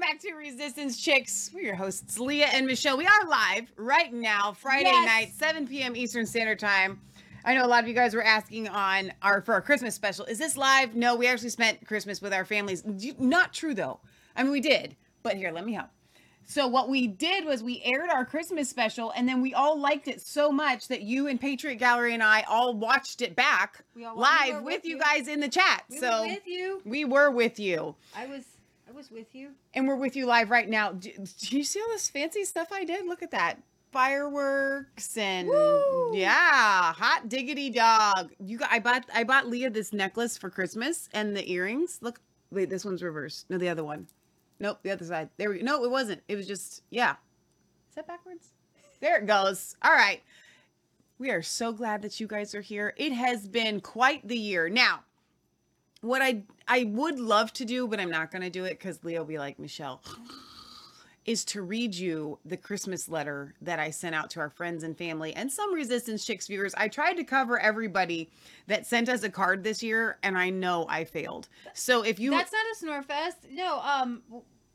back to Resistance Chicks. We're your hosts, Leah and Michelle. We are live right now, Friday Yes. night, 7 p.m. Eastern Standard Time. I know a lot of you guys were asking on our for our Christmas special. Is this live? No, we actually spent Christmas with our families. Not true though. I mean, we did. But here, let me help. So what we did was we aired our Christmas special, and then we all liked it so much that you and Patriot Gallery and I all watched it back live with, with you guys in the chat. We so were with you. we were with you. I was was with you. And we're with you live right now. Do, do you see all this fancy stuff I did? Look at that. Fireworks and Woo! yeah, hot diggity dog. You got I bought I bought Leah this necklace for Christmas and the earrings. Look, wait, this one's reversed. No, the other one. Nope, the other side. There we go. No, it wasn't. It was just yeah. Is that backwards? There it goes. All right. We are so glad that you guys are here. It has been quite the year. Now, what I I would love to do, but I'm not going to do it because Leo will be like Michelle, is to read you the Christmas letter that I sent out to our friends and family and some Resistance Chicks viewers. I tried to cover everybody that sent us a card this year, and I know I failed. So if you That's not a snore fest. No. Um.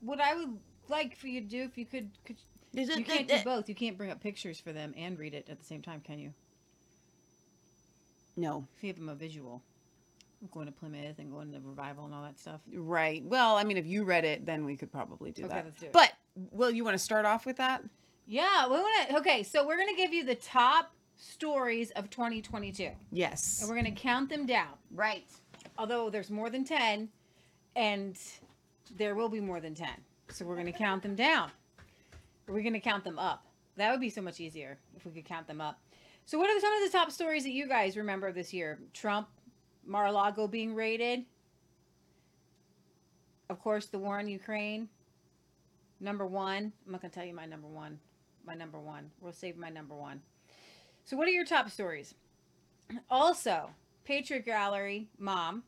What I would like for you to do, if you could, could you can't do both. You can't bring up pictures for them and read it at the same time, can you? no, If you have them a visual, going to Plymouth and going to the revival and all that stuff. right? Well, I mean, if you read it, then we could probably do Okay, that. let's do it. But well, you want to start off with that? Yeah. We want to. Okay. So we're gonna give you the top stories of 2022, Yes. and we're gonna count them down. Right. although there's more than 10 and there will be more than 10 so we're going to count them down we're going to count them up that would be so much easier if we could count them up so what are some of the top stories that you guys remember this year trump mar-a-lago being raided. Of course the war in ukraine. Number one. I'm not going to tell you my number one. My number one. We'll save my number one. So what are your top stories? Also patriot gallery mom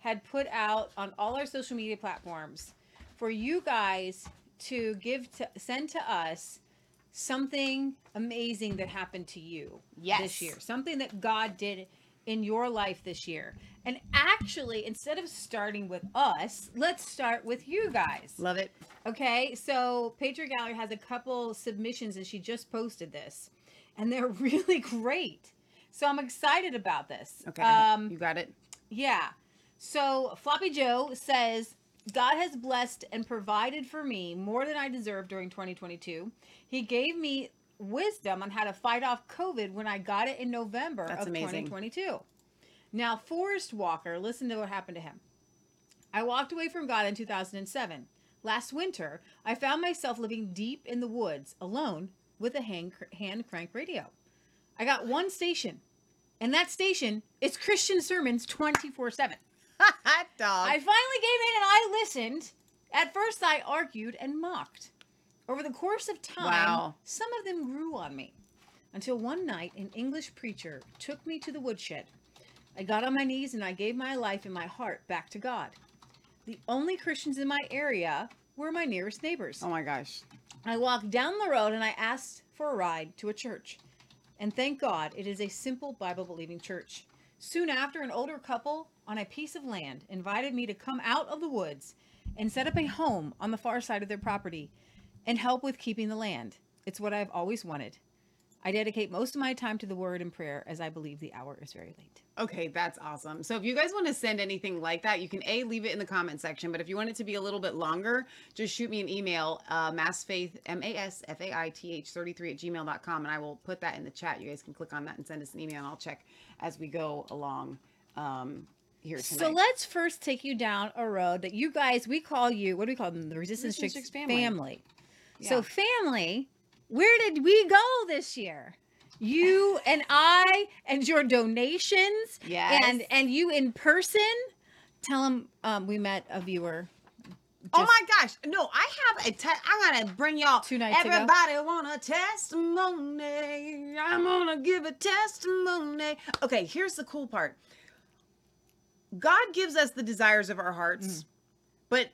had put out on all our social media platforms for you guys to give to send to us something amazing that happened to you Yes. this year. Something that god did in your life this year and actually instead of starting with us let's start with you guys Love it. Okay, so Patriot Gallery has a couple submissions and she just posted this. And they're really great. So I'm excited about this. Okay. Um you got it. yeah. So Floppy Joe says God has blessed and provided for me more than I deserve during 2022. He gave me wisdom on how to fight off COVID when I got it in November That's of amazing. 2022. Now, Forrest Walker, listen to what happened to him. I walked away from God in 2007. Last winter, I found myself living deep in the woods alone with a hand, hand crank radio. I got one station, and that station is Christian sermons 24 7. Hot dog. I finally gave in and I listened. At first, I argued and mocked. Over the course of time, Wow. some of them grew on me. Until one night, an English preacher took me to the woodshed. I got on my knees and I gave my life and my heart back to God. The only Christians in my area were my nearest neighbors. oh my gosh. I walked down the road and I asked for a ride to a church. And thank God it is a simple Bible believing church. Soon after, an older couple on a piece of land invited me to come out of the woods and set up a home on the far side of their property and help with keeping the land. It's what I've always wanted. I dedicate most of my time to the word and prayer as I believe the hour is very late. Okay, that's awesome. So if you guys want to send anything like that, you can A, leave it in the comment section. But if you want it to be a little bit longer, just shoot me an email, uh, masfaith, M-A-S-F-A-I-T-H 33 at gmail.com. And I will put that in the chat. You guys can click on that and send us an email and I'll check as we go along um, here tonight. So let's first take you down a road that you guys, we call you, what do we call them? The Resistance, Resistance Chicks Chicks family. family. Yeah. So, family, where did we go this year? You and I, and your donations, Yes. and and you in person. Tell them um, we met a viewer. Oh my gosh. No, I have a te- I'm to bring y'all. Two nights ago. Everybody want a testimony. I'm to give a testimony. Okay, here's the cool part God gives us the desires of our hearts, but Mm.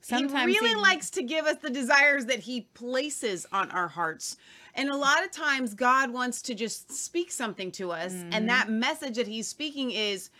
Sometimes he really he- likes to give us the desires that he places on our hearts. And a lot of times God wants to just speak something to us Mm-hmm. and that message that he's speaking is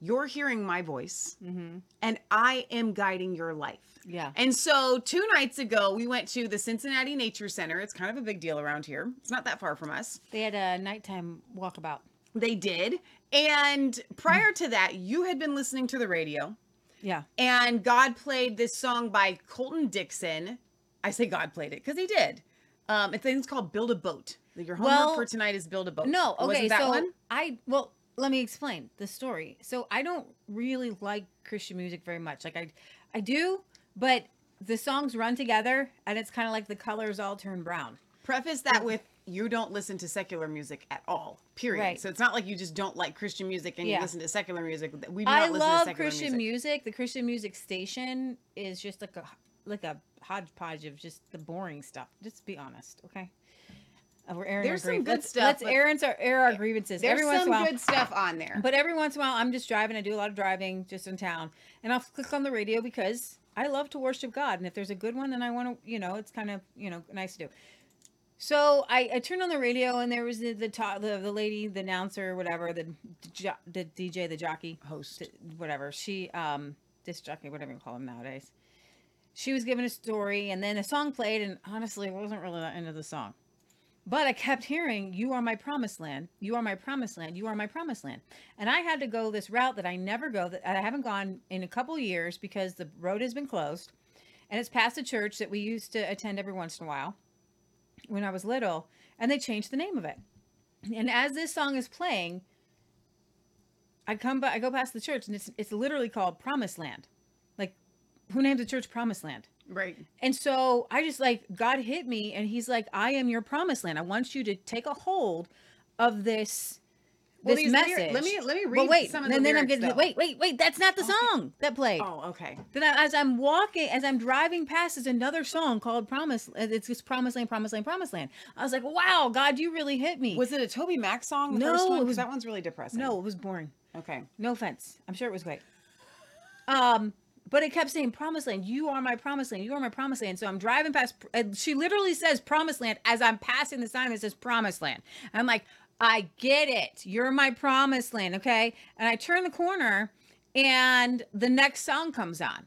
you're hearing my voice Mm-hmm. and I am guiding your life. Yeah. And so two nights ago, we went to the Cincinnati Nature Center. It's kind of a big deal around here. It's not that far from us. They had a nighttime walkabout. They did. And prior to that, you had been listening to the radio Yeah. and God played this song by Colton Dixon. I say God played it because he did. Um, I think it's called Build a Boat. Your homework Well, for tonight is Build a Boat. No, okay, Wasn't that so one? I well, let me explain the story. So I don't really like Christian music very much. Like I I do, but the songs run together and it's kind of like the colors all turn brown. Preface that with you don't listen to secular music at all. Period. Right. So it's not like you just don't like Christian music and Yeah. you listen to secular music. We do I not listen to love Christian music. music. The Christian music station is just like a like a hodgepodge of just the boring stuff. Just be honest, okay? Uh, we're airing There's some good let's, stuff, Let's air, our, air our grievances. There's Every some while, good stuff on there. But every once in a while, I'm just driving. I do a lot of driving just in town, and I'll click on the radio because I love to worship God. And if there's a good one, then I want to, you know, it's kind of, you know, nice to do. So I, I turned on the radio, and there was the the, the the lady, the announcer, whatever, the jo- the DJ, the jockey, Host. whatever. She um disc jockey, whatever you call them nowadays. She was giving a story, and then a song played, and honestly, I wasn't really that into the song. But I kept hearing, You are my promised land. You are my promised land. You are my promised land. And I had to go this route that I never go, that I haven't gone in a couple years because the road has been closed. And it's past a church that we used to attend every once in a while when I was little. And they changed the name of it. And as this song is playing, I come by, I go past the church and it's, it's literally called Promised Land. Like, who named the church Promised Land? Right. And so I just like God hit me and he's like, I am your promised land. I want you to take a hold of this this these message. lyric- let me- let me But read wait, some of the and then I'm lyrics, getting though. wait, wait, wait, that's not the song that played. Oh, okay. Then I, as I'm walking, as I'm driving past, is another song called Promise. It's just Promised Land, Promised Land, Promised Land. I was like, wow, God, you really hit me. Was it a TobyMac song? The No, first one? it was- that one's really depressing. no, it was boring. Okay. No offense. I'm sure it was great. Um, but it kept saying promised land. You are my promised land. You are my promised land. So I'm driving past. And she literally says promised land as I'm passing the sign that says promised land. And I'm like, I get it. You're my promised land. Okay. And I turn the corner, and the next song comes on,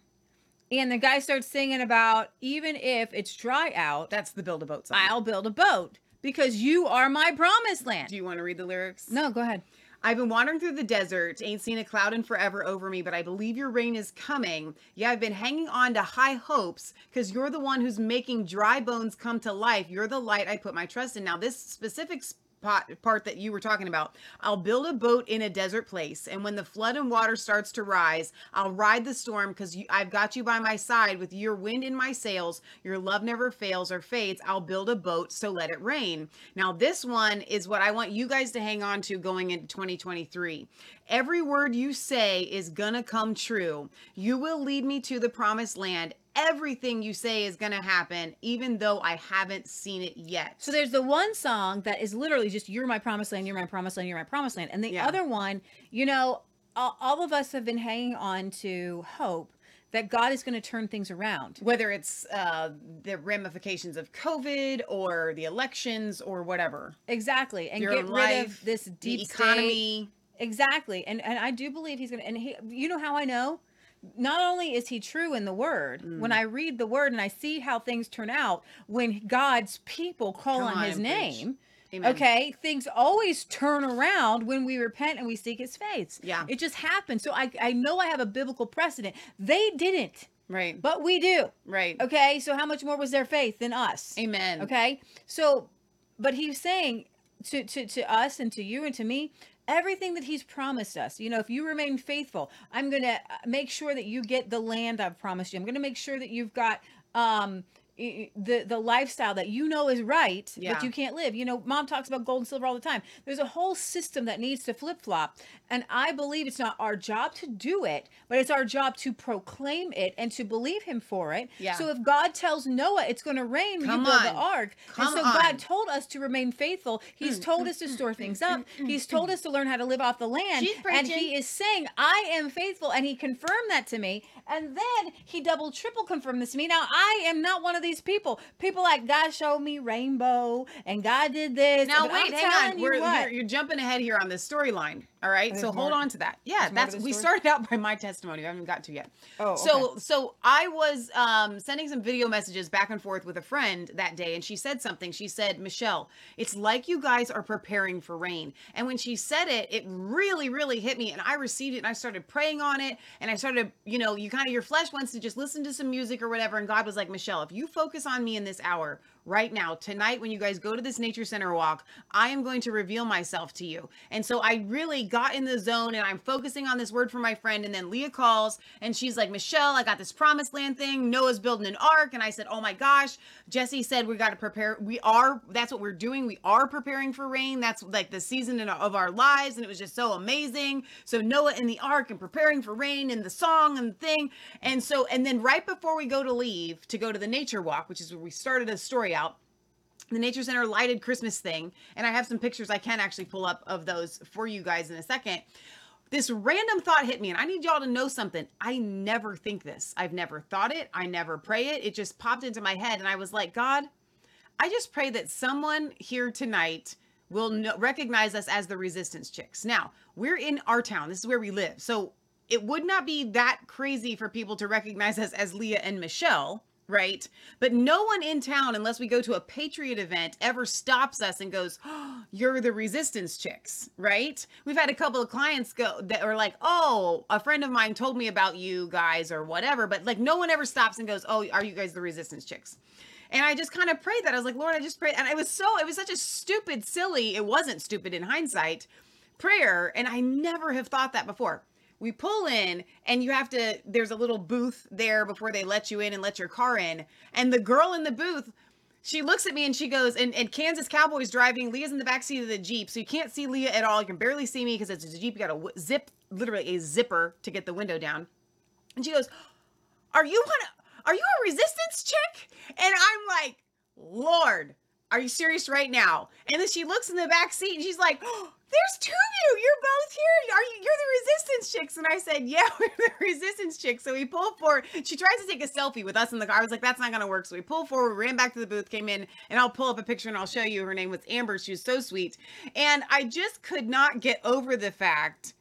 and the guy starts singing about even if it's dry out, That's the Build a Boat song. I'll build a boat because you are my promised land. Do you want to read the lyrics? no, go ahead. I've been wandering through the desert, ain't seen a cloud in forever over me, but I believe your rain is coming. Yeah, I've been hanging on to high hopes because you're the one who's making dry bones come to life. You're the light I put my trust in. Now, this specific spot, part that you were talking about, I'll build a boat in a desert place, and when the flood and water starts to rise, I'll ride the storm because I've got you by my side with your wind in my sails. Your love never fails or fades. I'll build a boat, so let it rain. Now, this one is what I want you guys to hang on to going into 2023. Every word you say is gonna come true. You will lead me to the promised land. Everything you say is gonna happen, even though I haven't seen it yet. So there's the one song that is literally just "You're my promised land, you're my promised land, you're my promised land," and the Yeah. other one, you know, all, all of us have been hanging on to hope that God is going to turn things around. whether it's uh, the ramifications of COVID or the elections or whatever, Exactly, and your get own rid of this deep state- economy. Exactly, and and I do believe he's going to. And he, you know how I know? Not only is he true in the word, Mm. when I read the word and I see how things turn out when God's people call on, on his name. Okay, things always turn around when we repent and we seek his face. Yeah. It just happens. So I, I know I have a biblical precedent. They didn't, Right. but we do. Right. Okay, so how much more was their faith than us? Amen. Okay, so, but he's saying to, to, to us and to you and to me, everything that he's promised us, you know, if you remain faithful, I'm going to make sure that you get the land I've promised you. I'm going to make sure that you've got, um, the the lifestyle that you know is right Yeah. but you can't live. You know mom talks about gold and silver all the time. There's a whole system that needs to flip-flop and i believe it's not our job to do it but it's our job to proclaim it and to believe him for it. Yeah. so if god tells noah it's going to rain Come you build the ark. Come and so on. god told us to remain faithful. He's mm, told mm, us to mm, store things up. he's told us to learn how to live off the land. And he is saying i am faithful and he confirmed that to me and then he double triple confirmed this to me now i am not one of these people people like god showed me rainbow and god did this Now But wait, I'm hang telling on. you We're, what. you're, you're jumping ahead here on this storyline. All right. So there's hold on to that. Yeah, there's more to that's we started out by my testimony. I haven't got to yet. Oh, So so I was um, sending some video messages back and forth with a friend that day, and she said something. She said, "Michelle, it's like you guys are preparing for rain." And when she said it, it really really hit me, and I received it, and I started praying on it, and I started, you know, you kind of your flesh wants to just listen to some music or whatever, and God was like, "Michelle, if you focus on me in this hour." Right now, tonight, when you guys go to this nature center walk, I am going to reveal myself to you. And so I really got in the zone and I'm focusing on this word for my friend. And then Leah calls and she's like, Michelle, I got this promised land thing. Noah's building an ark. And I said, Oh my gosh. Jesse said, We got to prepare. We are, that's what we're doing. We are preparing for rain. That's like the season of our lives. And it was just so amazing. So Noah in the ark and preparing for rain and the song and the thing. And so, and then right before we go to leave to go to the nature walk, which is where we started a story out, the nature center lighted christmas thing and i have some pictures i can actually pull up of those for you guys in a second. This random thought hit me and i need y'all to know something. I never think this. I've never thought it. I never pray it. It just popped into my head and i was like god i just pray that someone here tonight will know, recognize us as the resistance chicks. Now we're in our town. This is where we live. So it would not be that crazy for people to recognize us as leah and michelle right? But no one in town, unless we go to a Patriot event, ever stops us and goes, oh, You're the resistance chicks, right? We've had a couple of clients go that are like, Oh, a friend of mine told me about you guys or whatever, but like no one ever stops and goes, Oh, are you guys the resistance chicks? And I just kind of prayed that. I was like, Lord, I just prayed. And it was so, it was such a stupid, silly, it wasn't stupid in hindsight prayer. And I never have thought that before we pull in and you have to there's a little booth there before they let you in and let your car in. And the girl in the booth she looks at me and she goes and, and kansas cowboys driving leah's in the back seat of the jeep. So you can't see leah at all. You can barely see me because it's a jeep. You gotta zip literally a zipper to get the window down. And she goes are you one are you a resistance chick? And i'm like lord are you serious right now? And then she looks in the back seat and she's like oh, there's two of you. You're both here. Are you? You're the resistance chicks. And I said, yeah, we're the resistance chicks. So we pulled forward. She tries to take a selfie with us in the car. I was like, that's not gonna work. So we pull forward, ran back to the booth, came in, and I'll pull up a picture and I'll show you. Her name was Amber. She was so sweet, and I just could not get over the fact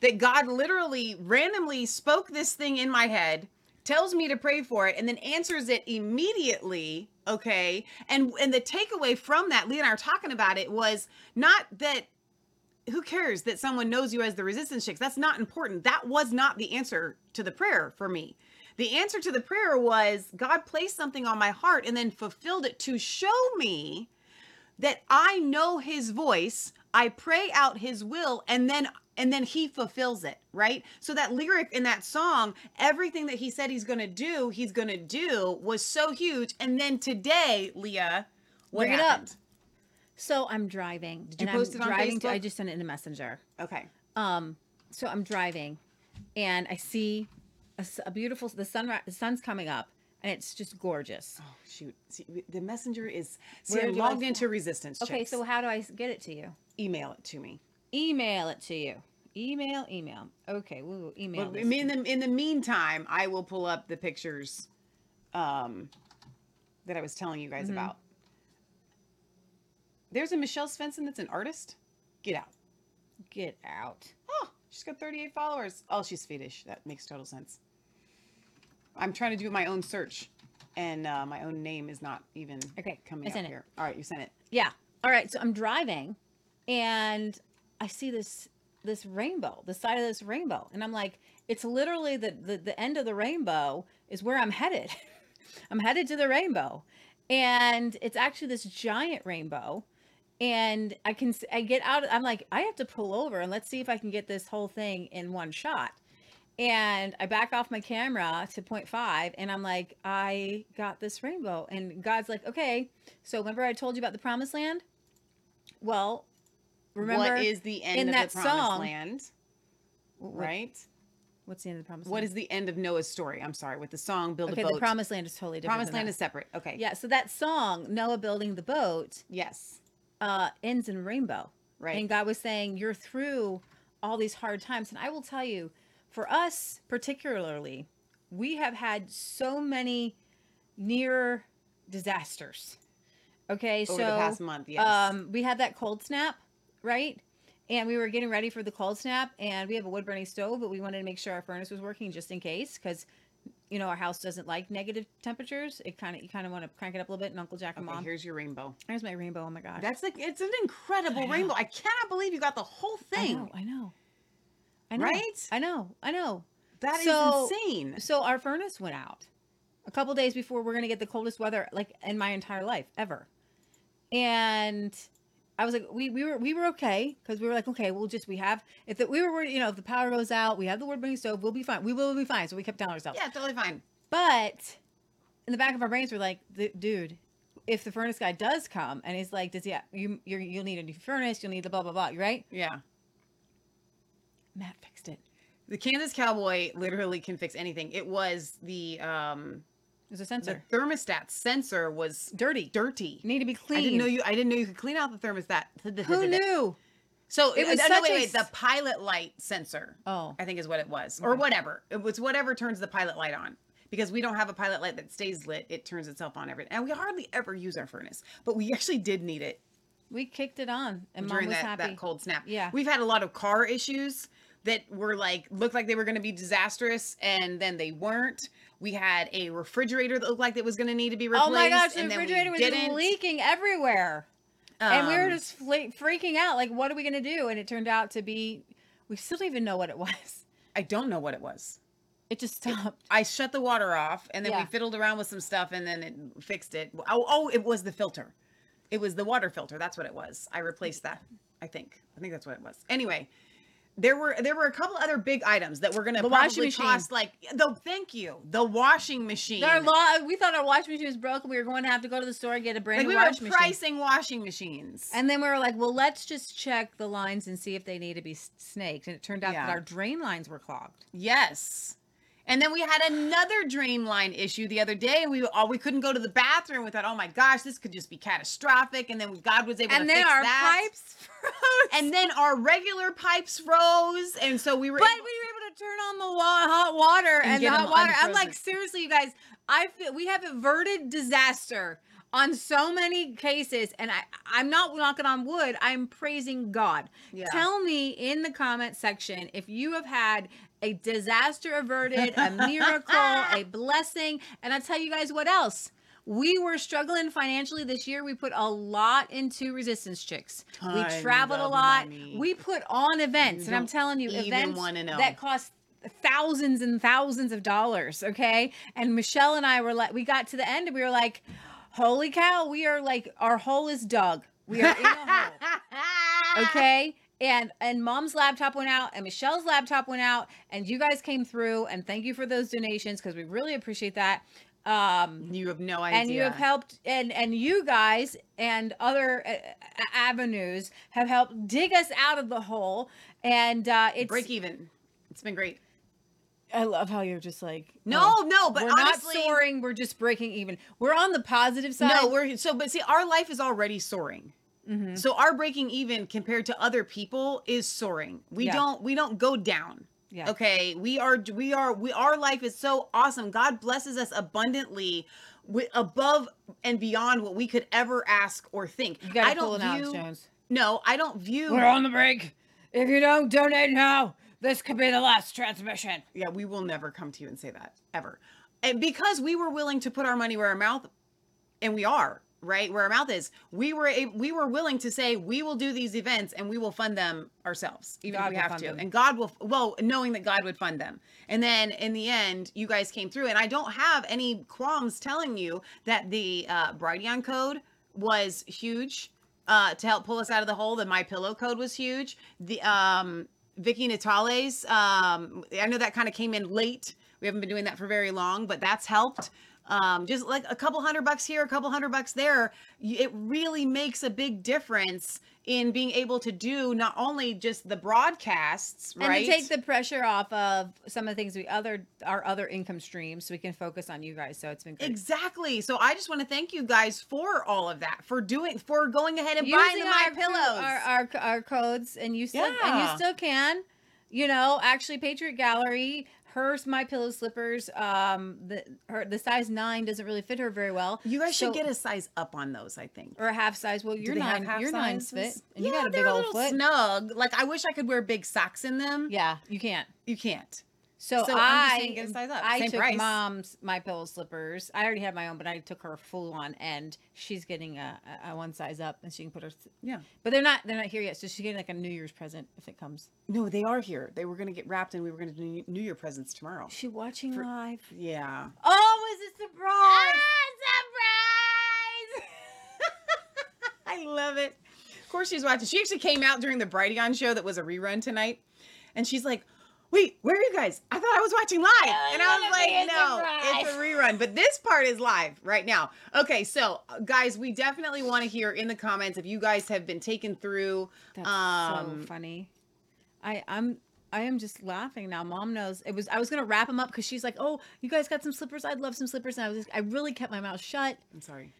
that God literally randomly spoke this thing in my head tells me to pray for it and then answers it immediately okay and and the takeaway from that leah and i are talking about it was not that who cares that someone knows you as the resistance chicks? That's not important. That was not the answer to the prayer for me. The answer to the prayer was god placed something on my heart and then fulfilled it to show me that i know his voice i pray out his will and then and then he fulfills it right? So that lyric in that song everything that he said he's going to do he's going to do was so huge. And then today leah what Bring it up. So I'm driving. Did you post I'm it on driving To, I just sent it in the messenger. okay Um, so I'm driving, and I see a beautiful the sun the sun's coming up, and it's just gorgeous. oh shoot see, the messenger is see Where do I logged into resistance Okay, so how do I get it to you? email it to me Email it to you. Email, email. Okay, we will email. But this in the in the meantime, I will pull up the pictures um, that I was telling you guys Mhm. about. There's a Michelle Svensson that's an artist. Get out. Get out. Oh, she's got 38 followers. Oh, she's Swedish. That makes total sense. I'm trying to do my own search, and uh, my own name is not even Okay, coming I up here. All right, you sent it. Yeah. All right. So I'm driving, and I see this this rainbow, the side of this rainbow, and I'm like, it's literally the the, the end of the rainbow is where I'm headed. I'm headed to the rainbow, and it's actually this giant rainbow. And I can I get out. I'm like, I have to pull over and let's see if I can get this whole thing in one shot. And I back off my camera to point five, and I'm like, I got this rainbow. And God's like, okay, so remember I told you about the promised land? Well, remember what is the end in of that the promised song- land? what- Right. What's the end of the promised What land? is the end of Noah's story? I'm sorry, with the song "Build okay, a Boat." Okay, the promised land is totally different. Promised land that. is separate. Okay. yeah. So that song, Noah building the boat, Yes. Uh, ends in rainbow. Right. And God was saying, You're through all these hard times. And I will tell you, for us particularly, we have had so many near disasters. Okay. Over so the past month, yes. um, we had that cold snap, right? and we were getting ready for the cold snap, and we have a wood burning stove, but we wanted to make sure our furnace was working just in case, because you know our house doesn't like negative temperatures. It kind of you kind of want to crank it up a little bit. And Uncle Jack and Okay, Mom, here's your rainbow. here's my rainbow. Oh my gosh, That's like it's an incredible I rainbow. I cannot believe you got the whole I thing. know, I know, I know, Right? I know, I know. That is So- insane. So our furnace went out a couple days before we're gonna get the coldest weather like in my entire life ever, and I was like, we, we were we were okay because we were like, okay, we'll just we have if the, we were worried, you know if the power goes out, we have the wood burning stove, we'll be fine. We will be fine. So we kept telling ourselves. Yeah, totally fine. But in the back of our brains, we're like, dude, if the furnace guy does come and he's like, does he? You you're, you'll need a new furnace. You'll need the blah blah blah. Right? Yeah. Matt fixed it. The Kansas Cowboy literally can fix anything. It was the um There's a the thermostat sensor was Dirty. dirty. Need to be clean. I didn't know you I didn't know you could clean out the thermostat. Who knew? So It was was no, wait, wait, the pilot light sensor. Oh. I think is what it was. Or whatever. It was whatever turns the pilot light on. Because we don't have a pilot light that stays lit, it turns itself on every and we hardly ever use our furnace. But we actually did need it We kicked it on, and during mom was that, happy. that cold snap. Yeah. We've had a lot of car issues that were like looked like they were going to be disastrous and then they weren't. We had a refrigerator that looked like it was going to need to be replaced. oh my gosh, the and then we refrigerator was didn't. leaking everywhere, and we were Um, just fle- freaking out. Like, what are we gonna do? And it turned out to be, we still don't even know what it was. I don't know what it was. It just stopped. I shut the water off and then Yeah. we fiddled around with some stuff and then it fixed it. Oh, oh, it was the filter. It was the water filter. That's what it was. I replaced that. I think. I think that's what it was. Anyway, there were there were a couple other big items that were going to The washing probably machine. cost like though. Thank you. The washing machine. Our law, we thought our washing machine was broken. We were going to have to go to the store and get a brand like new we were washing machine. pricing washing machines. And then we were like, well, let's just check the lines and see if they need to be snaked. And it turned out Yeah. that our drain lines were clogged. Yes. And then we had another drain line issue the other day, we all we couldn't go to the bathroom. We thought, oh my gosh, this could just be catastrophic. And then God was able And to then fix our that. pipes froze. and then our regular pipes froze, and so we were. but able- we were able to turn on the wa- hot water And and, the hot water. I'm like, seriously, you guys, I feel we have averted disaster on so many cases, and I, I'm not knocking on wood. I'm praising God. Yeah. Tell me in the comment section if you have had a disaster averted, a miracle, a blessing, and I'll tell you guys what else. We were struggling financially this year. We put a lot into Resistance Chicks. we traveled a lot. money. We put on events, You and I'm telling you, events that cost thousands and thousands of dollars. Okay, and Michelle and I were like, we got to the end, and we were like, "Holy cow! We are like, our hole is dug. We are in a hole." Okay. And and mom's laptop went out and Michelle's laptop went out and you guys came through and thank you for those donations because we really appreciate that. Um You have no idea. and you have helped and and you guys and other uh, avenues have helped dig us out of the hole and uh it's break even. It's been great. I love how you're just like No, oh, no, but we're honestly, not soaring we're just breaking even we're on the positive side No, we're so, but see, our life is already soaring. Mhm. So our breaking even compared to other people is soaring. We Yeah. don't we don't go down. Yeah. Okay. We are we are we our life is so awesome. God blesses us abundantly with above and beyond what we could ever ask or think. you gotta I pull don't out view Jones No, I don't view we're on the break if you don't donate now this could be the last transmission Yeah, we will never come to you and say that ever. And because we were willing to put our money where our mouth and we are, right? Where our mouth is. We were a, we were willing to say we will do these events and we will fund them ourselves, even God if we have to. them. And God will well, knowing that God would fund them. And then in the end, you guys came through and I don't have any qualms telling you that the uh Brighteon code was huge uh to help pull us out of the hole. The My Pillow code was huge. The um Vicky Natales, um I know that kind of came in late. We haven't been doing that for very long, but that's helped. Um, just like a couple hundred bucks here, a couple hundred bucks there, it really makes a big difference in being able to do not only just the broadcasts, and right? to take the pressure off of some of the things we other our other income streams so we can focus on you guys so it's been great Exactly. So I just want to thank you guys for all of that, for doing, for going ahead and buying the my our, pillows. our, our our codes and you still and you still can you know actually patriot gallery her my pillow slippers. Um, the her the size nine doesn't really fit her very well. You guys So- should get a size up on those. I think. or a half size. Well, your nine, half your nine's fit, and yeah, you got a big old little foot. snug. Like I wish I could wear big socks in them. Yeah, you can't. You can't. So, So I get a size up. I Same took price. mom's my pillow slippers. I already had my own, but I took her full on, and she's getting a, a, a one size up, and she can put her. Yeah. But they're not they're not here yet, so she's getting like a New Year's present if it comes. No, they are here. They were gonna get wrapped, and we were gonna do New Year presents tomorrow. Is she watching For- live? Yeah. Oh, is it a surprise? Ah, surprise I love it. Of course, she's watching. She actually came out during the Brighteon show that was a rerun tonight, and she's like, "Wait, where are you guys? I thought I was watching live." Oh, and I was gonna be a like, "No, it's a rerun." But this part is live right now. Okay, so uh, guys, we definitely want to hear in the comments if you guys have been taken through. That's um, so funny. I I'm I am just laughing now. Mom knows it was. I was gonna wrap them up because she's like, "Oh, you guys got some slippers? I'd love some slippers." And I was, just, I really kept my mouth shut. I'm sorry.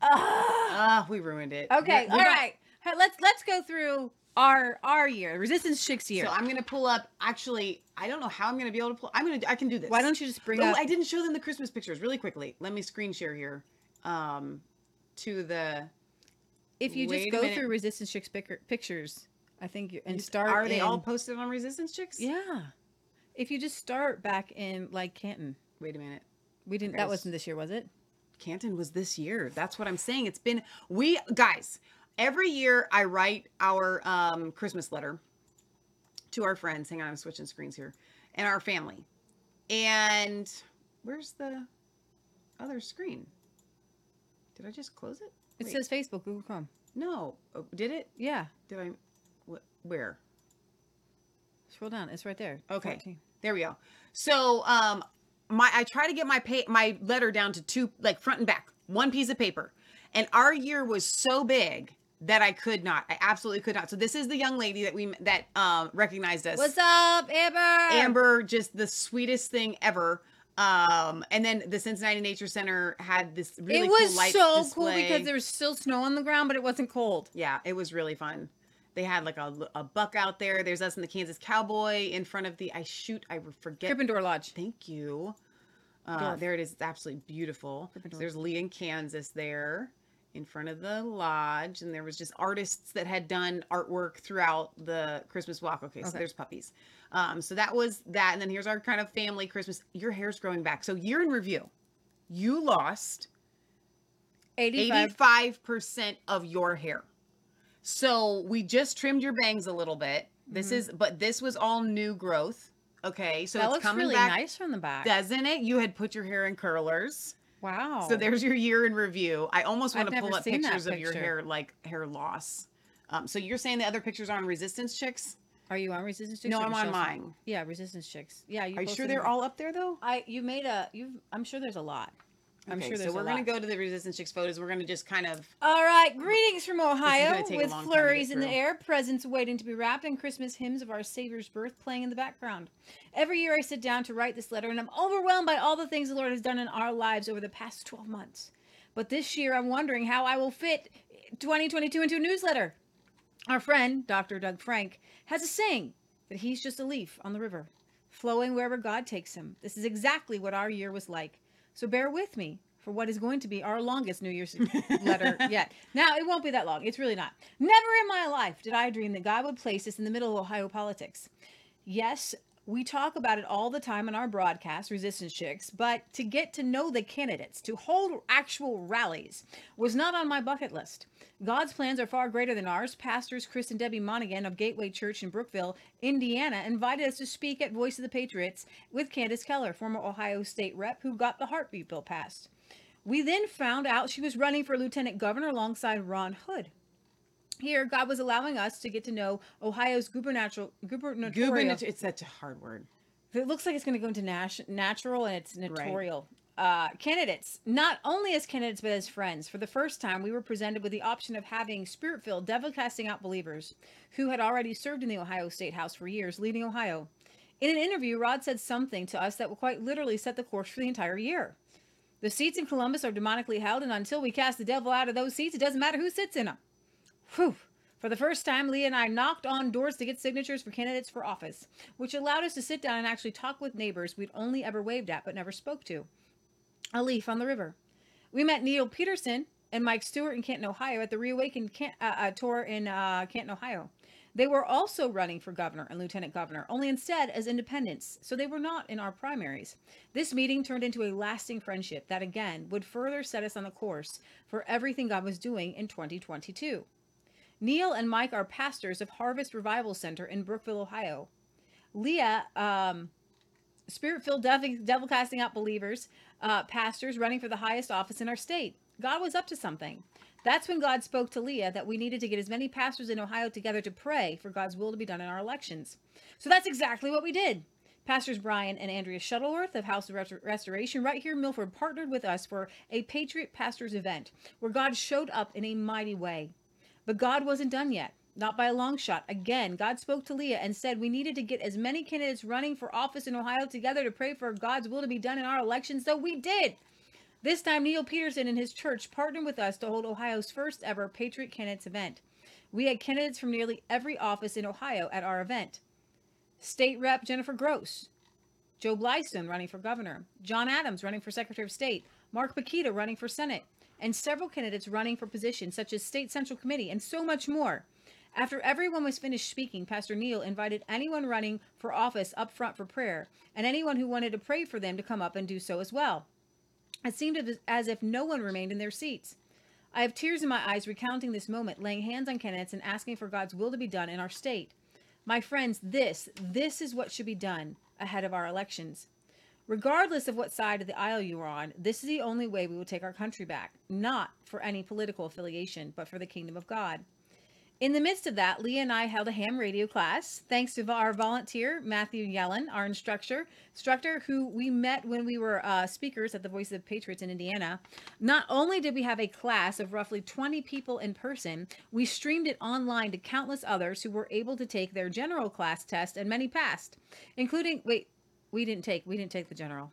Ah. Ah, we ruined it. Okay, We- all got- right. Hey, let's let's go through our our year, Resistance Chicks year. So I'm gonna pull up. Actually, I don't know how I'm gonna be able to pull. I'm gonna. I can do this. Why don't you just bring Oh, up? I didn't show them the Christmas pictures really quickly. Let me screen share here. Um, to the. if you just go through Resistance Chicks pic- pictures, I think you and you- start. Are they all posted on Resistance Chicks? Yeah. If you just start back in like Canton, Wait a minute. we didn't. That wasn't this year, was it? Canton was this year. That's what I'm saying. It's been we guys. Every year I write our um, Christmas letter to our friends. Hang on, I'm switching screens here, and our family. And where's the other screen? Did I just close it? It Wait, says Facebook, Google Chrome. no. Oh, did it? Yeah. Did I? What? Where? Scroll down. It's right there. Okay. 14. There we go. So, um, my I try to get my pay my letter down to two, like front and back, one piece of paper. And our year was so big that I could not. I absolutely could not. So this is the young lady that we that um recognized us. What's up, Amber? Amber, just the sweetest thing ever. Um, and then the Cincinnati Nature Center had this really it was cool so display. cool because there was still snow on the ground, but it wasn't cold. Yeah, it was really fun. They had like a, a buck out there. There's us and the Kansas Cowboy in front of the. I shoot. I forget. Krippendorf Lodge. Thank you. Uh, there it is. It's absolutely beautiful. Krippendorf. There's Lee in Kansas there in front of the lodge. And there was just artists that had done artwork throughout the Christmas walk. Okay, so Okay. there's puppies. Um, so that was that. And then here's our kind of family Christmas. Your hair's growing back. So year in review, you lost 85. 85% of your hair. So we just trimmed your bangs a little bit. This is, but this was all new growth. Okay, so that it's looks coming really back, nice from the back. doesn't it? You had put your hair in curlers. Wow. So there's your year in review. I almost want I've to pull up pictures of your hair, like hair loss. Um, so you're saying the other pictures are on Resistance Chicks? Are you on Resistance Chicks? No, I'm on mine. Yeah, Resistance Chicks. Yeah, you Are you sure they're them. all up there though? I you made a you. I'm sure there's a lot. I'm Okay, sure there's so we're gonna lot. go to the Resistance Chicks photos. We're gonna just kind of All right, greetings from Ohio with to flurries in the air, presents waiting to be wrapped, and Christmas hymns of our Savior's birth playing in the background. Every year I sit down to write this letter, and I'm overwhelmed by all the things the Lord has done in our lives over the past 12 months. But this year I'm wondering how I will fit 2022 into a newsletter. Our friend, Dr. Doug Frank, has a saying that he's just a leaf on the river, flowing wherever God takes him. This is exactly what our year was like. So bear with me for what is going to be our longest New Year's letter yet. Now, it won't be that long. It's really not. Never in my life did I dream that God would place us in the middle of Ohio politics. Yes, we talk about it all the time in our broadcast, Resistance Chicks, but to get to know the candidates, to hold actual rallies, was not on my bucket list. God's plans are far greater than ours. Pastors Chris and Debbie Monaghan of Gateway Church in Brookville, Indiana, invited us to speak at Voice of the Patriots with Candice Keller, former Ohio State rep who got the heartbeat bill passed. We then found out she was running for lieutenant governor alongside Ron Hood. Here, God was allowing us to get to know Ohio's gubernatorial, gubernatorial. It's such a hard word. it looks like it's going to go into nas- natural and it's notorial. Uh, candidates, not only as candidates but as friends. For the first time, we were presented with the option of having spirit-filled, devil-casting out believers who had already served in the Ohio State House for years, leading Ohio. In an interview, Rod said something to us that will quite literally set the course for the entire year. The seats in Columbus are demonically held, and until we cast the devil out of those seats, it doesn't matter who sits in them. Whew. For the first time, Leah and I knocked on doors to get signatures for candidates for office, which allowed us to sit down and actually talk with neighbors we'd only ever waved at but never spoke to. A leaf on the river. We met Neil Peterson and Mike Stewart in Canton, Ohio at the Reawakened Can- uh, uh, tour in uh, Canton, Ohio. They were also running for governor and lieutenant governor, only instead as independents, so they were not in our primaries. This meeting turned into a lasting friendship that again would further set us on the course for everything God was doing in 2022. Neil and Mike are pastors of Harvest Revival Center in Brookville, Ohio. Leah, um, spirit filled devil, devil casting out believers, uh, pastors running for the highest office in our state. God was up to something. That's when God spoke to Leah that we needed to get as many pastors in Ohio together to pray for God's will to be done in our elections. So that's exactly what we did. Pastors Brian and Andrea Shuttleworth of House of Restoration, right here in Milford, partnered with us for a Patriot Pastors event where God showed up in a mighty way. But God wasn't done yet, not by a long shot. Again, God spoke to Leah and said we needed to get as many candidates running for office in Ohio together to pray for God's will to be done in our elections. So we did. This time, Neil Peterson and his church partnered with us to hold Ohio's first ever Patriot Candidates event. We had candidates from nearly every office in Ohio at our event. State Rep Jennifer Gross, Joe Blystone running for governor, John Adams running for Secretary of State, Mark Pukita running for Senate, and several candidates running for positions such as State Central Committee and so much more. After everyone was finished speaking, Pastor Neil invited anyone running for office up front for prayer and anyone who wanted to pray for them to come up and do so as well. It seemed as if no one remained in their seats. I have tears in my eyes recounting this moment, laying hands on candidates and asking for God's will to be done in our state. My friends, this, this is what should be done ahead of our elections. Regardless of what side of the aisle you are on, this is the only way we will take our country back, not for any political affiliation, but for the kingdom of God. In the midst of that, Leah and I held a ham radio class, thanks to our volunteer, Matthew Yellen, our instructor, instructor who we met when we were uh, speakers at the Voice of Patriots in Indiana. Not only did we have a class of roughly 20 people in person, we streamed it online to countless others who were able to take their general class test, and many passed, including, wait, we didn't take, we didn't take the general.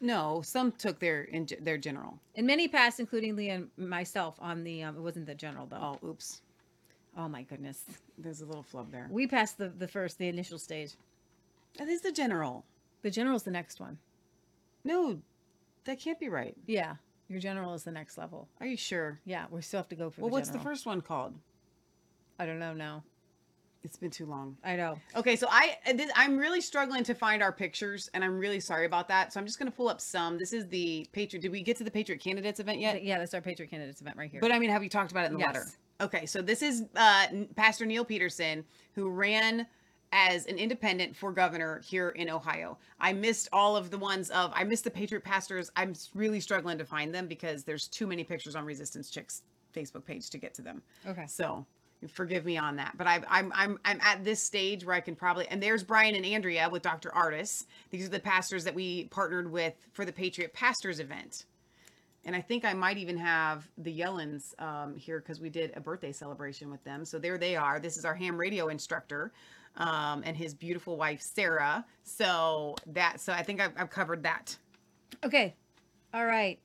No, some took their in, their general. And many passed, including Leah and myself on the, um, it wasn't the general though. Oh, oops. Oh my goodness. There's a little flub there. We passed the, the first, the initial stage. That is the general. The general's the next one. No, that can't be right. Yeah. Your general is the next level. Are you sure? Yeah, we still have to go for general. Well, the what's the general. first one called? I don't know now. It's been too long. I know. Okay, so I this, I'm really struggling to find our pictures, and I'm really sorry about that. So I'm just gonna pull up some. This is the Patriot. Did we get to the Patriot candidates event yet? Yeah, that's our Patriot Candidates event right here. But I mean, have you talked about it in the Yes. letter? Okay, so this is uh, Pastor Neil Peterson who ran as an independent for governor here in Ohio. I missed all of the ones of I missed the Patriot pastors. I'm really struggling to find them because there's too many pictures on Resistance Chicks Facebook page to get to them. Okay. So forgive me on that, but I, I'm I'm I'm at this stage where I can probably and there's Brian and Andrea with Dr. Artis. These are the pastors that we partnered with for the Patriot Pastors event. And I think I might even have the Yellens um, here because we did a birthday celebration with them. So there they are. This is our ham radio instructor um, and his beautiful wife Sarah. So that so I think I've, I've covered that. Okay. All right.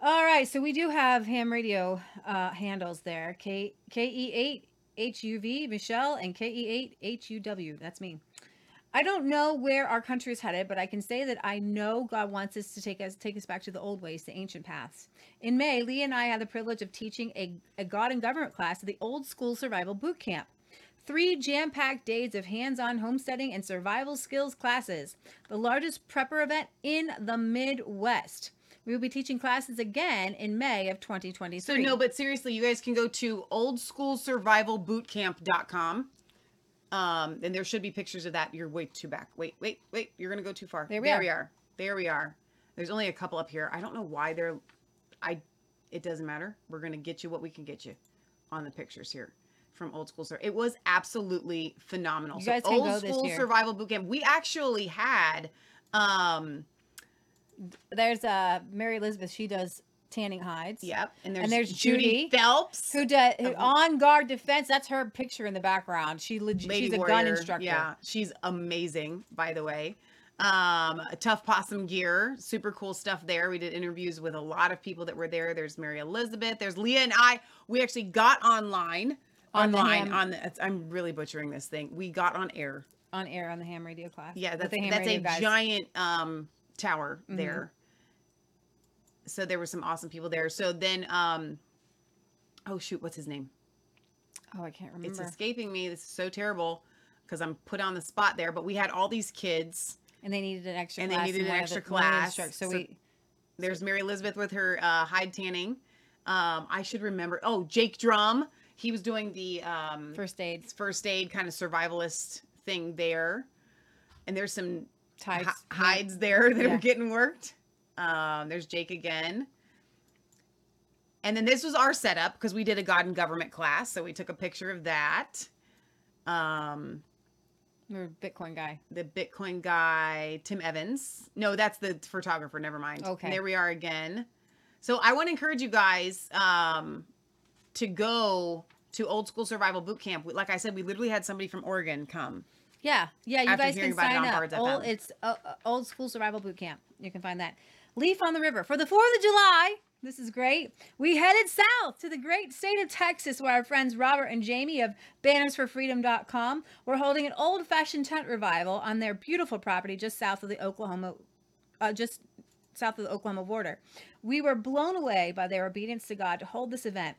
All right. So we do have ham radio uh, handles there. K K E eight H U V Michelle and K E eight H U W. That's me. I don't know where our country is headed, but I can say that I know God wants us to take us take us back to the old ways, the ancient paths. In May, Lee and I had the privilege of teaching a, a God and government class at the old school survival boot camp. Three jam packed days of hands on homesteading and survival skills classes, the largest prepper event in the Midwest. We will be teaching classes again in May of 2023. So no, but seriously, you guys can go to oldschoolsurvivalbootcamp.com. Um, and there should be pictures of that. You're way too back. Wait, wait, wait. You're gonna go too far. There we there are. we are. There we are. There's only a couple up here. I don't know why they're. I. It doesn't matter. We're gonna get you what we can get you, on the pictures here, from old school. Sur- It was absolutely phenomenal. You so guys can old go this school year. survival boot camp. We actually had. Um. There's uh, Mary Elizabeth. She does tanning hides. Yep. And there's, And there's Judy, Phelps. Who does who, on guard defense? That's her picture in the background. She legit. Lady She's a gun Warrior. instructor. Yeah, she's amazing, by the way. Um, tough possum gear, super cool stuff there. We did interviews with a lot of people that were there. There's Mary Elizabeth, there's Leah and I. We actually got online On the online on the I'm really butchering this thing. We got on air. on air on the ham radio class. Yeah, that's that's a guys. Giant um tower there. So there were some awesome people there. So then um oh shoot, what's his name? Oh, I can't remember. It's escaping me. This is so terrible because I'm put on the spot there. But we had all these kids. and they needed an extra And they needed an extra the- one of the class. So, So- we There's Mary Elizabeth with her uh, hide tanning. Um, I should remember. Oh, Jake Drum. He was doing the um, first aid first aid kind of survivalist thing there. And there's some ties. hi- hides there that Yeah. are getting worked. Um, there's Jake again. And then this was our setup because we did a God and government class. So we took a picture of that. Um, Or Bitcoin guy. the Bitcoin guy, Tim Evans. No, that's the photographer. Never mind. Okay. And there we are again. So I want to encourage you guys um, to go to Old School Survival Boot Camp. Like I said, we literally had somebody from Oregon come. Yeah, yeah. You After guys can sign up. Old, it's uh, uh, old school survival boot camp. You can find that. Leaf on the River for the Fourth of July. This is great. We headed south to the great state of Texas, where our friends Robert and Jamie of BannersForFreedom.com were holding an old-fashioned tent revival on their beautiful property just south of the Oklahoma, uh, just south of the Oklahoma border. We were blown away by their obedience to God to hold this event.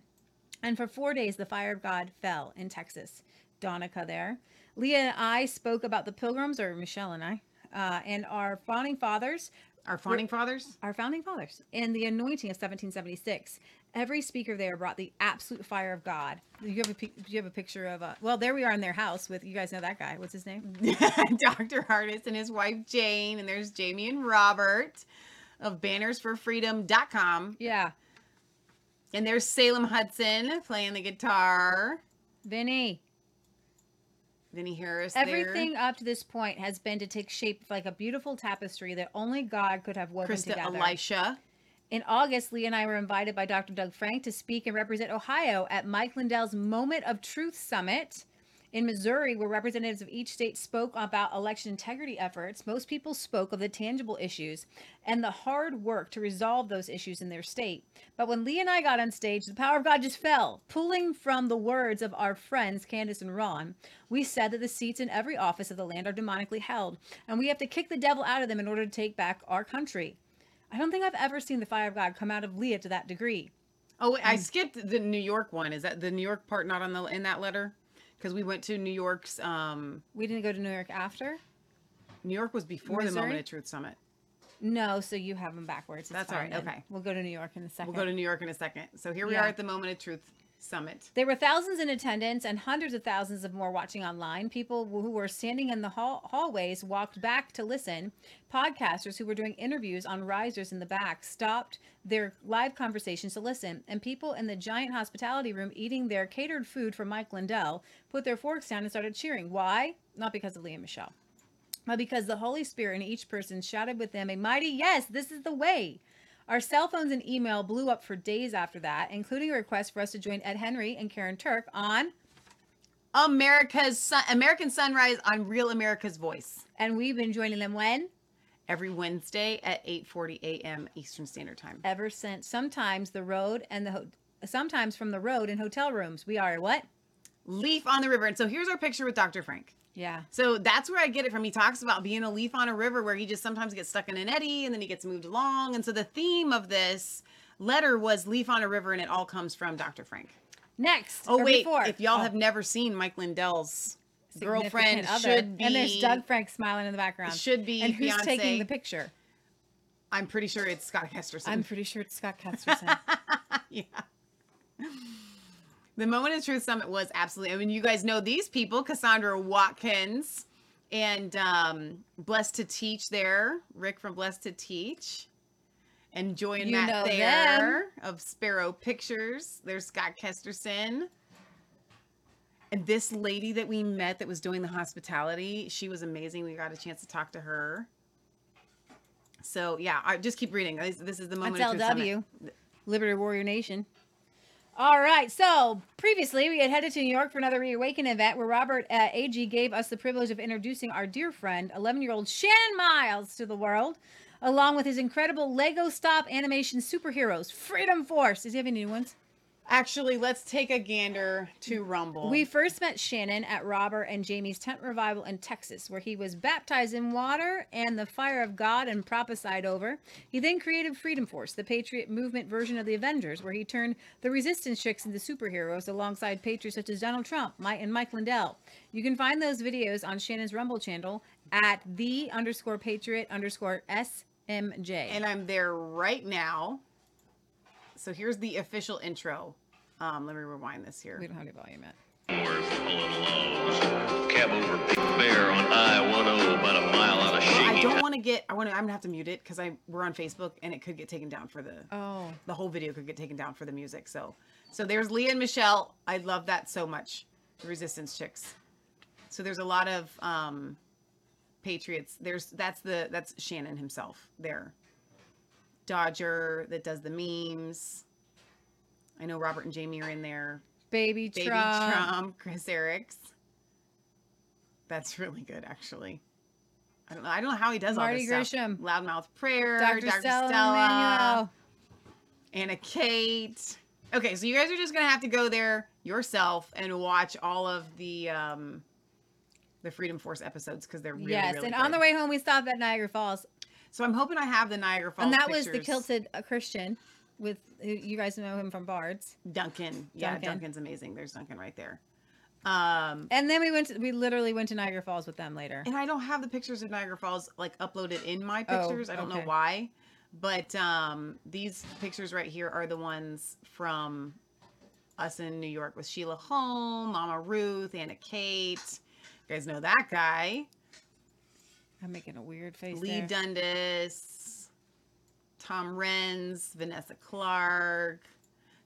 And for four days, the fire of God fell in Texas. Donica there. Leah and I spoke about the pilgrims, or Michelle and I, uh, and our founding fathers, Our founding fathers. our founding fathers, and the anointing of 1776. Every speaker there brought the absolute fire of God. You have a you have a picture of? Uh, well, there we are in their house with you guys know that guy. What's his name? Dr. Ardis and his wife Jane. And there's Jamie and Robert of bannersforfreedom.com. Yeah, And there's Salem Hudson playing the guitar. Vinny. Vinny Harris. there. Everything up to this point has been to take shape like a beautiful tapestry that only God could have woven Krista together. Elisha. In August, Lee and I were invited by Dr. Doug Frank to speak and represent Ohio at Mike Lindell's Moment of Truth Summit. In Missouri, where representatives of each state spoke about election integrity efforts, most people spoke of the tangible issues and the hard work to resolve those issues in their state. But when Lee and I got on stage, the power of God just fell. Pulling from the words of our friends Candace and Ron, we said that the seats in every office of the land are demonically held, and we have to kick the devil out of them in order to take back our country. I don't think I've ever seen the fire of God come out of Leah to that degree. Oh, wait, I um, skipped the New York one. Is that the New York part not on the in that letter? Because we went to New York's. Um, We didn't go to New York after? New York was before the Moment of Truth Summit. No, so you have them backwards. It's That's all fine right, then. okay. We'll go to New York in a 2nd We'll go to New York in a second. So here we Yeah. are at the Moment of Truth Summit. There were thousands in attendance and hundreds of thousands of more watching online. People who were standing in the hall- hallways walked back to listen. Podcasters who were doing interviews on risers in the back stopped their live conversations to listen. And people in the giant hospitality room eating their catered food from Mike Lindell put their forks down and started cheering. Why? Not because of Leah Michelle, but because the Holy Spirit in each person shouted with them a mighty yes, this is the way. Our cell phones and email blew up for days after that, including a request for us to join Ed Henry and Karyn Turk on, America's Sun, American Sunrise on Real America's Voice and we've been joining them when? every Wednesday at 8:40 a.m. Eastern Standard Time. Ever since. Sometimes the road and the ho- sometimes from the road in hotel rooms. We are what? Leaf on the river. And so here's our picture with Dr. Frank. Yeah. So that's where I get it from. He talks about being a leaf on a river where he just sometimes gets stuck in an eddy and then he gets moved along. And so the theme of this letter was leaf on a river and it all comes from Dr. Frank. Next. Oh wait, before. if y'all Oh, have never seen Mike Lindell's girlfriend other. should be and there's Doug Frank smiling in the background. should be and who's taking the picture? I'm pretty sure it's Scott Kesterson. I'm pretty sure it's Scott Kesterson. yeah. The Moment of Truth Summit was absolutely. I mean, you guys know these people: Cassandra Watkins and um, Blessed to Teach. There, Rick from Blessed to Teach, and Joy and You Matt there of Sparrow Pictures. There's Scott Kesterson. And this lady that we met that was doing the hospitality, she was amazing. We got a chance to talk to her. So yeah, I just keep reading. This, this is the moment. That's of Truth Summit. LW, Liberty Warrior Nation. All right. So previously, we had headed to New York for another Reawaken event where Robert uh, Ag gave us the privilege of introducing our dear friend, 11 year old Shannon Miles, to the world, along with his incredible Lego stop animation superheroes, Freedom Force. Does he have any new ones? Actually, let's take a gander to Rumble. We first met Shannon at Robert and Jamie's tent revival in Texas, where he was baptized in water and the fire of God and prophesied over. He then created Freedom Force, the Patriot movement version of the Avengers, where he turned the resistance chicks into superheroes alongside patriots such as Donald Trump Mike, and Mike Lindell. You can find those videos on Shannon's Rumble channel at the underscore patriot underscore SMJ. and I'm there right now. So here's the official intro. Um, let me rewind this here. we don't have any volume yet. Worth. Cab over Bear on I-10 about a mile out of Well, I don't want to get. I want to. I'm gonna have to mute it because I we're on Facebook and it could get taken down for the Oh. the whole video could get taken down for the music. So so there's Leah and Michelle. I love that so much. The Resistance chicks. So there's a lot of um Patriots. There's that's the that's Shannon himself there. Dodger that does the memes. I know Robert and Jamie are in there. Baby, Baby Trump. Trump, Chris Erics. That's really good, actually. I don't know. I don't know how he does Marty all this stuff. Grisham. Loudmouth Prayer, Dr. Dr. Stella, Stella, Anna Kate. Okay, so you guys are just gonna have to go there yourself and watch all of the um the Freedom Force episodes because they're really yes, really and on the way home we stopped at Niagara Falls, So I'm hoping I have the Niagara Falls. and that was the kilted uh, Christian. With you guys know him from Bards, Duncan. Yeah, Duncan. Duncan's amazing. There's Duncan right there. Um and then we went. To, we literally went to Niagara Falls with them later. And I don't have the pictures of Niagara Falls like uploaded in my Oh, pictures. I don't know why. But um these pictures right here are the ones from us in New York with Sheila Holm, Mama Ruth, Anna Kate. You guys know that guy. I'm making a weird face Lee there. Dundas, Tom Renz, Vanessa Clark.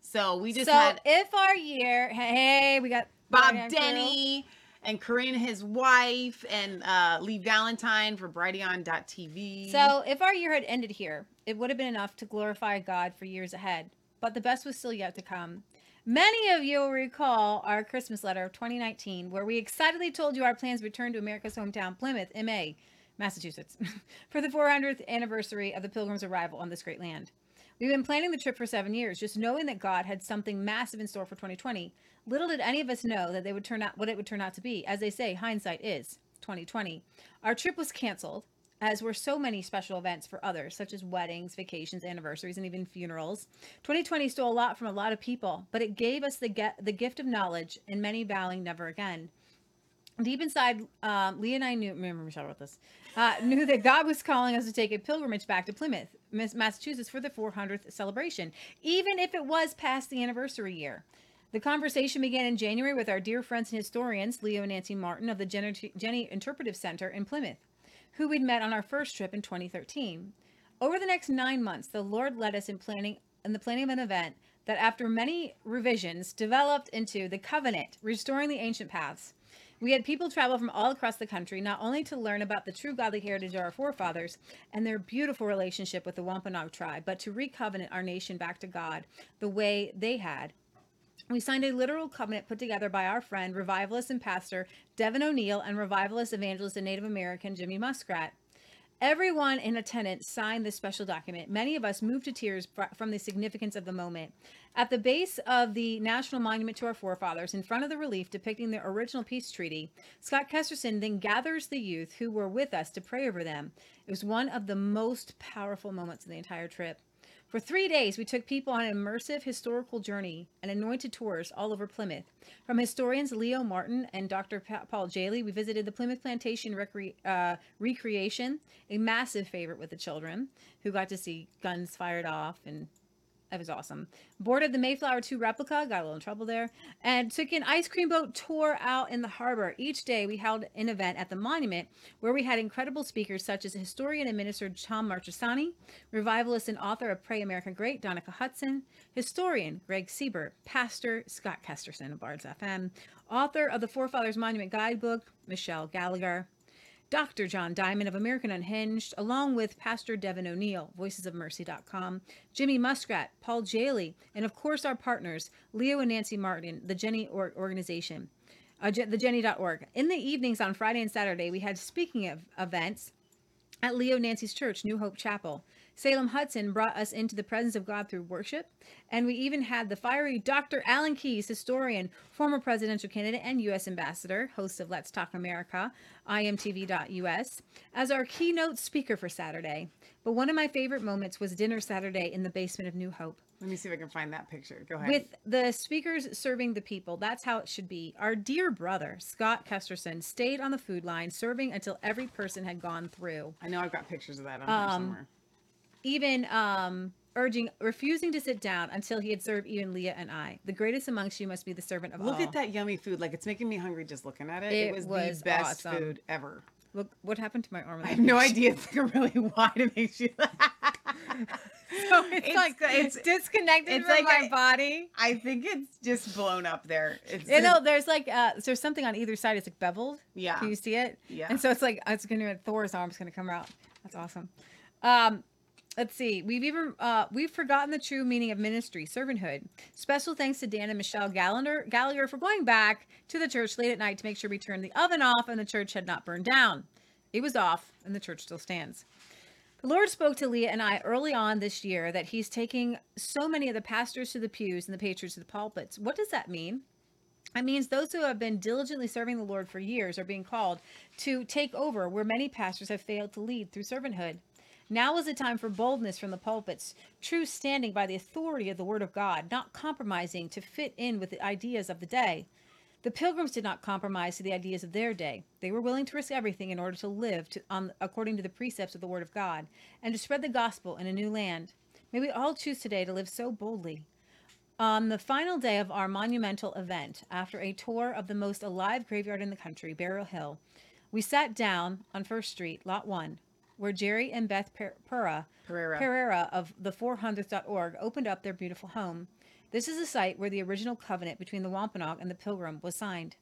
So we just so had if our year, hey, we got Bob Denny and Corinne, his wife, and uh, Lee Valentine for Brighteon.tv. So if our year had ended here, it would have been enough to glorify God for years ahead. But the best was still yet to come. Many of you will recall our Christmas letter of 2019, where we excitedly told you our plans to return to America's hometown, Plymouth, MA, Massachusetts, for the 400th anniversary of the Pilgrim's arrival on this great land. We've been planning the trip for seven years, just knowing that God had something massive in store for 2020. Little did any of us know that they would turn out what it would turn out to be. As they say, hindsight is 2020. Our trip was canceled, as were so many special events for others, such as weddings, vacations, anniversaries, and even funerals. 2020 stole a lot from a lot of people, but it gave us the get the gift of knowledge, and many vowing never again. Deep inside, um, Lee and I knew. Remember, Michelle wrote this. Uh, knew that God was calling us to take a pilgrimage back to Plymouth, Massachusetts, for the 400th celebration, even if it was past the anniversary year. The conversation began in January with our dear friends and historians, Leo and Nancy Martin of the Jenney, Interpretive Center in Plymouth, who we'd met on our first trip in 2013. Over the next nine months, the Lord led us in planning in the planning of an event that, after many revisions, developed into the Covenant, restoring the ancient paths. We had people travel from all across the country, not only to learn about the true godly heritage of our forefathers and their beautiful relationship with the Wampanoag tribe, but to recovenant our nation back to God the way they had. We signed a literal covenant put together by our friend, revivalist and pastor Devin O'Neill, and revivalist evangelist and Native American Jimmy Muskrat. Everyone in attendance signed this special document. Many of us moved to tears from the significance of the moment. At the base of the National Monument to Our Forefathers, in front of the relief depicting the original peace treaty, Scott Kesterson then gathers the youth who were with us to pray over them. It was one of the most powerful moments of the entire trip. For three days, we took people on an immersive historical journey and anointed tours all over Plymouth. From historians Leo Martin and Dr. Pa- Paul Jehle, we visited the Plymouth Plantation recre- uh, Recreation, a massive favorite with the children, who got to see guns fired off and that was awesome. Boarded the Mayflower 2 replica, got a little in trouble there, and took an ice cream boat tour out in the harbor. Each day we held an event at the monument where we had incredible speakers such as historian and minister Tom Marchesani, revivalist and author of Pray America Great, Donica Hudson, historian Greg Siebert, pastor Scott Kesterson of Bards FM, author of the Forefathers Monument Guidebook, Michelle Gallagher, Dr. John Diamond of American Unhinged, along with Pastor Devin O'Neill, voicesofmercy.com, Jimmy Muskrat, Paul Jehle, and of course our partners, Leo and Nancy Martin, the Jenney or- organization, uh, the Jenney.org. In the evenings on Friday and Saturday, we had speaking of events at Leo Nancy's church, New Hope Chapel. Salem Hudson brought us into the presence of God through worship. And we even had the fiery Dr. Alan Keyes, historian, former presidential candidate, and U.S. ambassador, host of Let's Talk America, imtv.us, as our keynote speaker for Saturday. But one of my favorite moments was dinner Saturday in the basement of New Hope Let me see if I can find that picture. Go ahead. with the speakers serving the people. That's how it should be. Our dear brother, Scott Kesterson, stayed on the food line serving until every person had gone through, I know I've got pictures of that on Um, somewhere. Even um, urging, refusing to sit down until he had served even Leah and I. The greatest amongst you must be the servant of Look all. Look at that yummy food. Like it's making me hungry just looking at it. It, It was, was the best awesome. food ever. Look, what happened to my arm? I have no idea. It's like really wide. It makes you. So it's, It's- like it's- disconnected it's from like my body. I think it's just blown up there. It's You know, there's like uh, there's something on either side. It's like beveled. Yeah. Can you see it? Yeah. And so it's like it's gonna Thor's arm's gonna come out. That's awesome. Um, let's see. We've even uh, we've forgotten the true meaning of ministry, servanthood. Special thanks to Dan and Michelle Gallagher, Gallagher for going back to the church late at night to make sure we turned the oven off and the church had not burned down. It was off, and the church still stands. The Lord spoke to Leah and I early on this year that He's taking so many of the pastors to the pews and the patrons to the pulpits. What does that mean? It means those who have been diligently serving the Lord for years are being called to take over where many pastors have failed to lead through servanthood. Now is the time for boldness from the pulpits, true standing by the authority of the Word of God, not compromising to fit in with the ideas of the day. The pilgrims did not compromise to the ideas of their day. They were willing to risk everything in order to live to, according to the precepts of the Word of God and to spread the gospel in a new land. May we all choose today to live so boldly. On the final day of our monumental event, after a tour of the most alive graveyard in the country, Burial Hill, we sat down on First Street, Lot 1, where Jerry and Beth Per- Pura, Pereira. Pereira of the 400th.org opened up their beautiful home. This is the site where the original covenant between the Wampanoag and the Pilgrim was signed.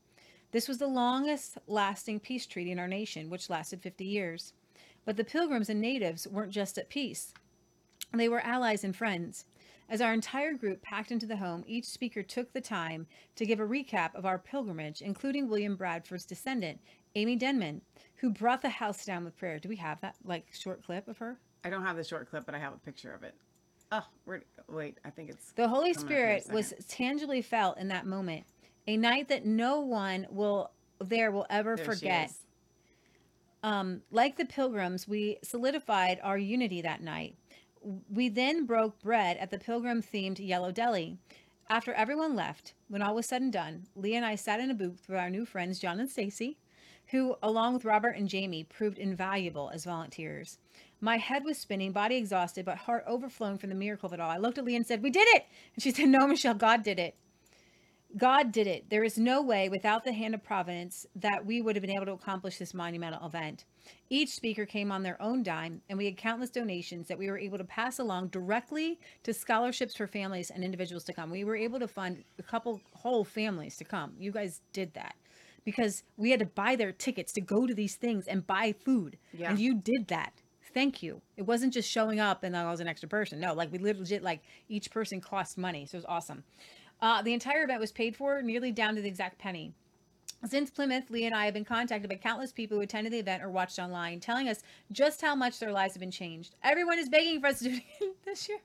This was the longest lasting peace treaty in our nation, which lasted 50 years. But the Pilgrims and natives weren't just at peace. They were allies and friends. As our entire group packed into the home, each speaker took the time to give a recap of our pilgrimage, including William Bradford's descendant, Amy Denman, who brought the house down with prayer. Do we have that like short clip of her? I don't have the short clip, but I have a picture of it. Oh. Wait, I think it's. The Holy coming up here in a Spirit was tangibly felt in that moment, a night that no one will there will ever There forget. Um, like the pilgrims, we solidified our unity that night. We then broke bread at the pilgrim themed Yellow Deli. After everyone left, when all was said and done, Leah and I sat in a booth with our new friends, John and Stacy, who, along with Robert and Jamie, proved invaluable as volunteers. My head was spinning, body exhausted, but heart overflowing from the miracle of it all. I looked at Leah and said, We did it! And she said, No, Michelle, God did it. God did it. There is no way without the hand of providence that we would have been able to accomplish this monumental event. Each speaker came on their own dime, and we had countless donations that we were able to pass along directly to scholarships for families and individuals to come. We were able to fund a couple whole families to come. You guys did that because we had to buy their tickets to go to these things and buy food. Yeah. And you did that. Thank you. It wasn't just showing up and then I was an extra person. No, like we legit, like each person cost money. So it was awesome. Uh, the entire event was paid for nearly down to the exact penny. Since Plymouth, Lee and I have been contacted by countless people who attended the event or watched online, telling us just how much their lives have been changed. Everyone is begging for us to do it this year.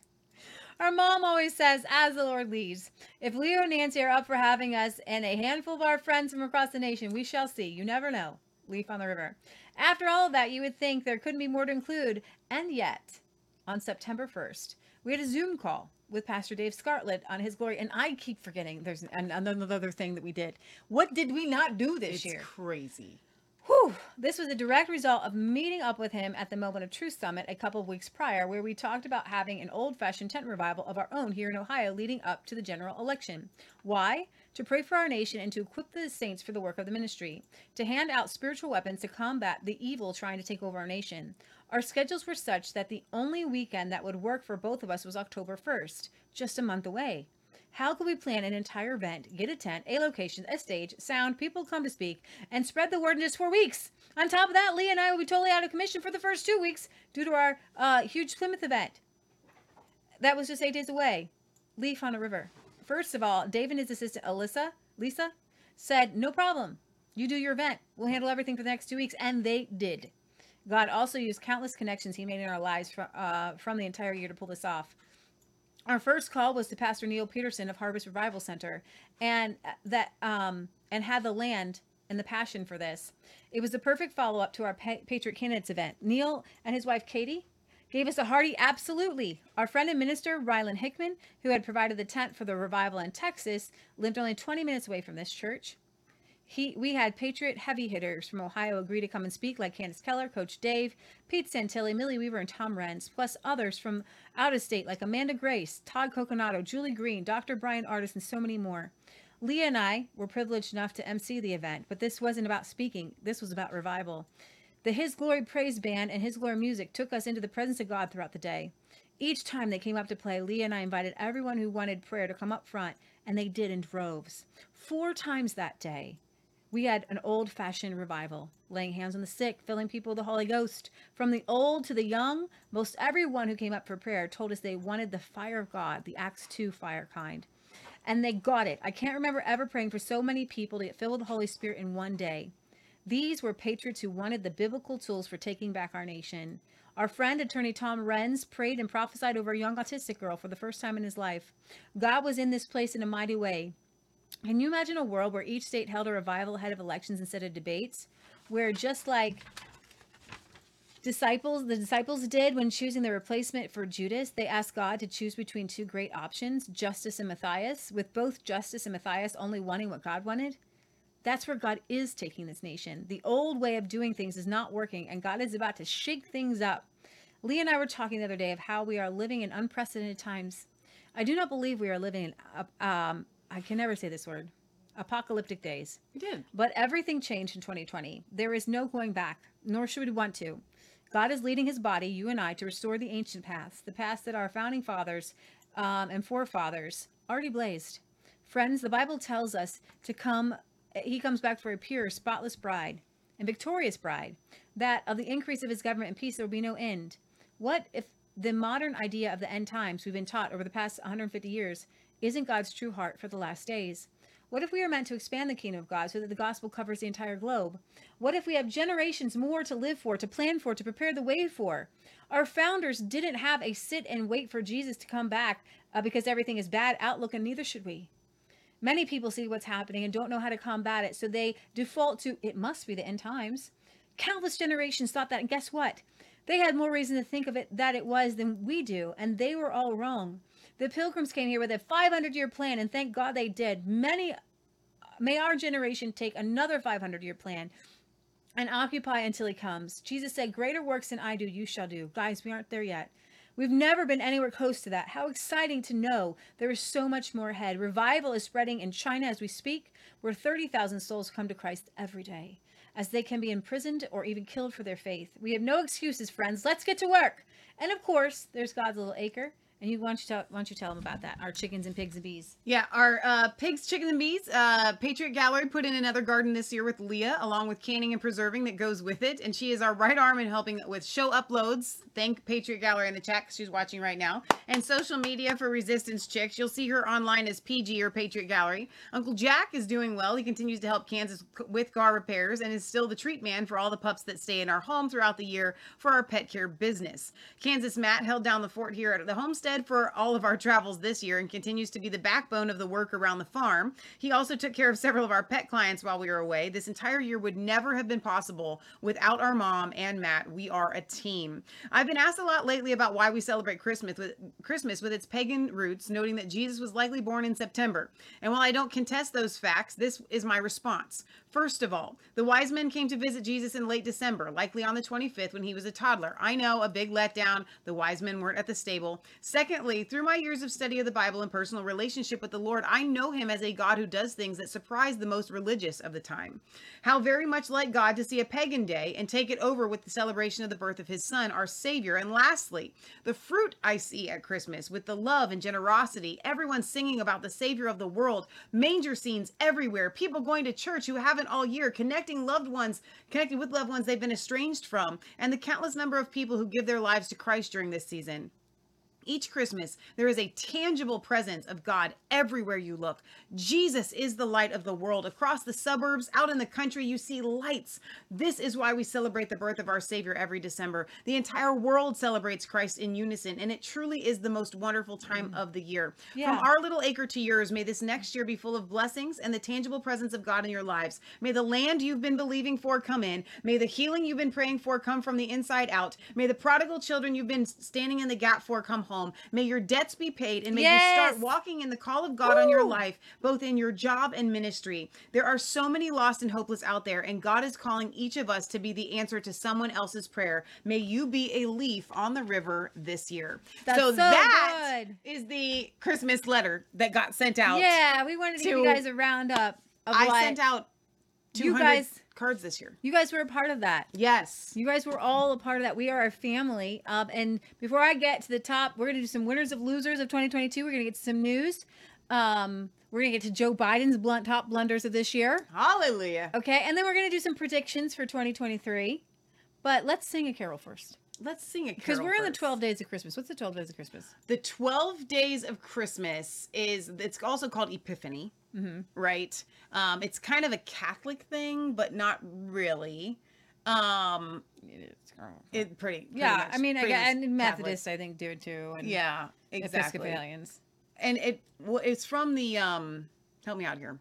Our mom always says, as the Lord leads. If Leo and Nancy are up for having us and a handful of our friends from across the nation, we shall see. You never know. Leaf on the river. After all of that, you would think there couldn't be more to include. And yet, on September 1st, we had a Zoom call with Pastor Dave Scarlett on his glory. And I keep forgetting there's an, another thing that we did. What did we not do this year? It's year? crazy. Whew. This was a direct result of meeting up with him at the Moment of Truth Summit a couple of weeks prior, where we talked about having an old fashioned tent revival of our own here in Ohio leading up to the general election. Why? To pray for our nation and to equip the saints for the work of the ministry, to hand out spiritual weapons to combat the evil trying to take over our nation. Our schedules were such that the only weekend that would work for both of us was October 1st, just a month away. How could we plan an entire event, get a tent, a location, a stage, sound, people come to speak, and spread the word in just four weeks? On top of that, Lee and I will be totally out of commission for the first two weeks due to our uh, huge Plymouth event. That was just eight days away. Leaf on a river. First of all, Dave and his assistant Alyssa, Lisa, said, No problem. You do your event. We'll handle everything for the next two weeks. And they did. God also used countless connections He made in our lives from, uh, from the entire year to pull this off. Our first call was to Pastor Neil Peterson of Harvest Revival Center, and uh, that um, and had the land and the passion for this. It was the perfect follow up to our pa- Patriot Candidates event. Neil and his wife Katie gave us a hearty absolutely. Our friend and minister Rylan Hickman, who had provided the tent for the revival in Texas, lived only 20 minutes away from this church. He, we had Patriot heavy hitters from Ohio agree to come and speak, like Candice Keller, Coach Dave, Pete Santilli, Millie Weaver, and Tom Renz, plus others from out of state, like Amanda Grace, Todd Coconato, Julie Green, Dr. Bryan Ardis, and so many more. Leah and I were privileged enough to MC the event, but this wasn't about speaking. This was about revival. The His Glory Praise Band and His Glory music took us into the presence of God throughout the day. Each time they came up to play, Leah and I invited everyone who wanted prayer to come up front, and they did in droves. Four times that day, we had an old fashioned revival, laying hands on the sick, filling people with the Holy Ghost. From the old to the young, most everyone who came up for prayer told us they wanted the fire of God, the Acts 2 fire kind. And they got it. I can't remember ever praying for so many people to get filled with the Holy Spirit in one day. These were patriots who wanted the biblical tools for taking back our nation. Our friend, attorney Tom Renz, prayed and prophesied over a young autistic girl for the first time in his life. God was in this place in a mighty way. Can you imagine a world where each state held a revival ahead of elections instead of debates? Where just like disciples the disciples did when choosing the replacement for Judas, they asked God to choose between two great options, Justus and Matthias, with both Justus and Matthias only wanting what God wanted. That's where God is taking this nation. The old way of doing things is not working, and God is about to shake things up. Lee and I were talking the other day of how we are living in unprecedented times. I do not believe we are living in, uh, um, I can never say this word, apocalyptic days. You did. But everything changed in 2020. There is no going back, nor should we want to. God is leading his body, you and I, to restore the ancient paths, the paths that our founding fathers um, and forefathers already blazed. Friends, the Bible tells us to come, he comes back for a pure, spotless bride and victorious bride, that of the increase of his government and peace there will be no end. What if the modern idea of the end times we've been taught over the past 150 years isn't God's true heart for the last days? What if we are meant to expand the kingdom of God so that the gospel covers the entire globe? What if we have generations more to live for, to plan for, to prepare the way for? Our founders didn't have a sit and wait for Jesus to come back uh, because everything is bad outlook, and neither should we. Many people see what's happening and don't know how to combat it, so they default to it must be the end times. Countless generations thought that, and guess what? They had more reason to think of it that it was than we do, and they were all wrong. The pilgrims came here with a 500 year plan, and thank God they did. Many, may our generation take another 500 year plan and occupy until he comes. Jesus said, Greater works than I do, you shall do. Guys, we aren't there yet. We've never been anywhere close to that. How exciting to know there is so much more ahead. Revival is spreading in China as we speak, where 30,000 souls come to Christ every day, as they can be imprisoned or even killed for their faith. We have no excuses, friends. Let's get to work. And of course, there's God's little acre. And you why don't you tell why don't you tell them about that? Our chickens and pigs and bees. Yeah, our uh, pigs, chickens, and bees. Uh, Patriot Gallery put in another garden this year with Leah, along with canning and preserving that goes with it. And she is our right arm in helping with show uploads. Thank Patriot Gallery in the chat she's watching right now. And social media for Resistance Chicks. You'll see her online as PG or Patriot Gallery. Uncle Jack is doing well. He continues to help Kansas with gar repairs and is still the treat man for all the pups that stay in our home throughout the year for our pet care business. Kansas Matt held down the fort here at the homestead for all of our travels this year and continues to be the backbone of the work around the farm. He also took care of several of our pet clients while we were away. This entire year would never have been possible without our mom and Matt. We are a team. I've been asked a lot lately about why we celebrate Christmas with Christmas with its pagan roots, noting that Jesus was likely born in September. And while I don't contest those facts, this is my response. First of all, the wise men came to visit Jesus in late December, likely on the 25th when he was a toddler. I know, a big letdown. The wise men weren't at the stable. Secondly, through my years of study of the Bible and personal relationship with the Lord, I know him as a God who does things that surprise the most religious of the time. How very much like God to see a pagan day and take it over with the celebration of the birth of his son, our Savior. And lastly, the fruit I see at Christmas with the love and generosity, everyone singing about the Savior of the world, manger scenes everywhere, people going to church who haven't all year, connecting loved ones, connecting with loved ones they've been estranged from, and the countless number of people who give their lives to Christ during this season. Each Christmas, there is a tangible presence of God everywhere you look. Jesus is the light of the world. Across the suburbs, out in the country, you see lights. This is why we celebrate the birth of our Savior every December. The entire world celebrates Christ in unison, and it truly is the most wonderful time of the year. Yeah. From our little acre to yours, may this next year be full of blessings and the tangible presence of God in your lives. May the land you've been believing for come in. May the healing you've been praying for come from the inside out. May the prodigal children you've been standing in the gap for come home. May your debts be paid and may you start walking in the call of God on your life, both in your job and ministry. There are so many lost and hopeless out there, and God is calling each of us to be the answer to someone else's prayer. May you be a leaf on the river this year. That's so that good. is the Christmas letter that got sent out. Yeah, we wanted to, give you guys a roundup of I what sent out 200 You guys- cards this year. you guys were a part of that. Yes. You guys were all a part of that. We are a family. Um, and before I get to the top, we're gonna do some winners of losers of 2022. We're gonna get to some news. Um, we're gonna get to Joe Biden's blunt top blunders of this year. Hallelujah. Okay, and then we're gonna do some predictions for 2023. But let's sing a carol first Let's sing a carol. because we're in the 12 days of Christmas. What's the 12 days of Christmas? The 12 days of Christmas is it's also called Epiphany, Mm-hmm. right? Um, it's kind of a Catholic thing, but not really. Um, it pretty, pretty yeah, much- I mean, I pretty got, much and Catholic. Methodists, I think, do it too. And Yeah, exactly. Episcopalians. And it well, it's from the um. Help me out here.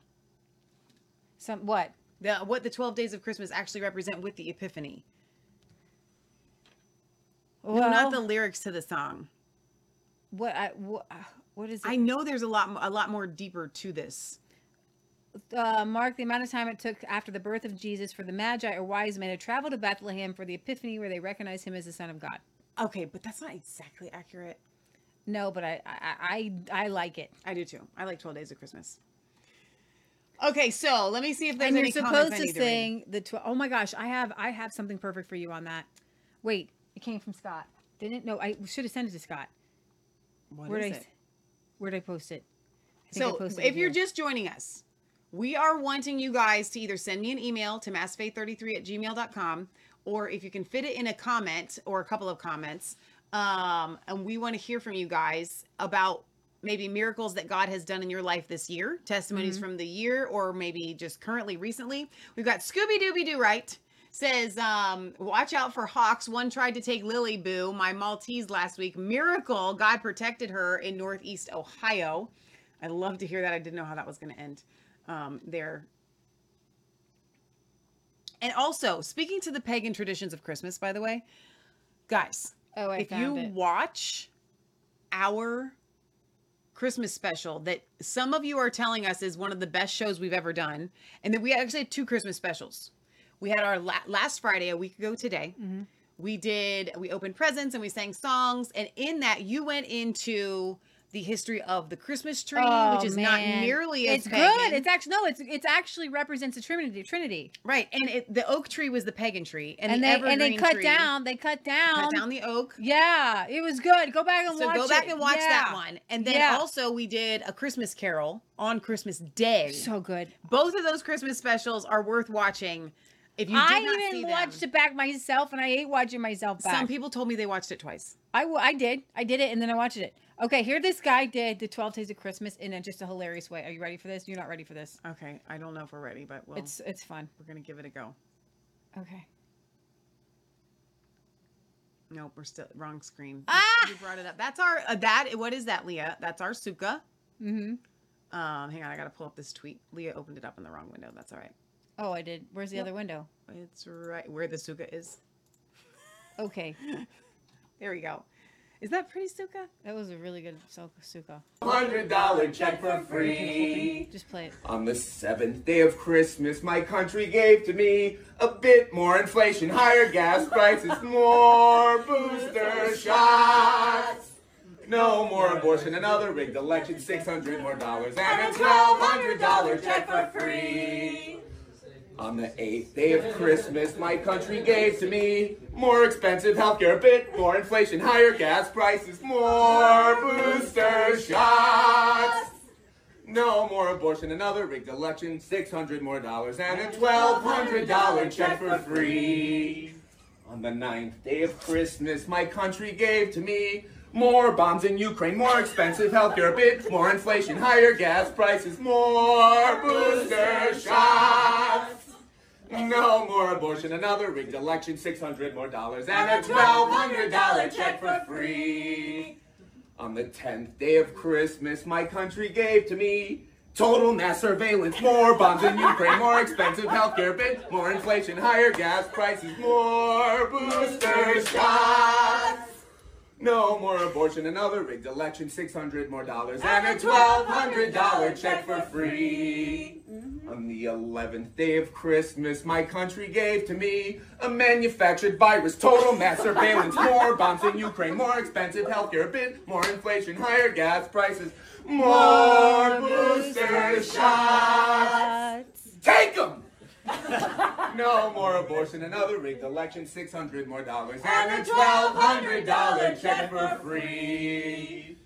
Some what? The what the 12 days of Christmas actually represent with the Epiphany. Well, no, not the lyrics to the song. what? I what, what is it? I know there's a lot a lot more deeper to this. Uh, mark the amount of time it took after the birth of Jesus for the Magi or wise men to travel to Bethlehem for the Epiphany, where they recognize him as the Son of God. Okay, but that's not exactly accurate. No, but I I I, I like it. I do too. I like 12 Days of Christmas. Okay, so let me see if there's and you're any supposed to need to read. sing the tw- oh my gosh i have i have something perfect for you on that wait it came from scott didn't no i should have sent it to scott What where is did I, it? where did i post it I think I So if you're just joining us, we are wanting you guys to either send me an email to masfaith33 at gmail.com or if you can fit it in a comment or a couple of comments. Um, and we want to hear from you guys about maybe miracles that God has done in your life this year, testimonies Mm-hmm. from the year, or maybe just currently recently. We've got Scooby Dooby Doo right. Says, um, watch out for hawks. One tried to take Lily Boo, my Maltese, last week. Miracle, God protected her in Northeast Ohio. I love to hear that. I didn't know how that was going to end um, there. And also, speaking to the pagan traditions of Christmas, by the way, guys, oh i if you it watch our Christmas special that some of you are telling us is one of the best shows we've ever done, and that we actually had two Christmas specials. We had our la- last Friday, a week ago today. Mm-hmm. We did, we opened presents and we sang songs. And in that, you went into the history of the Christmas tree, Oh, which is not man. nearly as it's pagan. good it's actually no it's it's actually represents the trinity trinity right. And it, the oak tree was the pagan tree, and, and, the they and they cut tree down they cut down cut down the oak. yeah it was good go back and So watch go back it. and watch that one. And then Yeah. also we did a Christmas Carol on Christmas Day. so good Both of those Christmas specials are worth watching. If you i not even them. watched it back myself and i hate watching myself back Some people told me they watched it twice. I, w- I did. I did it and then I watched it. Okay, here this guy did the 12 Days of Christmas in a, just a hilarious way. Are you ready for this? You're not ready for this. Okay, I don't know if we're ready, but we'll, It's it's fun. we're gonna give it a go. Okay. Nope, we're still wrong screen. Ah! You brought it up. That's our uh, that. What is that, Leah? That's our sukkah. Mm-hmm. Um, hang on, I gotta pull up this tweet. Leah opened it up in the wrong window. That's all right. Oh, I did. Where's the Yep. other window? It's right where the sukkah is. Okay. There we go. Is that pretty Sukkah? That was a really good so- sukkah. Hundred dollar check for free. Just play it. On the seventh day of Christmas, my country gave to me a bit more inflation, higher gas prices, more booster shots. No more abortion, another rigged election, 600 more dollars, and a $1,200 check for free. On the eighth day of Christmas, my country gave to me more expensive healthcare, a bit more inflation, higher gas prices, more booster shots. No more abortion, another rigged election, 600 more dollars, and a $1,200 check for free. On the ninth day of Christmas, my country gave to me More bombs in Ukraine, more expensive healthcare, a bit more inflation, higher gas prices, more booster shots. No more abortion, another rigged election, 600 more dollars, and a $1,200 check for free. On the 10th day of Christmas, my country gave to me total mass surveillance, more bombs in Ukraine, more expensive healthcare, bit more inflation, higher gas prices, more booster shots. No more abortion, another rigged election, 600 more dollars, and a $1,200 check for free. On the 11th day of Christmas, my country gave to me a manufactured virus, total mass surveillance, more bombs in Ukraine, more expensive healthcare, a bit more inflation, higher gas prices, more booster shots. Take them! No more abortion, another rigged election, 600 more dollars, and a $1,200 check for free.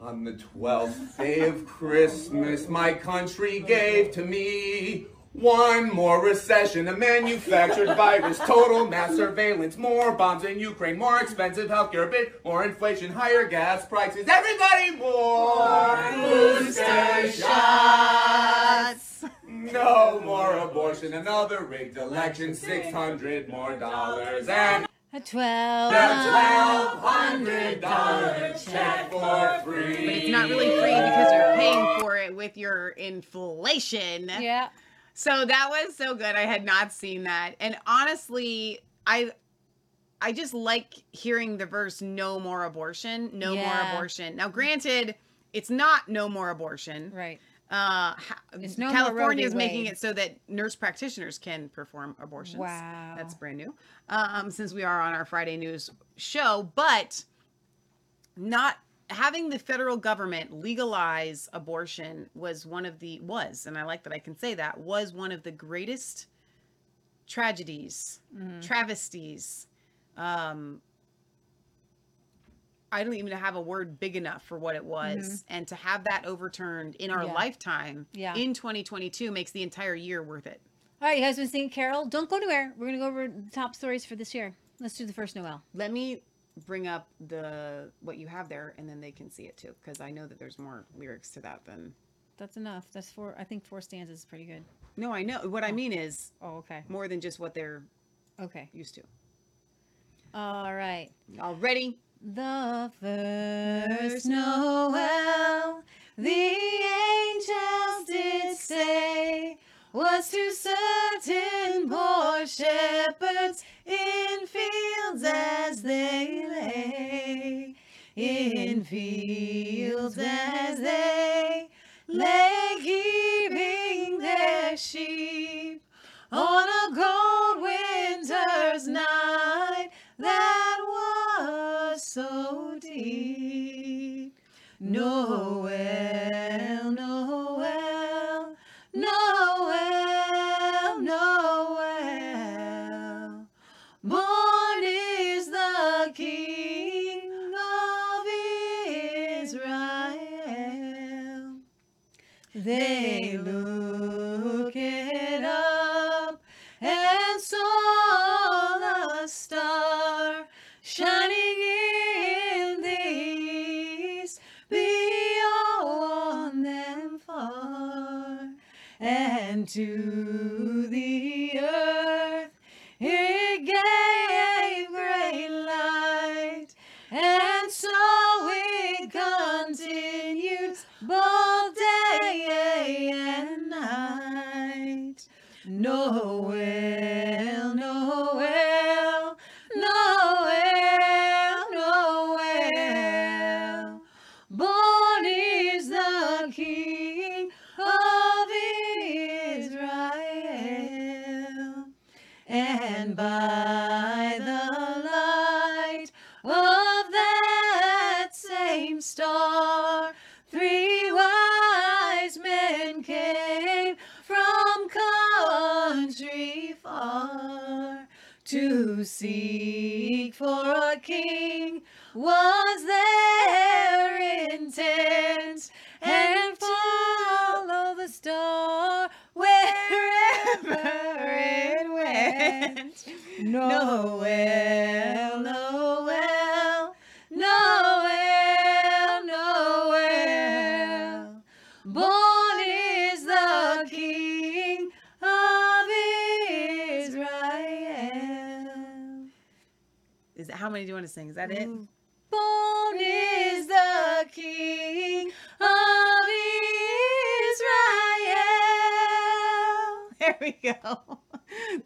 On the 12th day of Christmas, my country gave to me one more recession, a manufactured virus, total mass surveillance, more bombs in Ukraine, more expensive healthcare, a bit more inflation, higher gas prices, everybody more booster shots. No more abortion, another rigged election, 600 more dollars, and A twelve. a $1,200 check for free. But it's not really free because you're paying for it with your inflation. Yeah. So that was so good. I had not seen that. And honestly, I I just like hearing the verse no more abortion, no more abortion. Now granted, it's not no more abortion. Right. Uh no California is making it so that nurse practitioners can perform abortions. Wow. That's brand new. Um since we are on our Friday news show, but not having the federal government legalize abortion was one of the was and i like that i can say that was one of the greatest tragedies travesties um i don't even have a word big enough for what it mm-hmm. was and to have that overturned in our Yeah. lifetime Yeah. in 2022 makes the entire year worth it All right, you guys been singing Carol? Don't go anywhere. We're gonna go over the top stories for this year. Let's do the first Noel. let me bring up the what you have there and then they can see it too because i know that there's more lyrics to that than That's enough. That's four. I think four stanzas is pretty good. no i know what i oh. mean is Oh, okay. more than just what they're Okay. used to. All right. All ready? The first Noel, the angels did say, was to certain poor shepherds in fields as they lay, in fields as they lay keeping their sheep on a cold winter's night that so deep. Noel, to for a king was their intent and follow the star wherever it went. Noel, Noel, many do you want to sing? Is that it? Mm. Born is the King of Israel. There we go.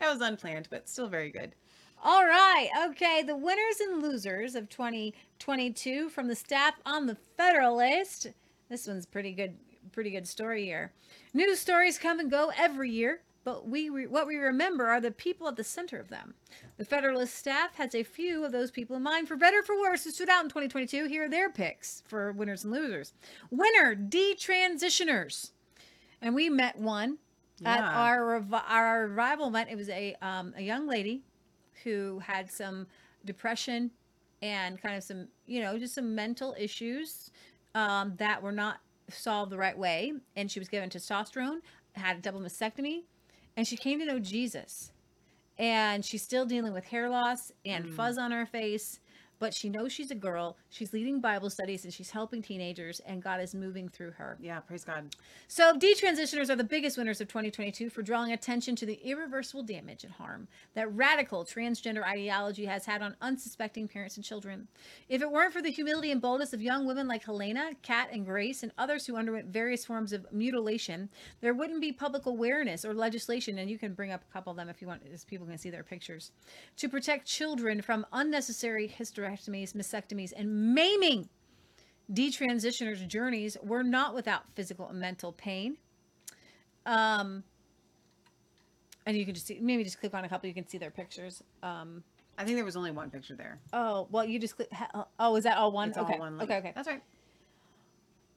that was unplanned, but still very good. All right. Okay. The winners and losers of 2022 from the staff on the Federalist. This one's pretty good. Pretty good story here. News stories come and go every year, but we re- what we remember are the people at the center of them. The Federalist staff has a few of those people in mind, for better or for worse, who stood out in 2022. Here are their picks for winners and losers. Winner: detransitioners, and we met one at our our revival event. It was a um, a young lady who had some depression and kind of some, you know, just some mental issues um, that were not solved the right way. And she was given testosterone, had a double mastectomy, and she came to know Jesus. And she's still dealing with hair loss and mm. fuzz on her face, but she knows she's a girl. She's leading Bible studies and she's helping teenagers, and God is moving through her. Yeah, praise God. So, detransitioners are the biggest winners of 2022 for drawing attention to the irreversible damage and harm that radical transgender ideology has had on unsuspecting parents and children. If it weren't for the humility and boldness of young women like Helena, Kat, and Grace, and others who underwent various forms of mutilation, there wouldn't be public awareness or legislation. And you can bring up a couple of them if you want, as people can see their pictures, to protect children from unnecessary hysterectomies, mastectomies, and maiming detransitioners' journeys were not without physical and mental pain. Um, and you can just see, maybe just click on a couple, you can see their pictures. Um, I think there was only one picture there. oh, well, you just click. Oh, is that all one? It's okay. all one. link. okay, okay. That's right.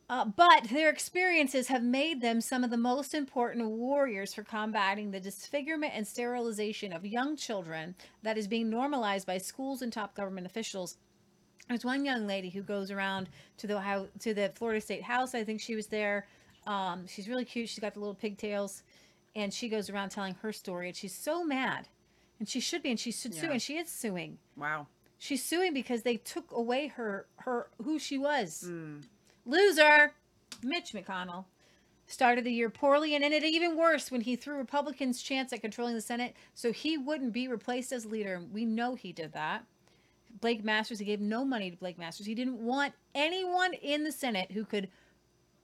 Uh, but their experiences have made them some of the most important warriors for combating the disfigurement and sterilization of young children that is being normalized by schools and top government officials. There's one young lady who goes around to the how to the Florida State House. I think she was there. Um, she's really cute. She's got the little pigtails, and she goes around telling her story. And she's so mad, and she should be, and she should sue, Yeah. and she is suing. Wow. She's suing because they took away her her who she was. Mm. Loser, Mitch McConnell started the year poorly and ended even worse when he threw Republicans' chance at controlling the Senate so he wouldn't be replaced as leader. We know he did that. Blake Masters, he gave no money to Blake Masters. He didn't want anyone in the Senate who could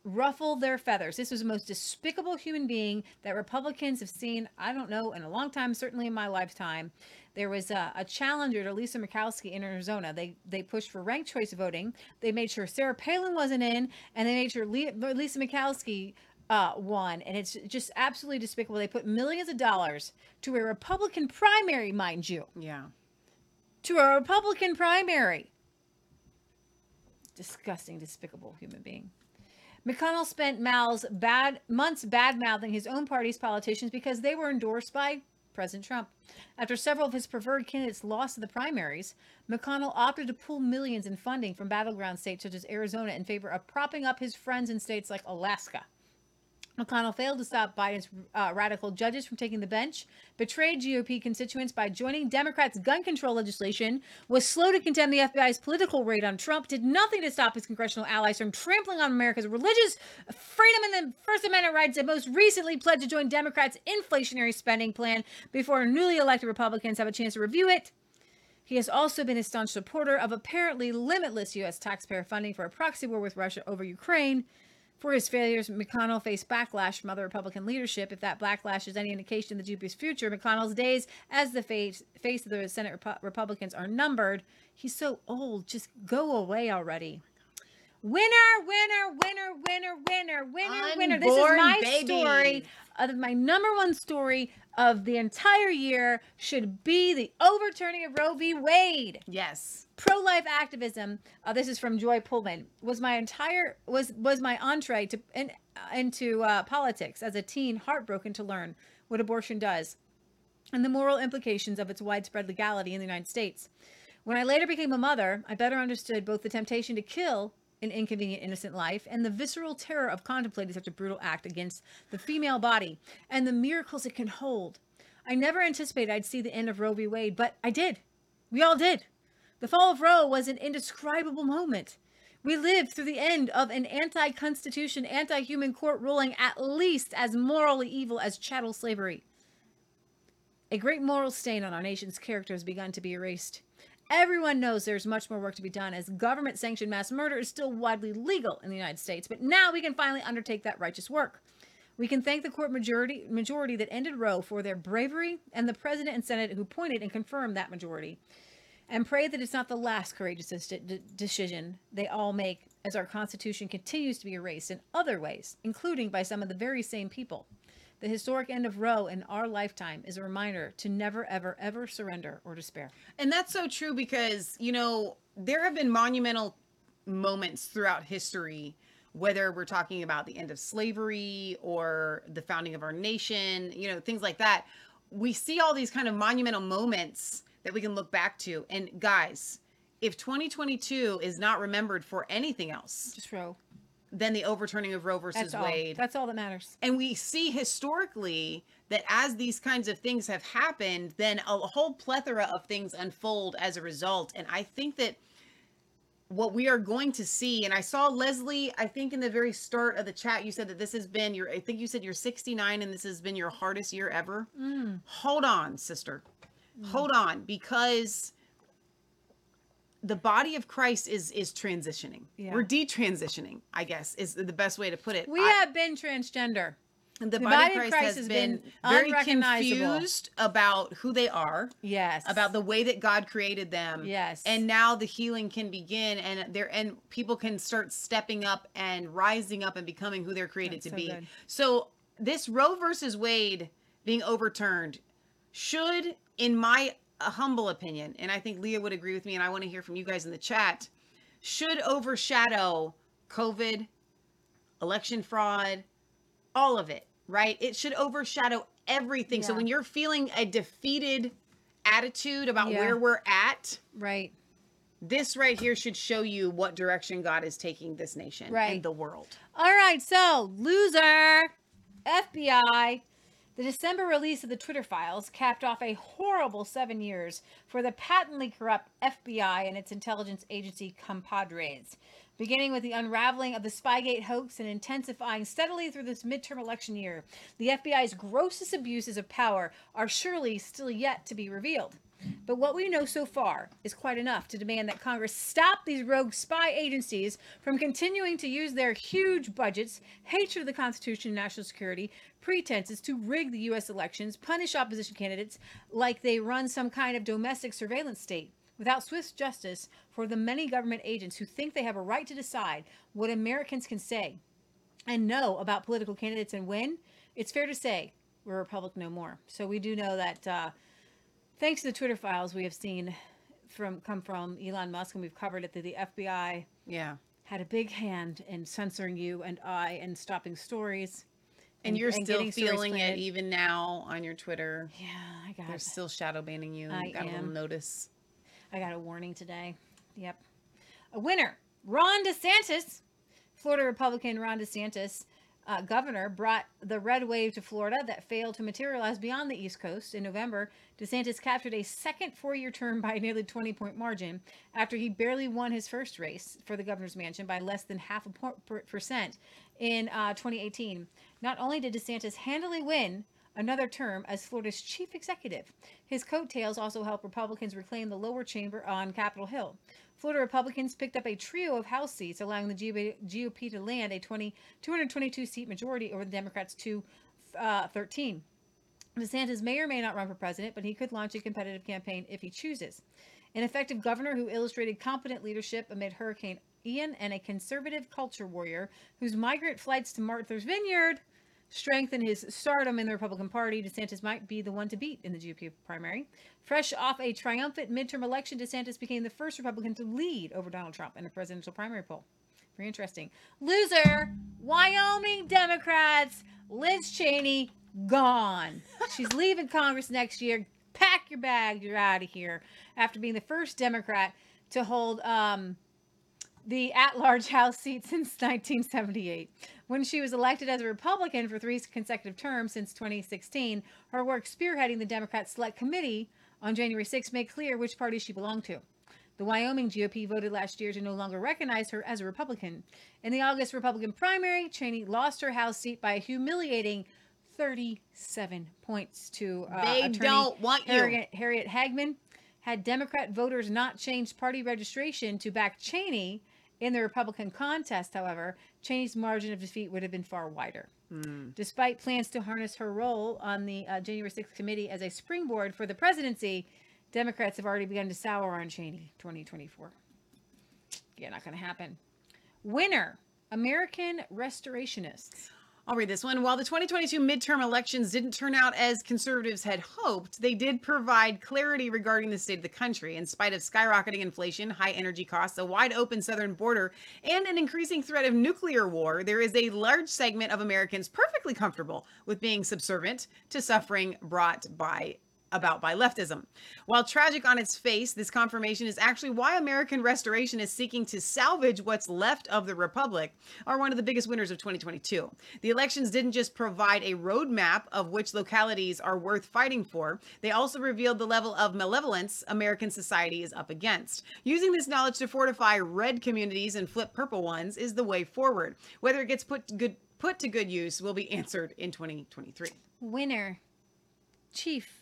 ruffle their feathers. This was the most despicable human being that Republicans have seen, I don't know, in a long time, certainly in my lifetime. There was a, a challenger to Lisa Murkowski in Arizona. They they pushed for ranked choice voting. They made sure Sarah Palin wasn't in, and they made sure Le- Lisa Murkowski uh, won. And it's just absolutely despicable. They put millions of dollars to a Republican primary, mind you, Yeah. to a Republican primary. Disgusting, despicable human being. McConnell spent Mal's bad months bad mouthing his own party's politicians because they were endorsed by President Trump. After several of his preferred candidates lost the primaries, McConnell opted to pull millions in funding from battleground states such as Arizona in favor of propping up his friends in states like Alaska. McConnell failed to stop Biden's uh, radical judges from taking the bench, betrayed GOP constituents by joining Democrats' gun control legislation, was slow to condemn the FBI's political raid on Trump, did nothing to stop his congressional allies from trampling on America's religious freedom and the First Amendment rights, and most recently pledged to join Democrats' inflationary spending plan before newly elected Republicans have a chance to review it. He has also been a staunch supporter of apparently limitless U.S. taxpayer funding for a proxy war with Russia over Ukraine. For his failures, McConnell faced backlash from other Republican leadership. If that backlash is any indication of the GOP's future, McConnell's days as the face, face of the Senate Repu- Republicans are numbered. He's so old. Just go away already. Winner, winner, winner, winner, winner, winner, winner. This is my babies. story. Of my number one story of the entire year should be the overturning of Roe v. Wade Yes. pro-life activism uh, this is from joy pullmann was my entire was was my entree to in, uh, into uh, politics as a teen heartbroken to learn what abortion does and the moral implications of its widespread legality in the united states when i later became a mother i better understood both the temptation to kill an inconvenient innocent life and the visceral terror of contemplating such a brutal act against the female body and the miracles it can hold i never anticipated i'd see the end of roe v wade but i did we all did the fall of Roe was an indescribable moment. We lived through the end of an anti constitution, anti human court ruling at least as morally evil as chattel slavery. A great moral stain on our nation's character has begun to be erased. Everyone knows there's much more work to be done as government sanctioned mass murder is still widely legal in the United States, but now we can finally undertake that righteous work. We can thank the court majority majority that ended Roe for their bravery and the president and senate who appointed and confirmed that majority. And pray that it's not the last courageous de- decision they all make as our constitution continues to be erased in other ways, including by some of the very same people. The historic end of Roe in our lifetime is a reminder to never, ever, ever surrender or despair. And that's so true because, you know, there have been monumental moments throughout history, whether we're talking about the end of slavery or the founding of our nation, you know, things like that. We see all these kind of monumental moments that we can look back to. And guys, if 2022 is not remembered for anything else Just Roe. Than the overturning of Roe versus That's all. Wade, That's all that matters. and we see historically that as these kinds of things have happened, then a whole plethora of things unfold as a result. And I think that what we are going to see, and I saw Leslie, I think in the very start of the chat, you said that this has been your, I think you said you're 69 and this has been your hardest year ever. Mm. Hold on, sister. Mm. Hold on, because the body of Christ is is transitioning. Yeah. We're detransitioning, I guess, is the best way to put it. We I- have been transgender. the, The body, of Christ, has been, very confused about who they are, Yes. about the way that God created them. Yes. And now the healing can begin and there and people can start stepping up and rising up and becoming who they're created That's to so be. good. So this Roe versus Wade being overturned should in my uh, humble opinion, and I think Leah would agree with me and I want to hear from you guys in the chat, should overshadow COVID, election fraud, all of it, right? It should overshadow everything. So when you're feeling a defeated attitude about Yeah. where we're at, right. this right here should show you what direction God is taking this nation Right. and the world. All right, so loser, FBI. The December release of the Twitter files capped off a horrible seven years for the patently corrupt FBI and its intelligence agency compadres. Beginning with the unraveling of the Spygate hoax and intensifying steadily through this midterm election year, the FBI's grossest abuses of power are surely still yet to be revealed. But what we know so far is quite enough to demand that Congress stop these rogue spy agencies from continuing to use their huge budgets, hatred of the Constitution and national security, pretenses to rig the U.S. elections, punish opposition candidates like they run some kind of domestic surveillance state. Without swift justice for the many government agents who think they have a right to decide what Americans can say and know about political candidates and when, it's fair to say we're a republic no more. So we do know that uh, thanks to the Twitter files we have seen from come from Elon Musk, and we've covered it that the FBI Yeah. had a big hand in censoring you and I and stopping stories. And, you're still feeling it even now on your Twitter. Yeah, I got They're it. still shadow banning you. I got a little notice. I got a warning today. Yep. A winner, Ron DeSantis. Florida Republican Ron DeSantis, uh, governor, brought the red wave to Florida that failed to materialize beyond the East Coast. In November, DeSantis captured a second four year term by a nearly 20 point margin after he barely won his first race for the governor's mansion by less than half a per- percent in uh, 2018. Not only did DeSantis handily win, another term as Florida's chief executive. His coattails also helped Republicans reclaim the lower chamber on Capitol Hill. Florida Republicans picked up a trio of House seats, allowing the GOP to land a 20, 222 seat majority over the Democrats' two, uh, 13. DeSantis may or may not run for president, but he could launch a competitive campaign if he chooses. An effective governor who illustrated competent leadership amid Hurricane Ian and a conservative culture warrior whose migrant flights to Martha's Vineyard strengthen his stardom in the Republican Party, DeSantis might be the one to beat in the GOP primary. Fresh off a triumphant midterm election, DeSantis became the first Republican to lead over Donald Trump in a presidential primary poll. Very interesting. Loser, Wyoming Democrats, Liz Cheney, gone. She's leaving Congress next year. Pack your bag, you're out of here. After being the first Democrat to hold um, the at large House seat since 1978. When she was elected as a Republican for three consecutive terms since 2016, her work spearheading the Democrat Select Committee on January 6 made clear which party she belonged to. The Wyoming GOP voted last year to no longer recognize her as a Republican. In the August Republican primary, Cheney lost her House seat by a humiliating 37 points to uh, They attorney don't want you. Harriet, Harriet Hageman. Had Democrat voters not changed party registration to back Cheney in the Republican contest, however, Cheney's margin of defeat would have been far wider. Despite plans to harness her role on the uh, January 6th committee as a springboard for the presidency, Democrats have already begun to sour on Cheney 2024. Yeah, not going to happen. Winner American Restorationists. I'll read this one. While the 2022 midterm elections didn't turn out as conservatives had hoped, they did provide clarity regarding the state of the country. In spite of skyrocketing inflation, high energy costs, a wide open southern border, and an increasing threat of nuclear war, there is a large segment of Americans perfectly comfortable with being subservient to suffering brought by about by leftism. While tragic on its face, this confirmation is actually why American Restoration is seeking to salvage what's left of the Republic, are one of the biggest winners of 2022. The elections didn't just provide a roadmap of which localities are worth fighting for, they also revealed the level of malevolence American society is up against. Using this knowledge to fortify red communities and flip purple ones is the way forward. Whether it gets put to good put to good use will be answered in 2023. Winner Chief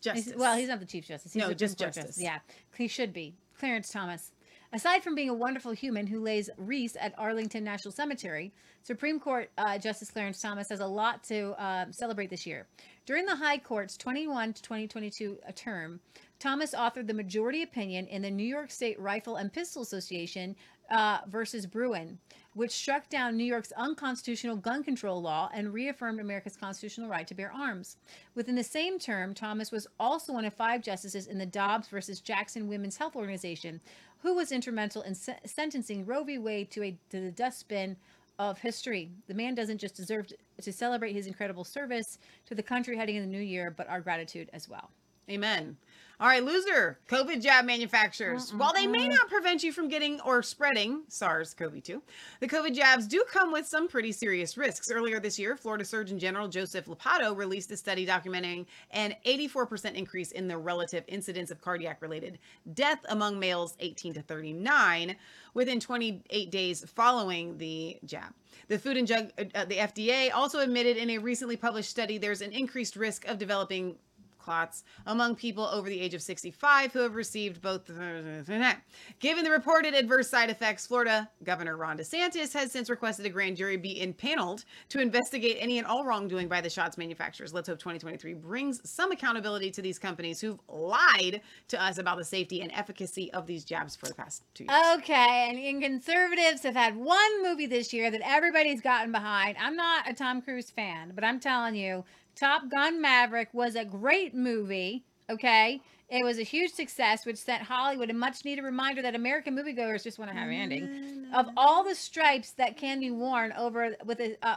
Justice. He's- well, he's not the Chief Justice. He's No, just Court Justice. Yeah, he should be. Clarence Thomas. Aside from being a wonderful human who lays wreaths at Arlington National Cemetery, Supreme Court uh, Justice Clarence Thomas has a lot to uh, celebrate this year. During the High Court's 21 to 2022 term, Thomas authored the majority opinion in the New York State Rifle and Pistol Association uh, versus Bruen, which struck down New York's unconstitutional gun control law and reaffirmed America's constitutional right to bear arms. Within the same term, Thomas was also one of five justices in the Dobbs versus Jackson Women's Health Organization, who was instrumental in se- sentencing Roe v. Wade to, a, to the dustbin of history. The man doesn't just deserve to, to celebrate his incredible service to the country heading in the new year, but our gratitude as well. Amen. All right, loser. COVID jab manufacturers. Mm, mm, While they may mm. not prevent you from getting or spreading SARS CoV 2, the COVID jabs do come with some pretty serious risks. Earlier this year, Florida Surgeon General Joseph Ladapo released a study documenting an 84% increase in the relative incidence of cardiac related death among males 18 to 39 within 28 days following the jab. The Food and Drug, uh, the FDA also admitted in a recently published study there's an increased risk of developing clots among people over the age of 65 who have received both. Given the reported adverse side effects, Florida Governor Ron DeSantis has since requested a grand jury be impaneled to investigate any and all wrongdoing by the shots manufacturers. Let's hope 2023 brings some accountability to these companies who've lied to us about the safety and efficacy of these jabs for the past two years. Okay, and, and conservatives have had one movie this year that everybody's gotten behind. I'm not a Tom Cruise fan, but I'm telling you, Top Gun Maverick was a great movie. Okay, it was a huge success, which sent Hollywood a much needed reminder that American moviegoers just want to have an ending. Of all the stripes that can be worn over with a uh,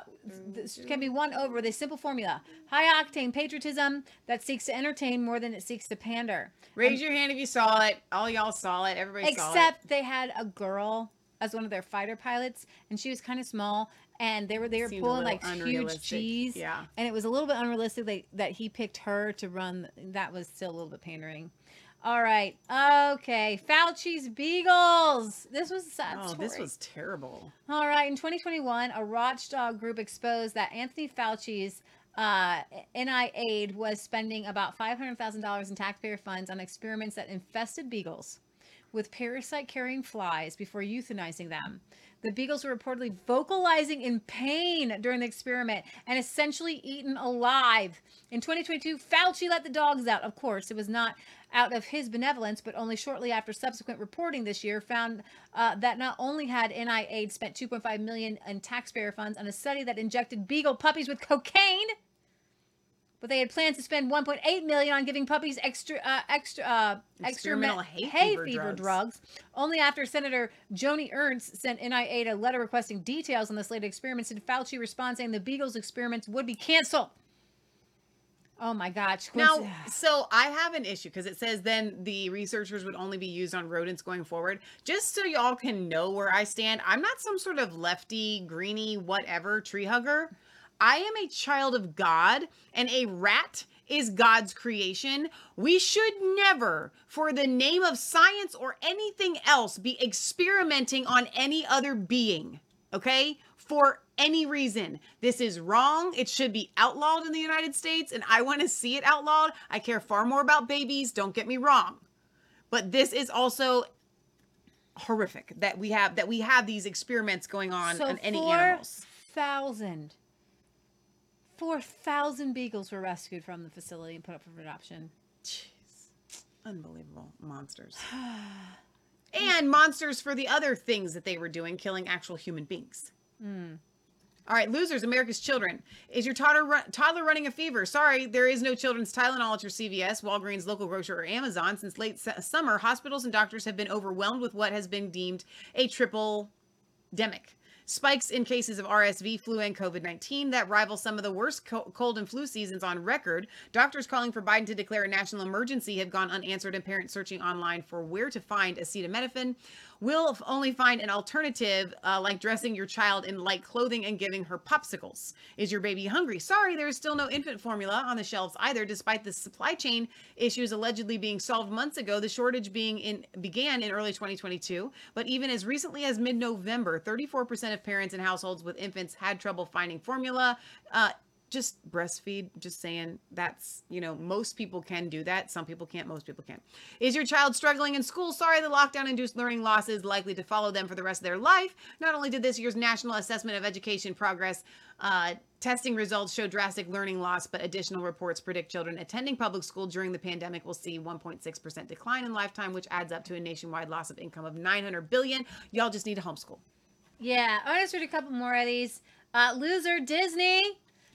can be won over with a simple formula: high octane patriotism that seeks to entertain more than it seeks to pander. Raise your hand if you saw it. All y'all saw it. Everybody saw it. Except they had a girl as one of their fighter pilots, and she was kind of small, and they were they were Seemed pulling like huge. G's, Yeah. and it was a little bit unrealistic that, that he picked her to run. That was still a little bit pandering. All right, okay, Fauci's Beagles. This was a sad Oh, story. this was terrible. All right, in 2021, a watchdog group exposed that Anthony Fauci's uh, NIAID was spending about $500,000 in taxpayer funds on experiments that infested beagles with parasite carrying flies before euthanizing them. The beagles were reportedly vocalizing in pain during the experiment and essentially eaten alive. In 2022, Fauci let the dogs out. Of course, it was not out of his benevolence, but only shortly after subsequent reporting this year found uh, that not only had NIH spent 2.5 million in taxpayer funds on a study that injected beagle puppies with cocaine, but they had plans to spend 1.8 million on giving puppies extra uh, extra uh, Experimental extra hay fever drugs. drugs. Only after Senator Joni Ernst sent NIAID a letter requesting details on the slated experiments did Fauci respond saying the Beagles experiments would be canceled. Oh my gosh. Now, so I have an issue because it says then the researchers would only be used on rodents going forward. Just so y'all can know where I stand, I'm not some sort of lefty, greeny, whatever tree hugger. I am a child of God, and a rat is God's creation. We should never, for the name of science or anything else, be experimenting on any other being, okay? For any reason. This is wrong. It should be outlawed in the United States, and I want to see it outlawed. I care far more about babies, don't get me wrong. but this is also horrific that we have that we have these experiments going on so on any animals. thousand, four thousand beagles were rescued from the facility and put up for adoption. Jeez. Unbelievable monsters. and monsters for the other things that they were doing, killing actual human beings. Hmm. All right, losers, America's children. Is your toddler, run- toddler running a fever? Sorry, there is no children's Tylenol at your CVS, Walgreens, local grocer, or Amazon. Since late su- summer, hospitals and doctors have been overwhelmed with what has been deemed a triple demic. Spikes in cases of RSV, flu, and COVID 19 that rival some of the worst co- cold and flu seasons on record. Doctors calling for Biden to declare a national emergency have gone unanswered, and parents searching online for where to find acetaminophen will only find an alternative uh, like dressing your child in light clothing and giving her popsicles. Is your baby hungry? Sorry, there is still no infant formula on the shelves either, despite the supply chain issues allegedly being solved months ago. The shortage being in began in early 2022, but even as recently as mid-November, 34% of parents in households with infants had trouble finding formula. Uh, just breastfeed just saying that's you know most people can do that. Some people can't most people can't. Is your child struggling in school? Sorry the lockdown induced learning loss is likely to follow them for the rest of their life. Not only did this year's national assessment of education progress uh, testing results show drastic learning loss but additional reports predict children attending public school during the pandemic will see 1.6% decline in lifetime which adds up to a nationwide loss of income of 900 billion y'all just need to homeschool. Yeah, I want to read a couple more of these. Uh, loser Disney,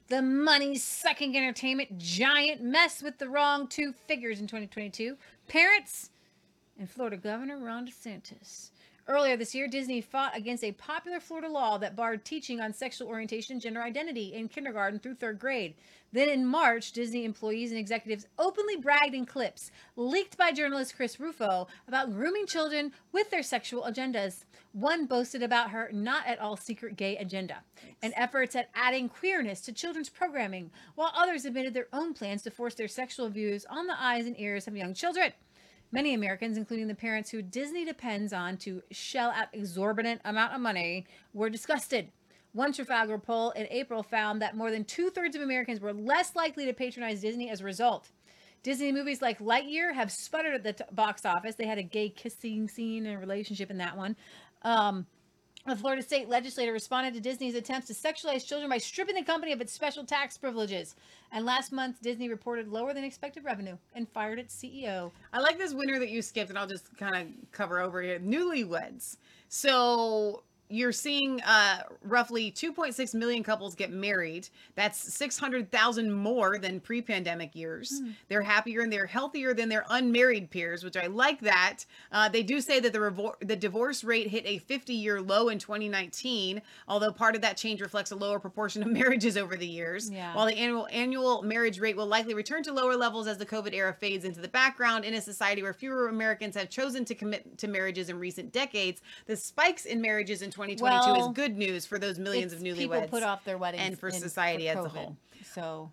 the money sucking entertainment giant mess with the wrong two figures in 2022. Parents and Florida Governor Ron DeSantis. Earlier this year, Disney fought against a popular Florida law that barred teaching on sexual orientation and gender identity in kindergarten through third grade. Then in March, Disney employees and executives openly bragged in clips leaked by journalist Chris Rufo about grooming children with their sexual agendas. One boasted about her not at all secret gay agenda and efforts at adding queerness to children's programming, while others admitted their own plans to force their sexual views on the eyes and ears of young children. Many Americans, including the parents who Disney depends on to shell out exorbitant amount of money, were disgusted. One Trafalgar poll in April found that more than two thirds of Americans were less likely to patronize Disney as a result. Disney movies like Lightyear have sputtered at the t- box office. They had a gay kissing scene and relationship in that one. Um, the Florida state legislature responded to Disney's attempts to sexualize children by stripping the company of its special tax privileges. And last month, Disney reported lower than expected revenue and fired its CEO. I like this winner that you skipped, and I'll just kind of cover over here. Newlyweds. So you're seeing uh, roughly 2.6 million couples get married. That's 600,000 more than pre-pandemic years. They're happier and they're healthier than their unmarried peers, which I like that. Uh, they do say that the revor- the divorce rate hit a 50-year low in 2019, although part of that change reflects a lower proportion of marriages over the years. Yeah. While the annual annual marriage rate will likely return to lower levels as the COVID era fades into the background in a society where fewer Americans have chosen to commit to marriages in recent decades. The spikes in marriages in 2022 Well, is good news for those millions of newlyweds. People put off their weddings and for society as a whole. So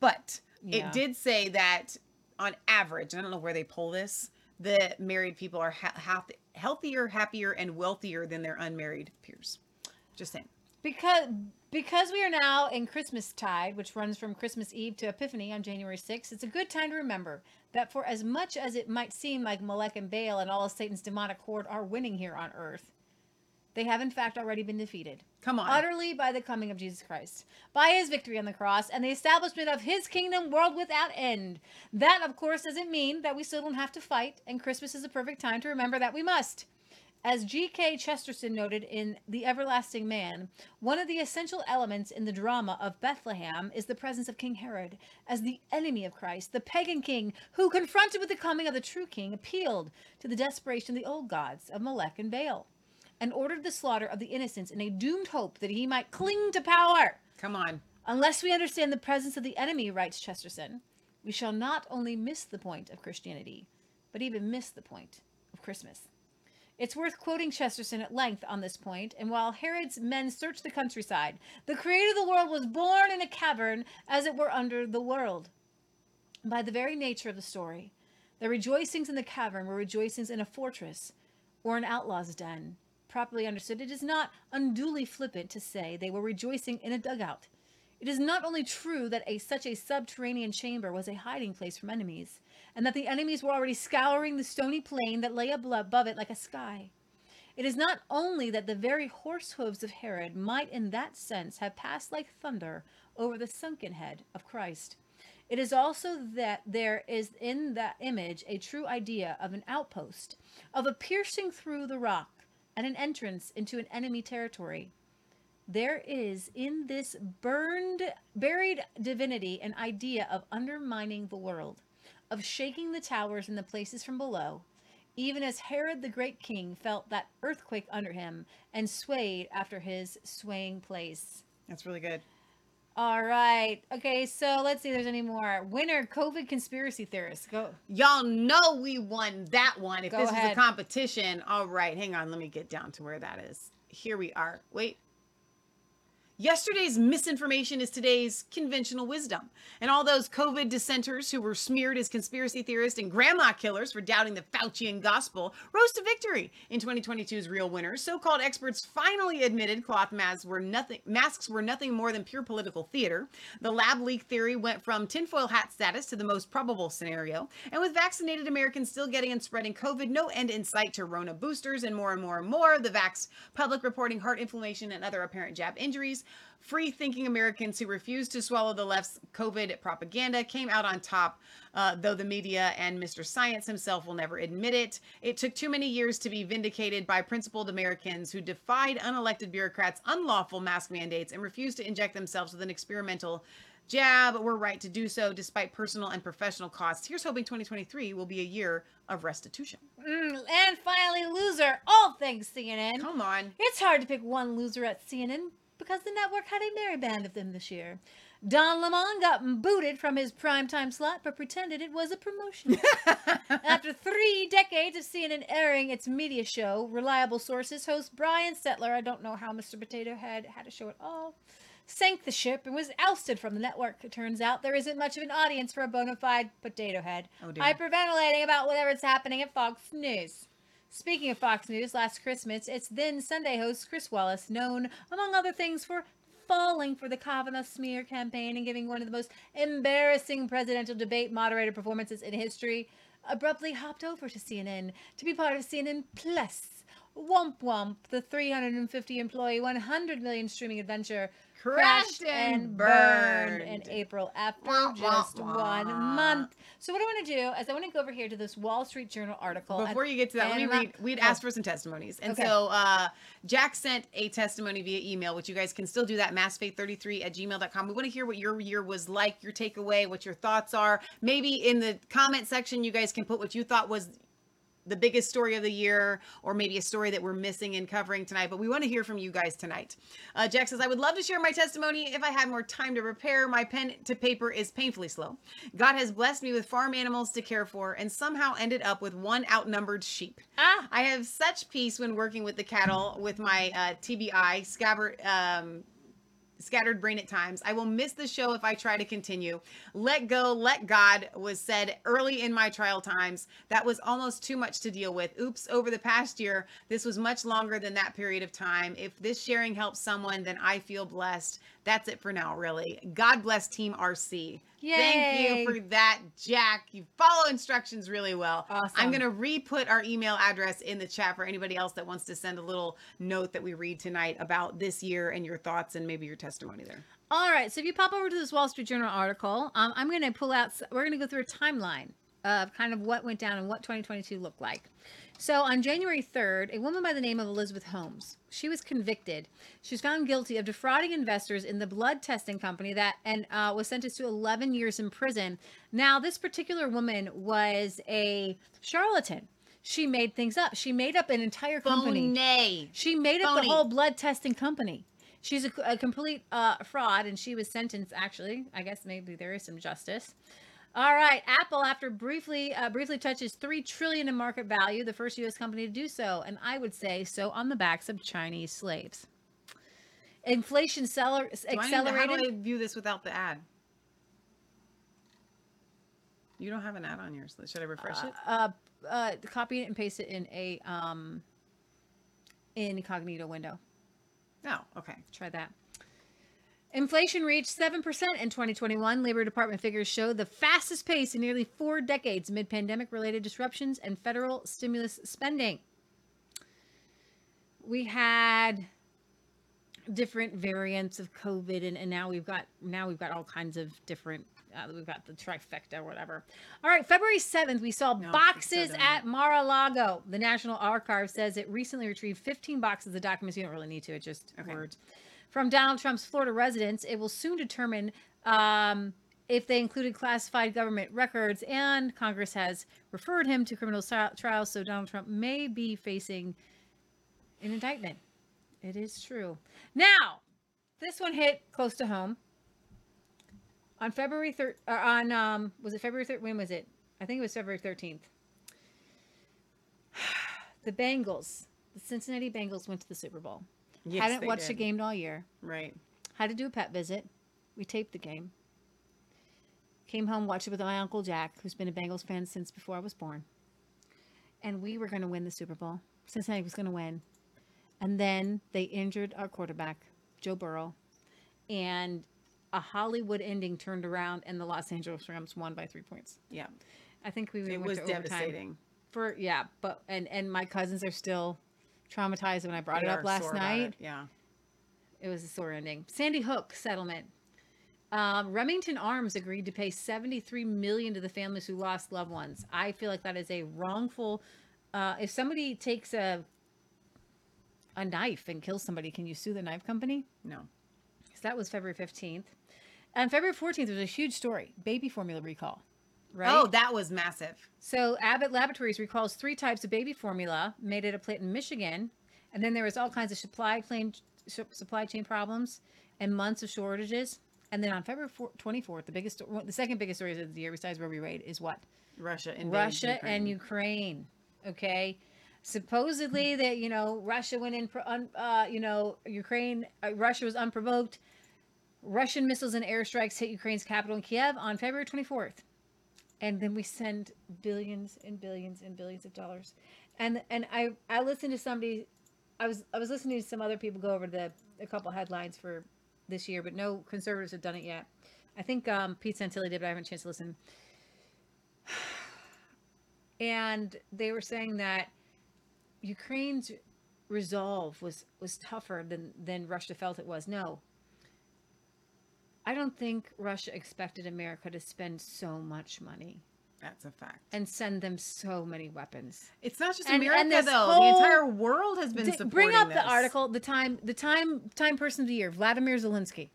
But Yeah. it did say that on average, I don't know where they pull this, the married people are ha- ha- healthier, happier, and wealthier than their unmarried peers. Just saying. because because we are now in Christmas tide, which runs from Christmas Eve to Epiphany on January 6th, it's a good time to remember that for as much as it might seem like Molech and Baal and all of Satan's demonic horde are winning here on earth, they have in fact already been defeated. Come on. Utterly by the coming of Jesus Christ, by his victory on the cross, and the establishment of his kingdom, world without end. That, of course, doesn't mean that we still don't have to fight, and Christmas is a perfect time to remember that we must. As G.K. Chesterton noted in The Everlasting Man, one of the essential elements in the drama of Bethlehem is the presence of King Herod as the enemy of Christ, the pagan king who, confronted with the coming of the true king, appealed to the desperation of the old gods of Molech and Baal and ordered the slaughter of the innocents in a doomed hope that he might cling to power. Come on. Unless we understand the presence of the enemy, writes Chesterton, we shall not only miss the point of Christianity, but even miss the point of Christmas. It's worth quoting Chesterton at length on this point, and while Herod's men searched the countryside, the creator of the world was born in a cavern, as it were under the world. By the very nature of the story, the rejoicings in the cavern were rejoicings in a fortress or an outlaw's den. Properly understood, it is not unduly flippant to say they were rejoicing in a dugout. It is not only true that a such a subterranean chamber was a hiding place from enemies, and that the enemies were already scouring the stony plain that lay above it like a sky. It is not only that the very horse hooves of Herod might in that sense have passed like thunder over the sunken head of Christ. It is also that there is in that image a true idea of an outpost, of a piercing through the rock and an entrance into an enemy territory. There is in this burned, buried divinity an idea of undermining the world, of shaking the towers and the places from below, even as Herod the great king felt that earthquake under him and swayed after his swaying place. That's really good. All right. Okay, so let's see if there's any more. Winner COVID conspiracy theorists. Go. Y'all know we won that one. If Go this was ahead. a competition, all right, hang on. Let me get down to where that is. Here we are. Wait. Yesterday's misinformation is today's conventional wisdom. And all those COVID dissenters who were smeared as conspiracy theorists and grandma killers for doubting the Faucian gospel rose to victory in 2022's real winners. So-called experts finally admitted cloth masks were nothing masks were nothing more than pure political theater. The lab leak theory went from tinfoil hat status to the most probable scenario. And with vaccinated Americans still getting and spreading COVID, no end in sight to Rona boosters and more and more and more, the vax public reporting heart inflammation and other apparent jab injuries. Free thinking Americans who refused to swallow the left's COVID propaganda came out on top, uh, though the media and Mr. Science himself will never admit it. It took too many years to be vindicated by principled Americans who defied unelected bureaucrats' unlawful mask mandates and refused to inject themselves with an experimental jab. We're right to do so despite personal and professional costs. Here's hoping 2023 will be a year of restitution. Mm, and finally, loser. All things CNN. Come on. It's hard to pick one loser at CNN because the network had a merry band of them this year. Don Lemon got booted from his primetime slot but pretended it was a promotion. After three decades of CNN airing its media show, reliable sources host Brian Stelter, I don't know how Mr. Potato Head had a show at all, sank the ship and was ousted from the network. It turns out there isn't much of an audience for a bona fide Potato Head, Oh, dear. hyperventilating about whatever's happening at Fox News. Speaking of Fox News, last Christmas, its then Sunday host Chris Wallace, known among other things for falling for the Kavanaugh smear campaign and giving one of the most embarrassing presidential debate moderator performances in history, abruptly hopped over to CNN to be part of CNN Plus. Womp Womp, the 350 employee, 100 million streaming adventure, Crashed and burned. in April after wah, just wah. one month. So, what I want to do is I want to go over here to this Wall Street Journal article. Before you get to that, let me read. We'd oh. asked for some testimonies. And Okay. so uh, Jack sent a testimony via email, which you guys can still do that, masfaith33 at gmail.com. We want to hear what your year was like, your takeaway, what your thoughts are. Maybe in the comment section, you guys can put what you thought was the biggest story of the year, or maybe a story that we're missing in covering tonight. But we want to hear from you guys tonight. Uh, Jack says, I would love to share my testimony if I had more time to prepare. My pen to paper is painfully slow. God has blessed me with farm animals to care for and somehow ended up with one outnumbered sheep. Ah. I have such peace when working with the cattle with my uh, TBI, scabbard, um, scattered brain at times. I will miss the show if I try to continue. Let go, let God was said early in my trial times. That was almost too much to deal with. Oops, over the past year, this was much longer than that period of time. If this sharing helps someone, then I feel blessed. That's it for now, really. God bless Team RC. Yay. Thank you for that, Jack. You follow instructions really well. Awesome. I'm going to re-put our email address in the chat for anybody else that wants to send a little note that we read tonight about this year and your thoughts and maybe your testimony there. All right. So if you pop over to this Wall Street Journal article, um, I'm going to pull out, we're going to go through a timeline of kind of what went down and what 2022 looked like. So on January 3rd, a woman by the name of Elizabeth Holmes, she was convicted. She was found guilty of defrauding investors in the blood testing company that and uh, was sentenced to 11 years in prison. Now, this particular woman was a charlatan. She made things up. She made up an entire company. Phony. She made up the whole blood testing company. She's a, a complete uh, fraud, and she was sentenced. Actually, I guess maybe there is some justice. All right, Apple, after briefly uh, briefly touches three trillion in market value, the first U.S. company to do so, and I would say so on the backs of Chinese slaves. Inflation seller, Do I how do I view this without the ad? You don't have an ad on yours. Should I refresh it? uh, uh, copy it and paste it in a um, incognito window. No. Okay. Try that. Inflation reached 7% in 2021. Labor Department figures show the fastest pace in nearly four decades amid pandemic related disruptions and federal stimulus spending. We had different variants of COVID and, and now we've got now we've got all kinds of different uh, we've got the trifecta or whatever. All right, February 7th, we saw No, boxes so at Mar-a-Lago. The National Archive says it recently retrieved 15 boxes of documents. You don't really need to, it's just Okay. words. From Donald Trump's Florida residence, it will soon determine um, if they included classified government records, and Congress has referred him to criminal trials, so Donald Trump may be facing an indictment. It is true. Now, this one hit close to home. On February third, or on um was it February thir- when was it? I think it was February 13th. The Bengals, the Cincinnati Bengals went to the Super Bowl. Yes, Hadn't watched a game all year. Right. Had to do a pet visit. We taped the game. Came home, watched it with my uncle Jack, who's been a Bengals fan since before I was born. And we were going to win the Super Bowl. Cincinnati was going to win. And then they injured our quarterback, Joe Burrow. And a Hollywood ending turned around, and the Los Angeles Rams won by three points. Yeah. I think we It went was to overtime. devastating. For yeah, but and and my cousins are still traumatized when I brought it up last night. it, Yeah. It was a sore ending. Sandy Hook settlement. Um, Remington Arms agreed to pay 73 million to the families who lost loved ones. I feel like that is a wrongful. Uh, if somebody takes a a knife and kills somebody, can you sue the knife company? No. So that was February 15th. And February 14th was a huge story: baby formula recall. Right. Oh, that was massive. So Abbott Laboratories recalls three types of baby formula made at a plant in Michigan, and then there was all kinds of supply chain supply chain problems and months of shortages. And then on February 24th, the biggest, the second biggest story of the year besides Roe v. Wade is what? Russia invaded Russia and Ukraine. Okay. Supposedly that you know Russia went in, uh, you know Ukraine, uh, Russia was unprovoked. Russian missiles and airstrikes hit Ukraine's capital in Kiev on February 24th and then we send billions and billions and billions of dollars. And and i i listened to somebody i was i was listening to some other people go over the a couple headlines for this year but no conservatives have done it yet. I think um pete santilli did but i haven't a chance to listen. And they were saying that ukraine's resolve was was tougher than than russia felt it was. No I don't think Russia expected America to spend so much money That's a fact. and send them so many weapons. It's not just And- America and though. whole- the entire world has been D- supporting Bring up this. the article, the time, the time, time person of the year, Vladimir Zelensky.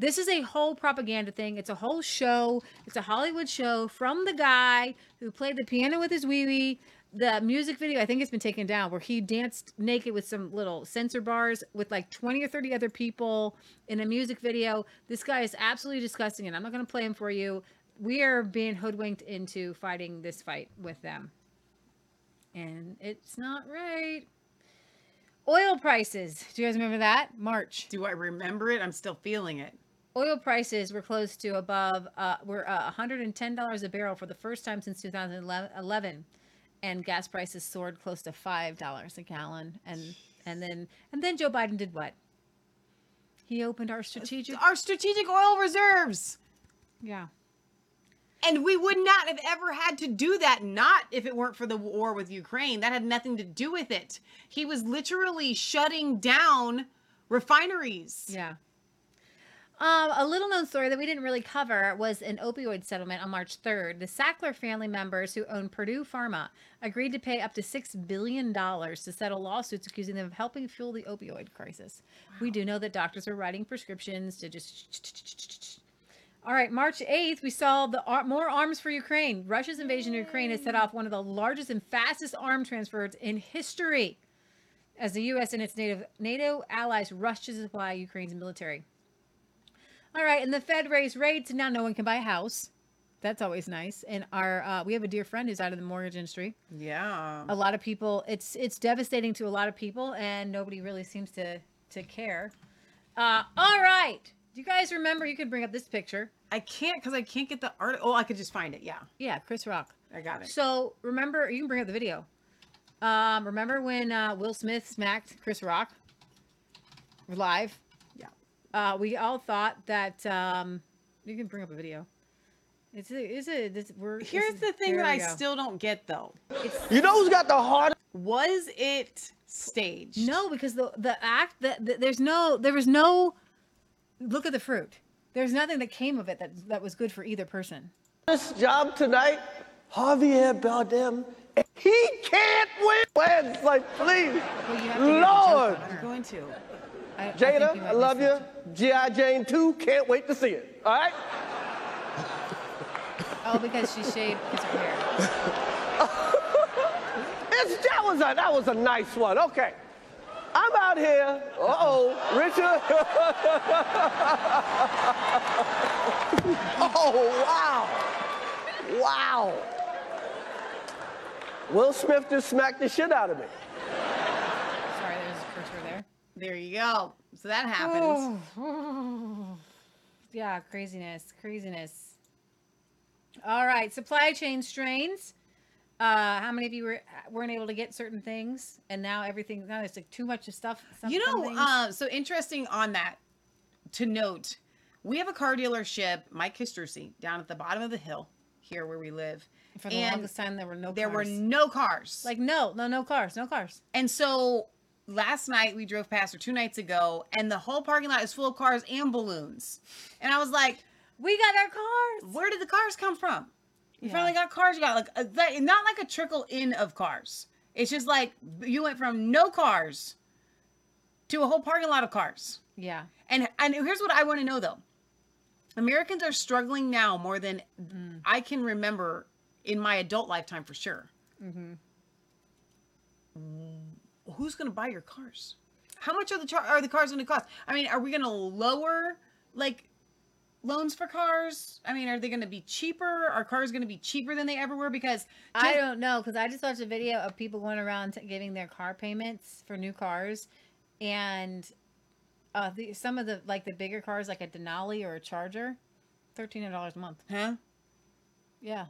This is a whole propaganda thing. It's a whole show. It's a Hollywood show from the guy who played the piano with his wee wee. The music video, I think it's been taken down, where he danced naked with some little sensor bars with like 20 or 30 other people in a music video. This guy is absolutely disgusting, and I'm not going to play him for you. We are being hoodwinked into fighting this fight with them. And it's not right. Oil prices. Do you guys remember that? March. Do I remember it? I'm still feeling it. Oil prices were close to above, uh, were uh, $110 a barrel for the first time since 2011. And gas prices soared close to $5 a gallon. And, and then, and then Joe Biden did what? He opened our strategic. Our strategic oil reserves. Yeah. And we would not have ever had to do that, not if it weren't for the war with Ukraine. That had nothing to do with it. He was literally shutting down refineries. Yeah. Um, a little known story that we didn't really cover was an opioid settlement on March 3rd. The Sackler family members who own Purdue Pharma agreed to pay up to $6 billion to settle lawsuits accusing them of helping fuel the opioid crisis. We do know that doctors are writing prescriptions to just. All right, March 8th, we saw the ar- more arms for Ukraine. Russia's invasion of Ukraine has set off one of the largest and fastest arm transfers in history as the U.S. and its NATO allies rush to supply Ukraine's military. All right, and the Fed raised rates, and now no one can buy a house. That's always nice. And our uh, we have a dear friend who's out of the mortgage industry. Yeah. A lot of people, it's it's devastating to a lot of people, and nobody really seems to to care. Uh, all right, do you guys remember? You could bring up this picture. I can't because I can't get the art. Oh, I could just find it. Yeah, Yeah, Chris Rock. I got it. So remember, you can bring up the video. Um, remember when uh, Will Smith smacked Chris Rock live? Yeah. uh, we all thought that um, you can bring up a video. It's a, it's a, this, we're, this Here's is- the thing that I go. still don't get though. You know who's got the hardest? Was it staged? No, because the the act that the, there's no there was no look at the fruit. There's nothing that came of it that that was good for either person. job tonight, Javier Bardem. He can't win. Wins. Like, please. Well, you have to hear the joke Lord. on I'm going to. I, I Jada, you I love you. it. G.I. Jane 2, can't wait to see it. All right? Oh, because she shaved his hair. It's, that, was a, that was a nice one. Okay. I'm out here. Uh-oh, Richard. oh, wow. Wow. Will Smith just smacked the shit out of me. Sorry, there's a cursor there. There you go. So that happened. Yeah, craziness, craziness. All right, supply chain strains. Uh, how many of you were weren't able to get certain things, and now everything now it's like too much of stuff. Some, You know, uh, so interesting on that to note, we have a car dealership, Mike Castrucci, down at the bottom of the hill here where we live. for the and longest time there were no there were no cars. like no, no, no cars, no cars. and so last night we drove past or two nights ago, and the whole parking lot is full of cars and balloons. And I was like, We got our cars. where did the cars come from? You Yeah. finally got cars. You got like, a, not like a trickle in of cars. It's just like you went from no cars to a whole parking lot of cars. Yeah, And and here's what I want to know though. Americans are struggling now more than mm. I can remember in my adult lifetime for sure. Mm-hmm. Who's going to buy your cars? How much are the char- are the cars going to cost? I mean, are we going to lower like loans for cars? I mean, are they going to be cheaper? Are cars going to be cheaper than they ever were? Because I don't know because I just watched a video of people going around t- giving their car payments for new cars, and uh, the, some of the like the bigger cars like a Denali or a Charger, thirteen hundred dollars a month. huh? Yeah,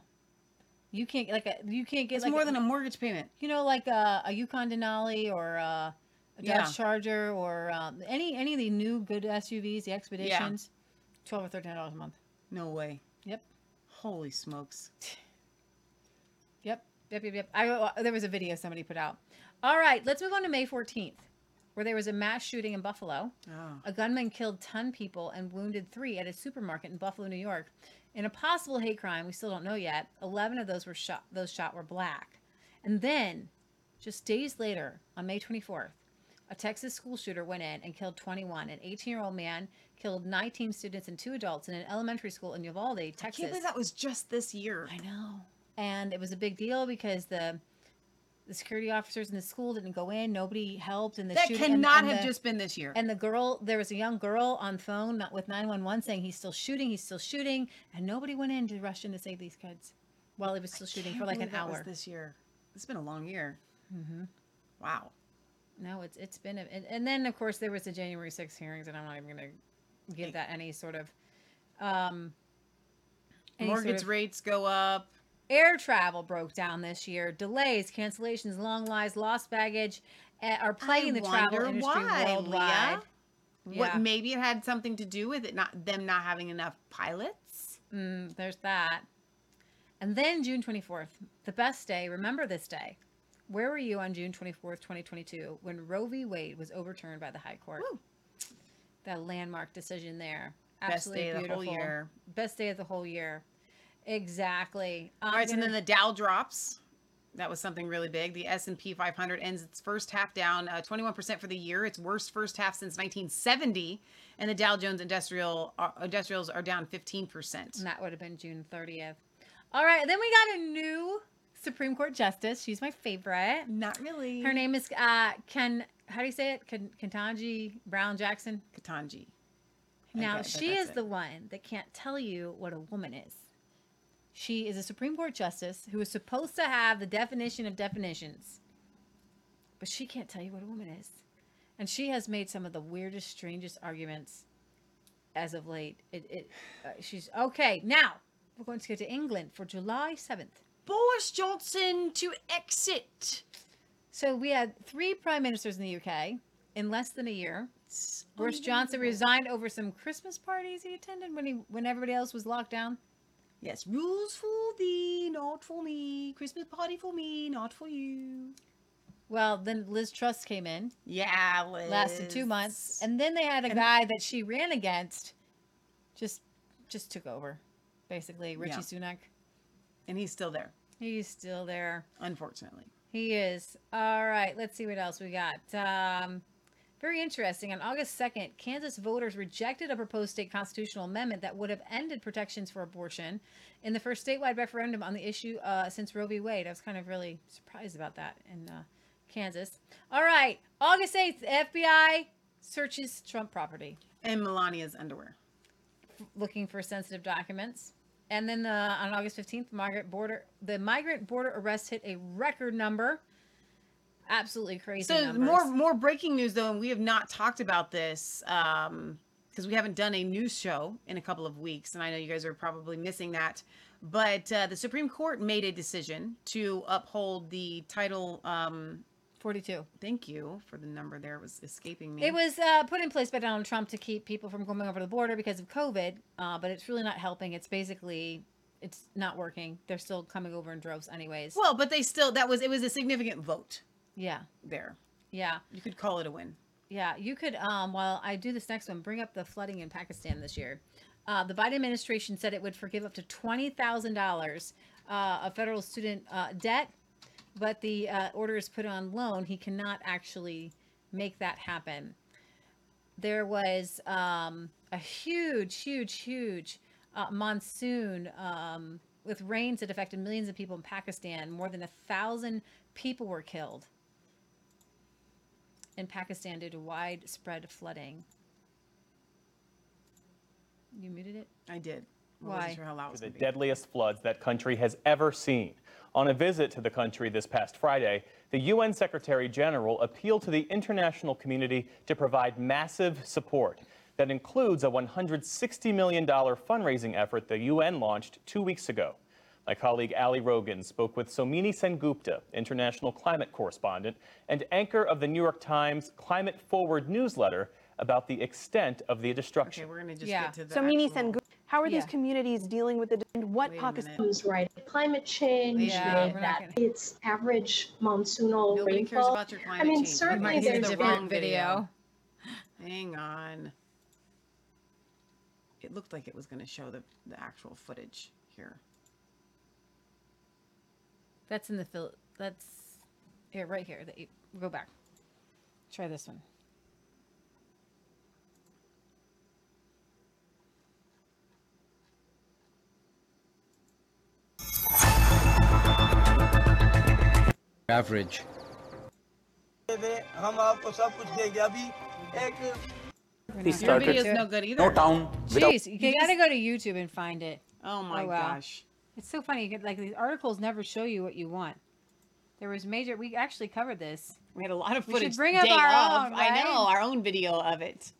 you can't like a you can't get It's like more a- than a mortgage payment. you know like a, a Yukon Denali or a, a Dodge Yeah. Charger or um, any any of the new good SUVs, the Expeditions, twelve or thirteen dollars a month. No way. Yep. Holy smokes. Yep, yep, yep, yep. I uh, there was a video somebody put out. All right, let's move on to May fourteenth, where there was a mass shooting in Buffalo. Oh. A gunman killed ten people and wounded three at a supermarket in Buffalo, New York. In a possible hate crime, we still don't know yet. Eleven of those were shot. Those shot were black. And then, just days later, on May twenty fourth, a Texas school shooter went in and killed 21. An 18 year old man killed 19 students and two adults in an elementary school in Uvalde, I Texas. can't believe that was just this year. I know. And it was a big deal because the the security officers in the school didn't go in. Nobody helped, and the That shooting and- cannot and have the- just been this year. And the girl, there was a young girl on phone not with nine one one saying he's still shooting, he's still shooting, and nobody went in to rush in to save these kids while he was still shooting for like an believe that was hour. this year. It's been a long year. Mm-hmm. Wow. No, it's it's been, a, and, and then of course there was the January 6th hearings, and I'm not even going to give that any sort of um any sort Mortgage of- rates go up. Air travel broke down this year. Delays, cancellations, long lies, lost baggage uh, are plaguing the travel industry why, worldwide. Leah. Yeah. What maybe it had something to do with it not them not having enough pilots. Mm, there's that. And then June 24th, the best day. Remember this day. Where were you on June 24th, 2022, when Roe v. Wade was overturned by the High Court? Woo. That landmark decision there. Best Absolutely day of the whole year. Best day of the whole year. Exactly. All right, so then the Dow drops. That was something really big. The S and P 500 ends its first half down uh, 21% for the year. Its worst first half since 1970, and the Dow Jones Industrial uh, Industrials are down 15%. And that would have been June 30th. All right, then we got a new Supreme Court justice. She's my favorite. Not really. Her name is uh, Ken. How do you say it? Ken, Ketanji Brown Jackson. Katanji. Now she is it. the one that can't tell you what a woman is. She is a Supreme Court justice who is supposed to have the definition of definitions, but she can't tell you what a woman is. And she has made some of the weirdest, strangest arguments as of late. It, it uh, she's okay. Now we're going to go to England for July seventh. Boris Johnson to exit. So we had three prime ministers in the UK. in less than a year. Boris Johnson resigned over some Christmas parties he attended when he when everybody else was locked down. Yes, rules for thee, not for me. Christmas party for me, not for you. Well, then Liz Truss came in, Yeah, Liz. lasted two months, and then they had a guy that she ran against, just just took over, basically Richie Yeah. Sunak. and he's still there, He's still there. unfortunately. He is. All right, let's see what else we got. Um, very interesting. On August 2nd, Kansas voters rejected a proposed state constitutional amendment that would have ended protections for abortion in the first statewide referendum on the issue uh, since Roe v. Wade. I was kind of really surprised about that in uh, Kansas. All right, August 8th, FBI searches Trump property And Melania's underwear. looking for sensitive documents. And then uh, on August 15th, migrant border the migrant border arrests hit a record number. Absolutely crazy. So numbers. more more breaking news though, and we have not talked about this um because we haven't done a news show in a couple of weeks, and I know you guys are probably missing that. But uh, the Supreme Court made a decision to uphold the title. Um, 42. thank you for the number there; it was escaping me. It was uh, put in place by Donald Trump to keep people from coming over the border because of COVID, uh, but it's really not helping. It's basically it's not working. They're still coming over in droves, anyways. well, but they still that was it was a significant vote yeah, there. yeah, You could call it a win. yeah. You could, um, while I do this next one, bring up the flooding in Pakistan this year. Uh, the Biden administration said it would forgive up to twenty thousand uh, dollars of federal student uh, debt, but the uh, order is put on loan. He cannot actually make that happen. there was um, a huge, huge, huge uh, monsoon um, with rains that affected millions of people in Pakistan. More than a thousand people were killed in Pakistan due to widespread flooding. You muted it? I did. I Why? wasn't sure how loud was the be. deadliest floods that country has ever seen. On a visit to the country this past Friday, the UN Secretary General appealed to the international community to provide massive support. That includes a $160 million fundraising effort the UN launched two weeks ago. My colleague Ali Rogan spoke with Somini Sengupta, international climate correspondent and anchor of the New York Times Climate Forward newsletter, about the extent of the destruction. Okay, we're gonna just Yeah. get to the. So, Mini actual- Sengu, how are these communities dealing with it, and what Pakistan? minute. was right. Climate change, Yeah, with we're not that gonna- it's average monsoonal Nobody cares rainfall. about your climate I mean, change. Certainly might there's the been- wrong video. Hang on. It looked like it was going to show the, the actual footage here. That's in the Phil. That's here, right here. That you go back. Try this one. average. हम आपको सब कुछ देंगे अभी एक Your video's no good either. No town without Jeez, you, gotta go to YouTube and find it. Oh my Oh, wow. gosh. It's so funny. Like these articles never show you what you want. There was major. We actually covered this. We had a lot of footage. We should bring up our own, I know our own video of it.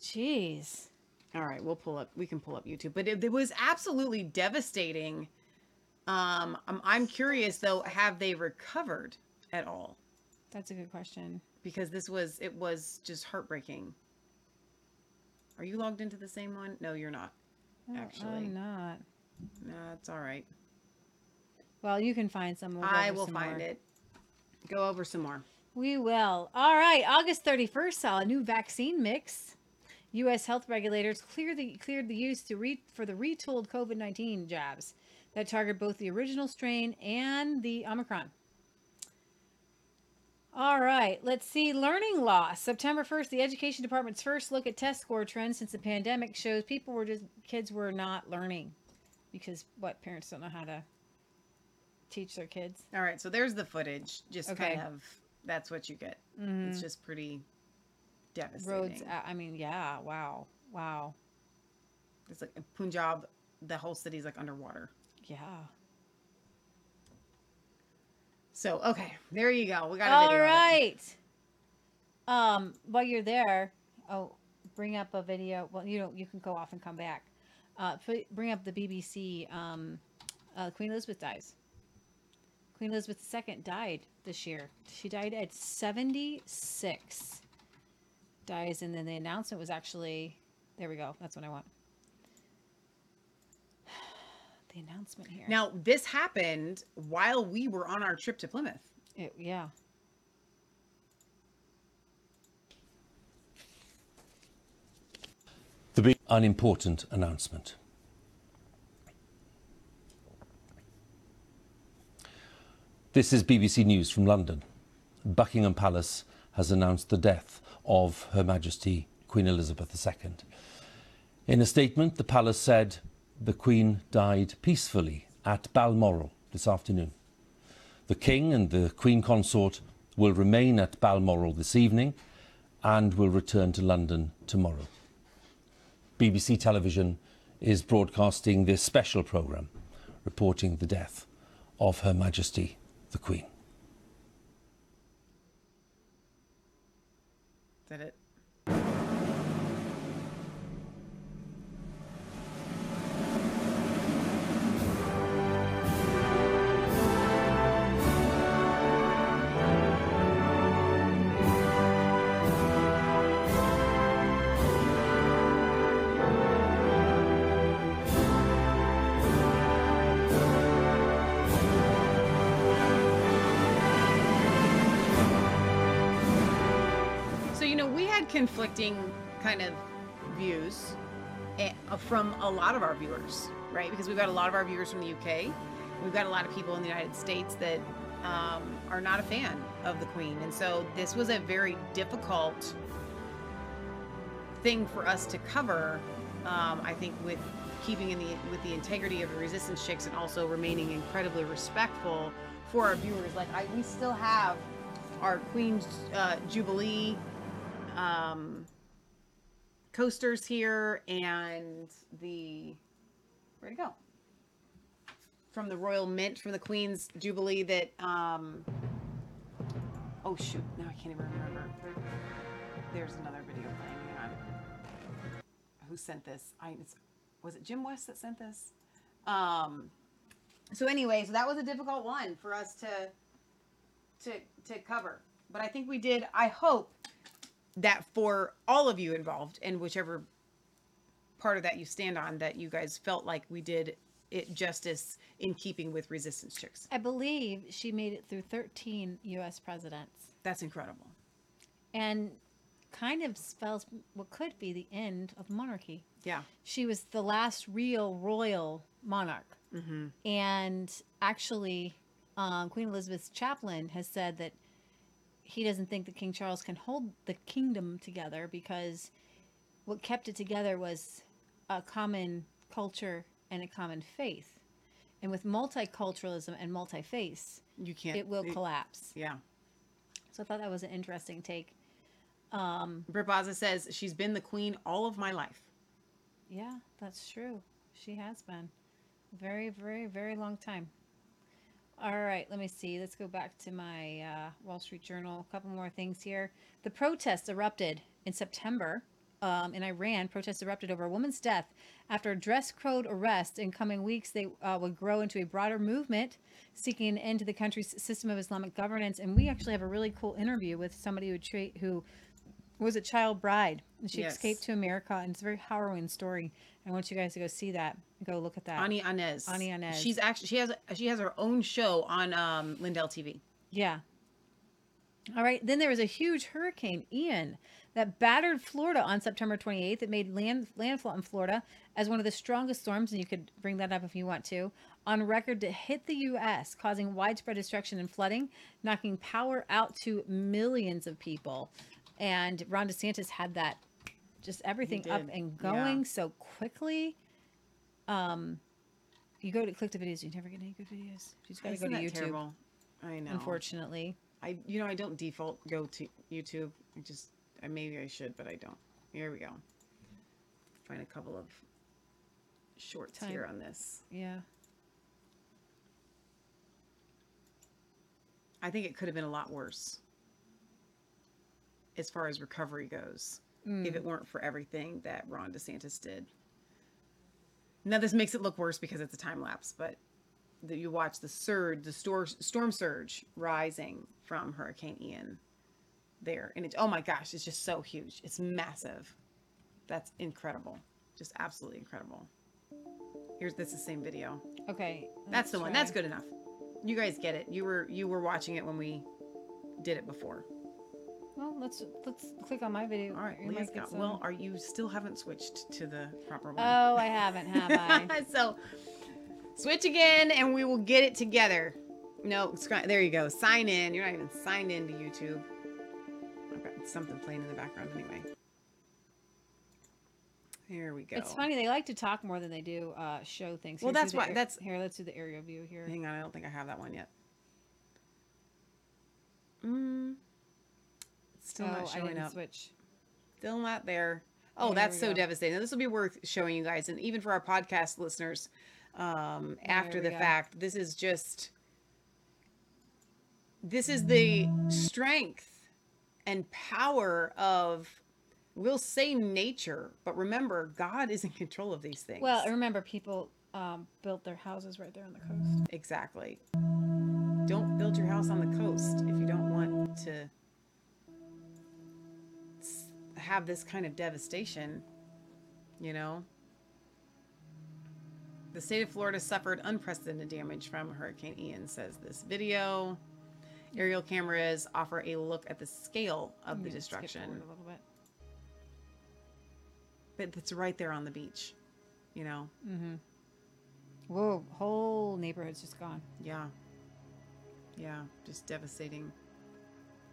Jeez. All right, we'll pull up. We can pull up YouTube, but it, it was absolutely devastating. Um, I'm, I'm curious though, have they recovered at all? That's a good question. Because this was it was just heartbreaking. Are you logged into the same one? No, you're not. Oh, Actually. I'm not. No, it's all right. Well, you can find some. We'll I will some find more. it. Go over some more. We will. All right. August 31st saw a new vaccine mix. U.S. health regulators clear the, cleared the use to re, for the retooled COVID 19 jabs that target both the original strain and the Omicron. All right, let's see. Learning loss. September 1st, the Education Department's first look at test score trends since the pandemic shows people were just, kids were not learning because what? Parents don't know how to teach their kids. All right, so there's the footage. Just Okay. kind of that's what you get. It's just pretty devastating. Roads, I mean, yeah, wow, wow. It's like Punjab, the whole city's like underwater. Yeah. So okay, there you go. We got a All right. Um, while you're there, oh, bring up a video. Well, you know, you can go off and come back. Uh, bring up the BBC. Um, uh, Queen Elizabeth dies. Queen Elizabeth II died this year. She died at 76. dies, and then the announcement was actually there. We go. That's what I want. The announcement here. Now, this happened while we were on our trip to Plymouth. It- yeah. The big unimportant announcement. This is BBC News from London. Buckingham Palace has announced the death of Her Majesty Queen Elizabeth II. In a statement, the palace said the Queen died peacefully at Balmoral this afternoon. The King and the Queen Consort will remain at Balmoral this evening and will return to London tomorrow. BBC Television is broadcasting this special programme reporting the death of Her Majesty the Queen. Conflicting kind of views eh, from a lot of our viewers, right? Because we've got a lot of our viewers from the UK. We've got a lot of people in the United States that um, are not a fan of the Queen, and so this was a very difficult thing for us to cover. Um, I think with keeping in the with the integrity of the Resistance chicks and also remaining incredibly respectful for our viewers. Like I, we still have our Queen's uh, Jubilee um, coasters here and the where'd it go? From the Royal Mint from the Queen's Jubilee that um oh shoot, now I can't even remember. There's another video playing. Hang on. Who sent this? I was it Jim West that sent this? Um so anyway, so that was a difficult one for us to to to cover. But I think we did I hope that for all of you involved and whichever part of that you stand on that you guys felt like we did it justice in keeping with resistance chicks I believe she made it through 13 U.S. presidents that's incredible and kind of spells what could be the end of monarchy. yeah She was the last real royal monarch. mm-hmm. And actually, um, Queen Elizabeth's chaplain has said that he doesn't think that King Charles can hold the kingdom together because what kept it together was a common culture and a common faith. And with multiculturalism and multi faith, you can't it will collapse. yeah So I thought that was an interesting take. Um, Britt says she's been the queen all of my life yeah, that's true. She has been. Very, very, very long time. All right, let me see. Let's go back to my uh, Wall Street Journal. A couple more things here. The protests erupted in September um, in Iran. Protests erupted over a woman's death after a dress code arrest. In coming weeks, they uh, would grow into a broader movement seeking an end to the country's system of Islamic governance. And we actually have a really cool interview with somebody who tra- who was a child bride. And she Yes. escaped to America, and it's a very harrowing story. I want you guys to go see that. Go look at that. ani anez Ani Inez. she's actually she has she has her own show on um lindell tv Yeah. All right. Then there was a huge hurricane, Ian, that battered Florida on September 28th. It made land, landfall in Florida as one of the strongest storms, and you could bring that up if you want to, on record to hit the U.S., causing widespread destruction and flooding, knocking power out to millions of people. And Ron DeSantis had that, just everything up and yeah. going so quickly. Um, you go to click the videos, you never get any good videos. You just got to go to YouTube. terrible? i know Unfortunately. i you know i don't default go to youtube i just I maybe i should but i don't here we go find a couple of shorts Time. here on this Yeah. I think it could have been a lot worse as far as recovery goes if it mm. weren't for everything that Ron DeSantis did. Now this makes it look worse because it's a time lapse, but the, you watch the surge, the storm, storm surge rising from Hurricane Ian. there. And it's, oh my gosh, it's just so huge. It's massive. That's incredible. Just absolutely incredible. Here's, this the same video. Okay. That's the let's one. That's good enough. You guys get it. You were, you were watching it when we did it before. Well, let's let's click on my video. All right. Leah's got, some- well, are you still haven't switched to the proper one? Oh, I haven't, have I? so switch again and we will get it together. No, there you go. Sign in. You're not even signed in to YouTube. I've got something playing in the background anyway. Here we go. It's funny they like to talk more than they do uh, show things. Well, Here, that's why- that's- here. Let's do the aerial view here. Hang on, I don't think I have that one yet. Mm. Still oh, not showing up. switch. Still not there. Oh, There that's so go. devastating. Now, This will be worth showing you guys, and even for our podcast listeners, um, after the go. fact, this is just. This is the strength and power of, we'll say nature, but remember, God is in control of these things. Well, remember people um, built their houses right there on the coast. Exactly. Don't build your house on the coast if you don't want to have this kind of devastation, you know? The state of Florida suffered unprecedented damage from Hurricane Ian, says this video. Aerial cameras offer a look at the scale of the destruction. a little bit. But it's right there on the beach, you know? Mm-hmm. Whoa, whole neighborhood's just gone. Yeah. Yeah, just devastating.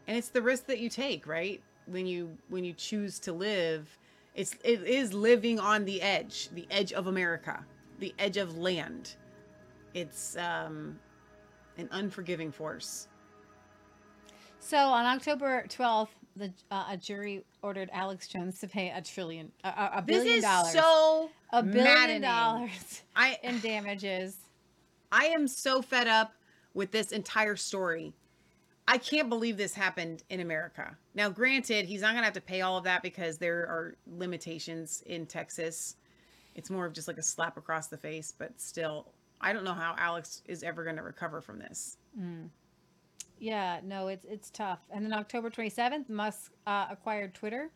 And it's the risk that you take, right? When you when you choose to live, it's it is living on the edge, the edge of America, the edge of land. It's um an unforgiving force. So on October 12th, the uh, a jury ordered Alex Jones to pay a trillion, a, a, a This billion is dollars, so a billion maddening. dollars I in damages. I am so fed up with this entire story. I can't believe this happened in America. Now, granted, he's not going to have to pay all of that because there are limitations in Texas. It's more of just like a slap across the face, but still, I don't know how Alex is ever going to recover from this. Mm. Yeah, no, it's it's tough. And then October 27th, Musk uh, acquired Twitter.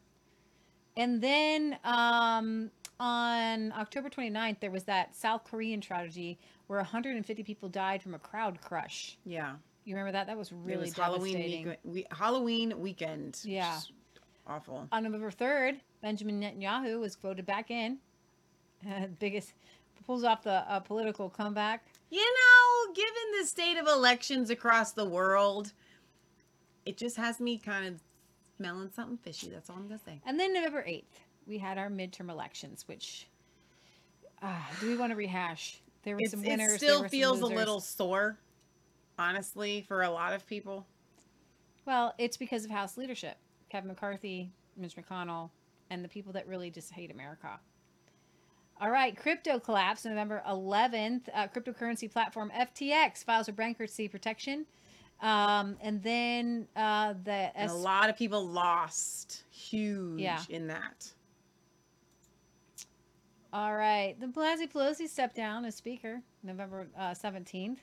And then um, on October 29th, there was that South Korean tragedy where 150 people died from a crowd crush. Yeah. You remember that? That was It really was Halloween, week- we, Halloween weekend. Yeah. Awful. On November 3rd, Benjamin Netanyahu was voted back in. Uh, biggest pulls off the uh, political comeback. You know, given the state of elections across the world, it just has me kind of smelling something fishy. That's all I'm going to say. And then November 8th, we had our midterm elections, which uh, do we want to rehash? There were It's, some it winners. there still feels a little sore, honestly, for a lot of people. Well, it's because of House leadership Kevin McCarthy, Mitch McConnell, and the people that really just hate America. All right, crypto collapse November 11th. Uh, cryptocurrency platform FTX files for bankruptcy protection. Um, and then uh, the And a lot of people lost huge Yeah. in that. All right. The Blasey Pelosi stepped down as Speaker November uh, 17th.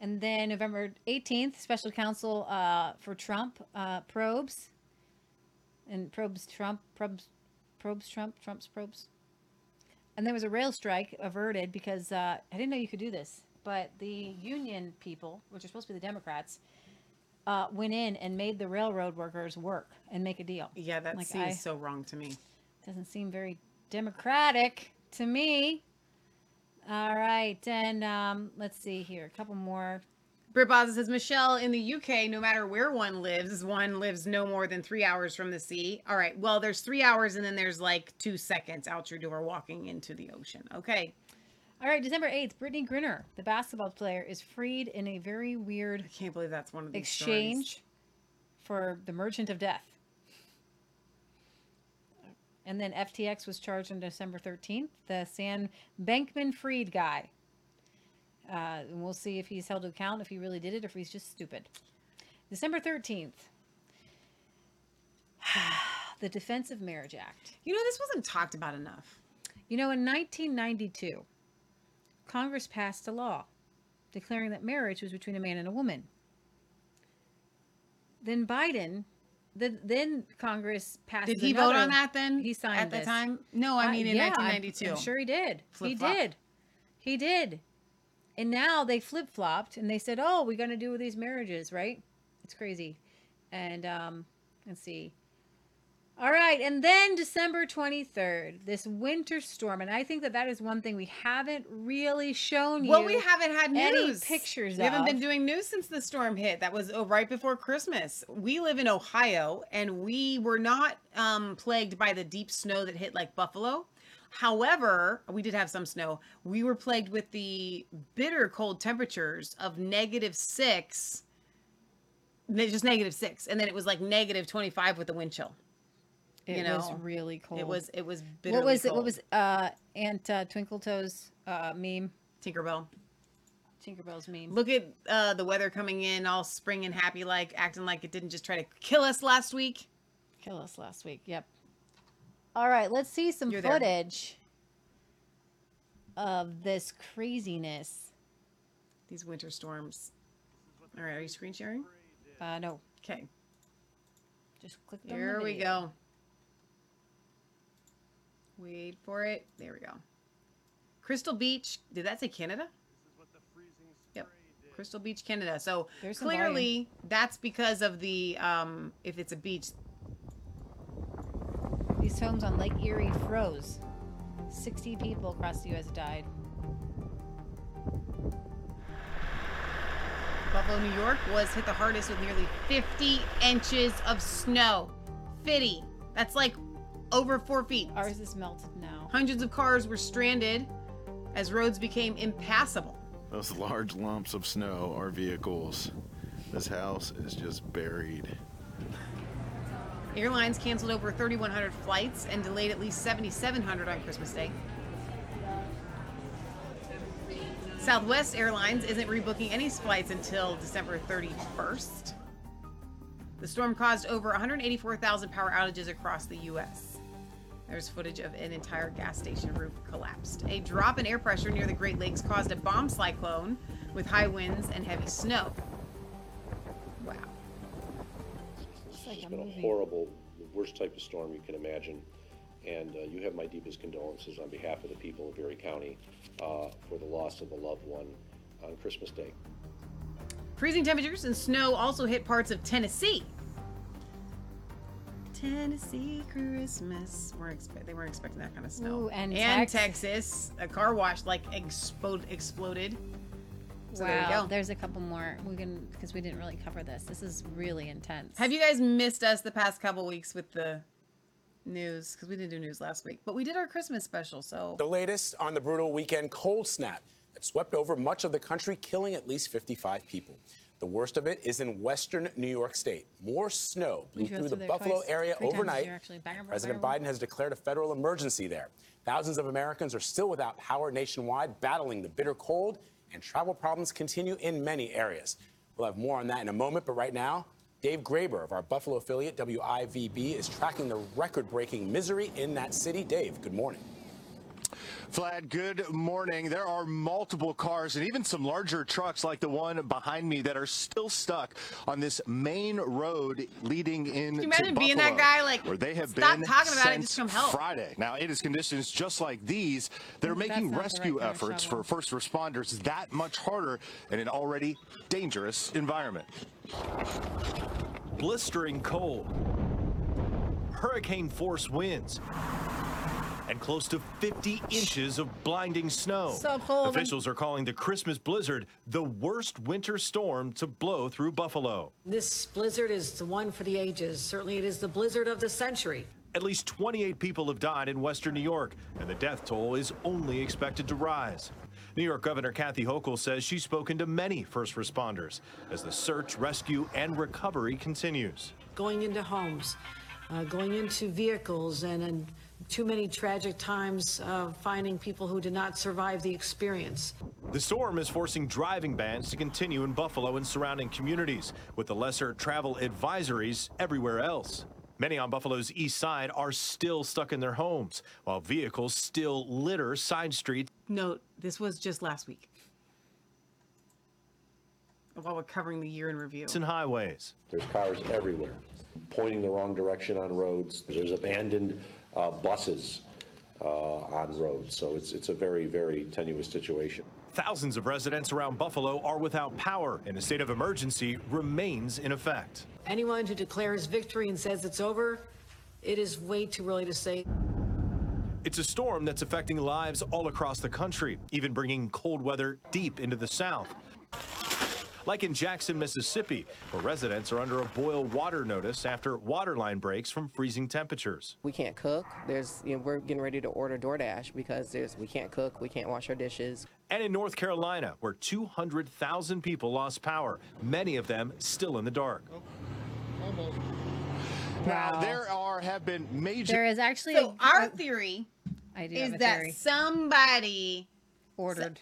And then November 18th, special counsel uh, for Trump uh, probes. And probes Trump, probes, probes Trump, Trump's probes. And there was a rail strike averted because uh, I didn't know you could do this, but the union people, which are supposed to be the Democrats, uh, went in and made the railroad workers work and make a deal. Yeah, that Like, seems I- so wrong to me. doesn't seem very democratic to me. All right, and um, let's see here, a couple more. Britt Bozza says Michelle in the UK, no matter where one lives, one lives no more than three hours from the sea. All right, well, there's three hours and then there's like two seconds out your door walking into the ocean. Okay. All right, December eighth, Brittney Griner, the basketball player, is freed in a very weird I can't believe that's one of these exchange for the Merchant of Death. And then FTX was charged on December 13th, the Sam Bankman-Fried guy. Uh, and we'll see if he's held to account, if he really did it, or if he's just stupid. December 13th, the Defense of Marriage Act. You know, this wasn't talked about enough. You know, in 1992, Congress passed a law declaring that marriage was between a man and a woman. then Biden, then then Congress passed. Did he vote on that then? He signed at the time. No, I Uh, mean in yeah, 1992. I'm sure he did. He Flip-flop. did. He did. And now they flip flopped and they said, "Oh, we're going to do these marriages, right?" It's crazy. And um, let's see. All right, and then December 23rd, this winter storm, and I think that that is one thing we haven't really shown you. Well, we haven't had any news. pictures We haven't of. been doing news since the storm hit. That was oh, right before Christmas. We live in Ohio, and we were not um, plagued by the deep snow that hit like Buffalo. However, we did have some snow. We were plagued with the bitter cold temperatures of negative six, just negative six, and then it was like negative twenty five with the wind chill. It you was really cold. It was it was bitterly what was it? What was uh, Aunt uh, Twinkletoes uh, meme? Tinkerbell? Tinkerbell's meme. Look at uh, the weather coming in, all spring and happy, like acting like it didn't just try to kill us last week. Kill us last week. Yep. All right, let's see some You're there. footage of this craziness. These winter storms. All right, are you screen sharing? Uh, no, Okay, just click here we video. go. Wait for it. There we go. Crystal Beach. Did that say Canada? Yep. Crystal Beach, Canada. So There's clearly that's because of the um if it's a beach. These homes on Lake Erie froze. 60 people across the U.S. died. Buffalo, New York was hit the hardest with nearly 50 inches of snow. 50. That's like over four feet. Ours is melted now. Hundreds of cars were stranded as roads became impassable. Those large lumps of snow are vehicles. This house is just buried. Airlines canceled over 3,100 flights and delayed at least 7,700 on Christmas Day. Southwest Airlines isn't rebooking any flights until December 31st. The storm caused over 184,000 power outages across the U.S. There's footage of an entire gas station roof collapsed. A drop in air pressure near the Great Lakes caused a bomb cyclone with high winds and heavy snow. Wow. It's like It's a been a horrible, the worst type of storm you can imagine. And uh, you have my deepest condolences on behalf of the people of Erie County uh, for the loss of a loved one on Christmas Day. Freezing temperatures and snow also hit parts of Tennessee. Tennessee Christmas. We're expe- they weren't expecting that kind of snow. Ooh, and and Tex- Texas, a car wash like explode exploded. So there you wow, go. there's a couple more. We can because we didn't really cover this. This is really intense. Have you guys missed us the past couple weeks with the news? Because we didn't do news last week, but we did our Christmas special. So The latest on the brutal weekend cold snap that swept over much of the country, killing at least 55 people. The worst of it is in western New York State. More snow blew through the Buffalo twice, area three times this overnight. year, actually. Bang, bang, President Biden has declared a federal emergency there. Thousands of Americans are still without power nationwide, battling the bitter cold, and travel problems continue in many areas. We'll have more on that in a moment, but right now, Dave Graber of our Buffalo affiliate WIVB is tracking the record breaking misery in that city. Dave, good morning. Vlad, good morning. There are multiple cars and even some larger trucks like the one behind me that are still stuck on this main road leading in. Can you imagine being that guy, like, where they have stop been talking about it, since just come help. Friday. Now it is conditions just like these that are making rescue right efforts for first responders that much harder in an already dangerous environment. blistering cold, hurricane force winds, and close to 50 inches of blinding snow. So cold. Officials are calling the Christmas blizzard the worst winter storm to blow through Buffalo. This blizzard is the one for the ages. Certainly, it is the blizzard of the century. At least 28 people have died in western New York, and the death toll is only expected to rise. New York Governor Kathy Hochul says she's spoken to many first responders as the search, rescue, and recovery continues. Going into homes, uh, going into vehicles, and in too many tragic times uh, finding people who did not survive the experience. The storm is forcing driving bans to continue in Buffalo and surrounding communities, with the lesser travel advisories everywhere else. Many on Buffalo's east side are still stuck in their homes, while vehicles still litter side streets. note, this was just last week. while we're covering the year in review. and highways. There's cars everywhere, pointing the wrong direction on roads. There's abandoned uh, buses uh, on roads. So it's, it's a very, very tenuous situation. Thousands of residents around Buffalo are without power, and a state of emergency remains in effect. Anyone who declares victory and says it's over, it is way too early to say. It's a storm that's affecting lives all across the country, even bringing cold weather deep into the south. Like in Jackson, Mississippi, where residents are under a boil water notice after water line breaks from freezing temperatures. We can't cook. There's, you know, we're getting ready to order DoorDash because there's, we can't cook, we can't wash our dishes. And in North Carolina, where 200,000 people lost power, many of them still in the dark. Now, there are have been major. There is actually So a- our a- theory I do is have a that theory. somebody ordered.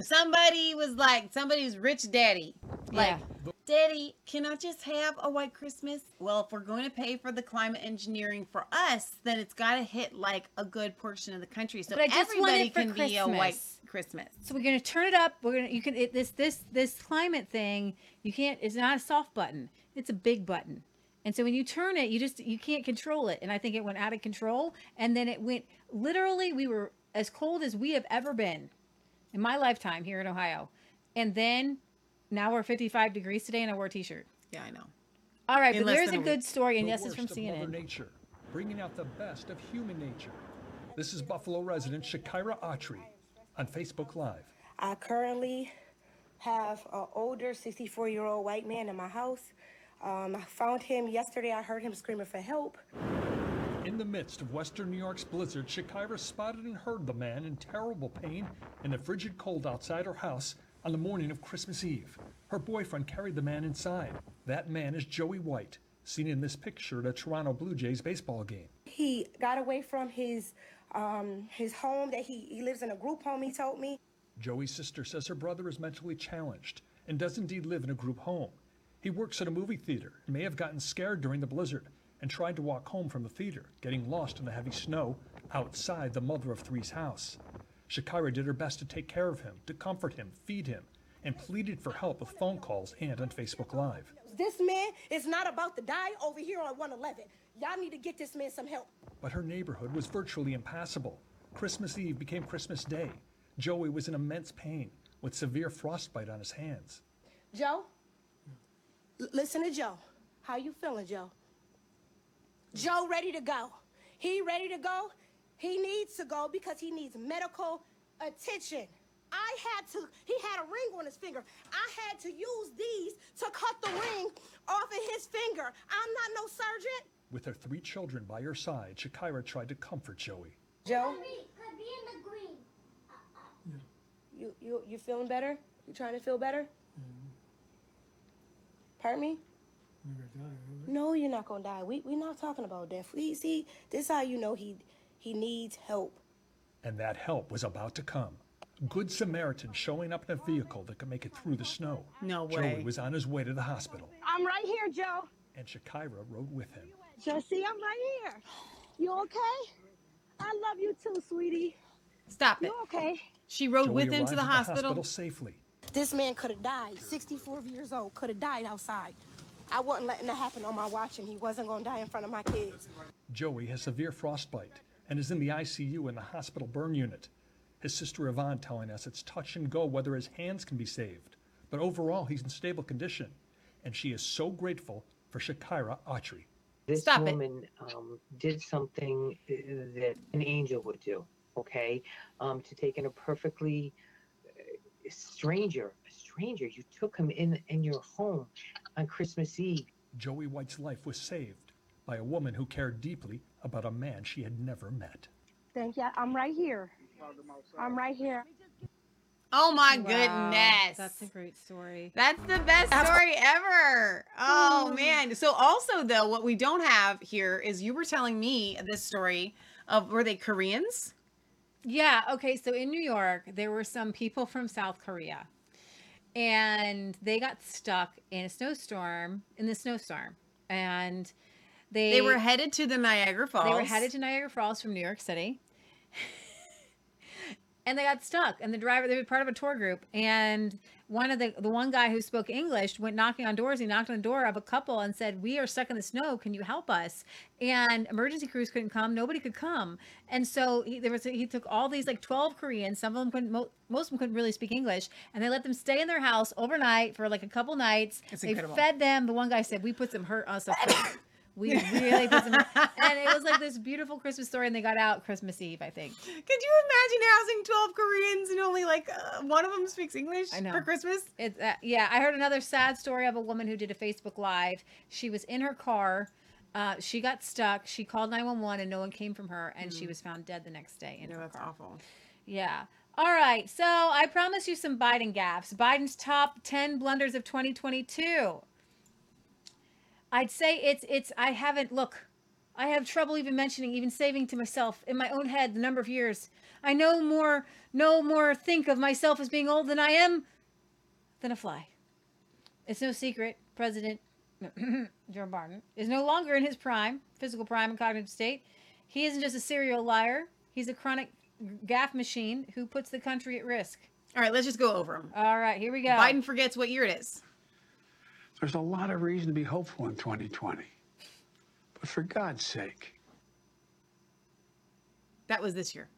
Somebody was like somebody's rich daddy. Like, Yeah. Daddy, can I just have a white Christmas? Well, if we're going to pay for the climate engineering for us, then it's got to hit like a good portion of the country, so But I just want everybody can be a white Christmas. Christmas. So we're gonna turn it up. We're gonna you can it, this this this climate thing. You can't. It's not a soft button. It's a big button. And so when you turn it, you just you can't control it. And I think it went out of control. And then it went literally. We were as cold as we have ever been in my lifetime here in Ohio. And then now we're 55 degrees today, and I wore a t-shirt. Yeah, I know. All right, In but there's a a good week. story, and The yes, it's from worst of Mother CNN. Nature, bringing out the best of human nature. This is Buffalo resident Shakira Autry on Facebook Live. I currently have an older 64 year old white man in my house. Um, I found him yesterday. I heard him screaming for help. In the midst of Western New York's blizzard, Shakira spotted and heard the man in terrible pain in the frigid cold outside her house on the morning of Christmas Eve. Her boyfriend carried the man inside. That man is Joey White, seen in this picture at a Toronto Blue Jays baseball game. He got away from his um, his home that he, he lives in a group home, he told me. Joey's sister says her brother is mentally challenged and does indeed live in a group home. He works at a movie theater and may have gotten scared during the blizzard and tried to walk home from the theater, getting lost in the heavy snow outside the mother of three's house. Shakira did her best to take care of him, to comfort him, feed him, and pleaded for help with phone calls and on Facebook Live. This man is not about to die over here on 111. Y'all need to get this man some help. But her neighborhood was virtually impassable. Christmas Eve became Christmas Day. Joey was in immense pain with severe frostbite on his hands. Joe? Listen to Joe. How you feeling, Joe? Joe ready to go. He ready to go. He needs to go because he needs medical attention. I had to, he had a ring on his finger. I had to use these to cut the ring off of his finger. I'm not no surgeon. With her three children by her side, Shakira tried to comfort Joey. Joe? Kirby, Kirby in the green. Yeah. You, you, you feeling better? You trying to feel better? Mm-hmm. Pardon me? No, you're not gonna die. We we're not talking about death. We see this how you know he he needs help. And that help was about to come. Good Samaritan showing up in a vehicle that could make it through the snow. No way. Joey was on his way to the hospital, I'm right here, Joe. and Shakira rode with him. Joe, see, I'm right here. You okay? I love you too, sweetie. Stop it. You okay? She rode Joey with him to arrived the at hospital. safely. This man could have died. 64 years old, could have died outside. I wasn't letting that happen on my watch, and he wasn't gonna die in front of my kids. Joey has severe frostbite and is in the ICU in the hospital burn unit. His sister Yvonne telling us it's touch and go whether his hands can be saved. But overall, he's in stable condition. And she is so grateful for Shakira Autry. This Stop woman um, did something uh, that an angel would do, okay? Um, to take in a perfectly uh, stranger, a stranger, you took him in, in your home on Christmas Eve. Joey White's life was saved by a woman who cared deeply about a man she had never met. Thank you. I'm right here. I'm right here. Oh my Wow, goodness. That's a great story. That's the best story ever. Oh, oh man. So also though, what we don't have here is you were telling me this story of were they Koreans? Yeah. Okay. So in New York, there were some people from South Korea, and they got stuck in a snowstorm. In the snowstorm, and they They, were headed to the Niagara Falls. They were headed to Niagara Falls from New York City. and they got stuck. And the driver, they were part of a tour group, and one of the the one guy who spoke English went knocking on doors. He knocked on the door of a couple and said, "We are stuck in the snow. Can you help us?" And emergency crews couldn't come. Nobody could come. And so he, there was he took all these like twelve Koreans. Some of them couldn't. Mo- most of them couldn't really speak English, and they let them stay in their house overnight for like a couple nights. That's they incredible. fed them. The one guy said, "We put some hurt uh, on us." Up front." We really put some, and it was like this beautiful Christmas story, and they got out Christmas Eve, I think. Could you imagine housing 12 Koreans and only like uh, one of them speaks English I know. for Christmas? It, uh, yeah, I heard another sad story of a woman who did a Facebook Live. She was in her car. Uh, she got stuck. She called 911 and no one came from her, and she Mm. was found dead the next day. In No, her that's car. awful. Yeah. All right. So I promise you some Biden gaffes. Biden's top 10 blunders of 2022. I'd say it's it's I haven't look. I have trouble even mentioning, even saving to myself in my own head the number of years. I no more no more think of myself as being old than I am than a fly. It's no secret, President Joe Biden is no longer in his prime, physical prime and cognitive state. He isn't just a serial liar. He's a chronic gaff machine who puts the country at risk. All right, let's just go over them. All right, here we go. Biden forgets what year it is. There's a lot of reason to be hopeful in 2020. But for God's sake, That was this year.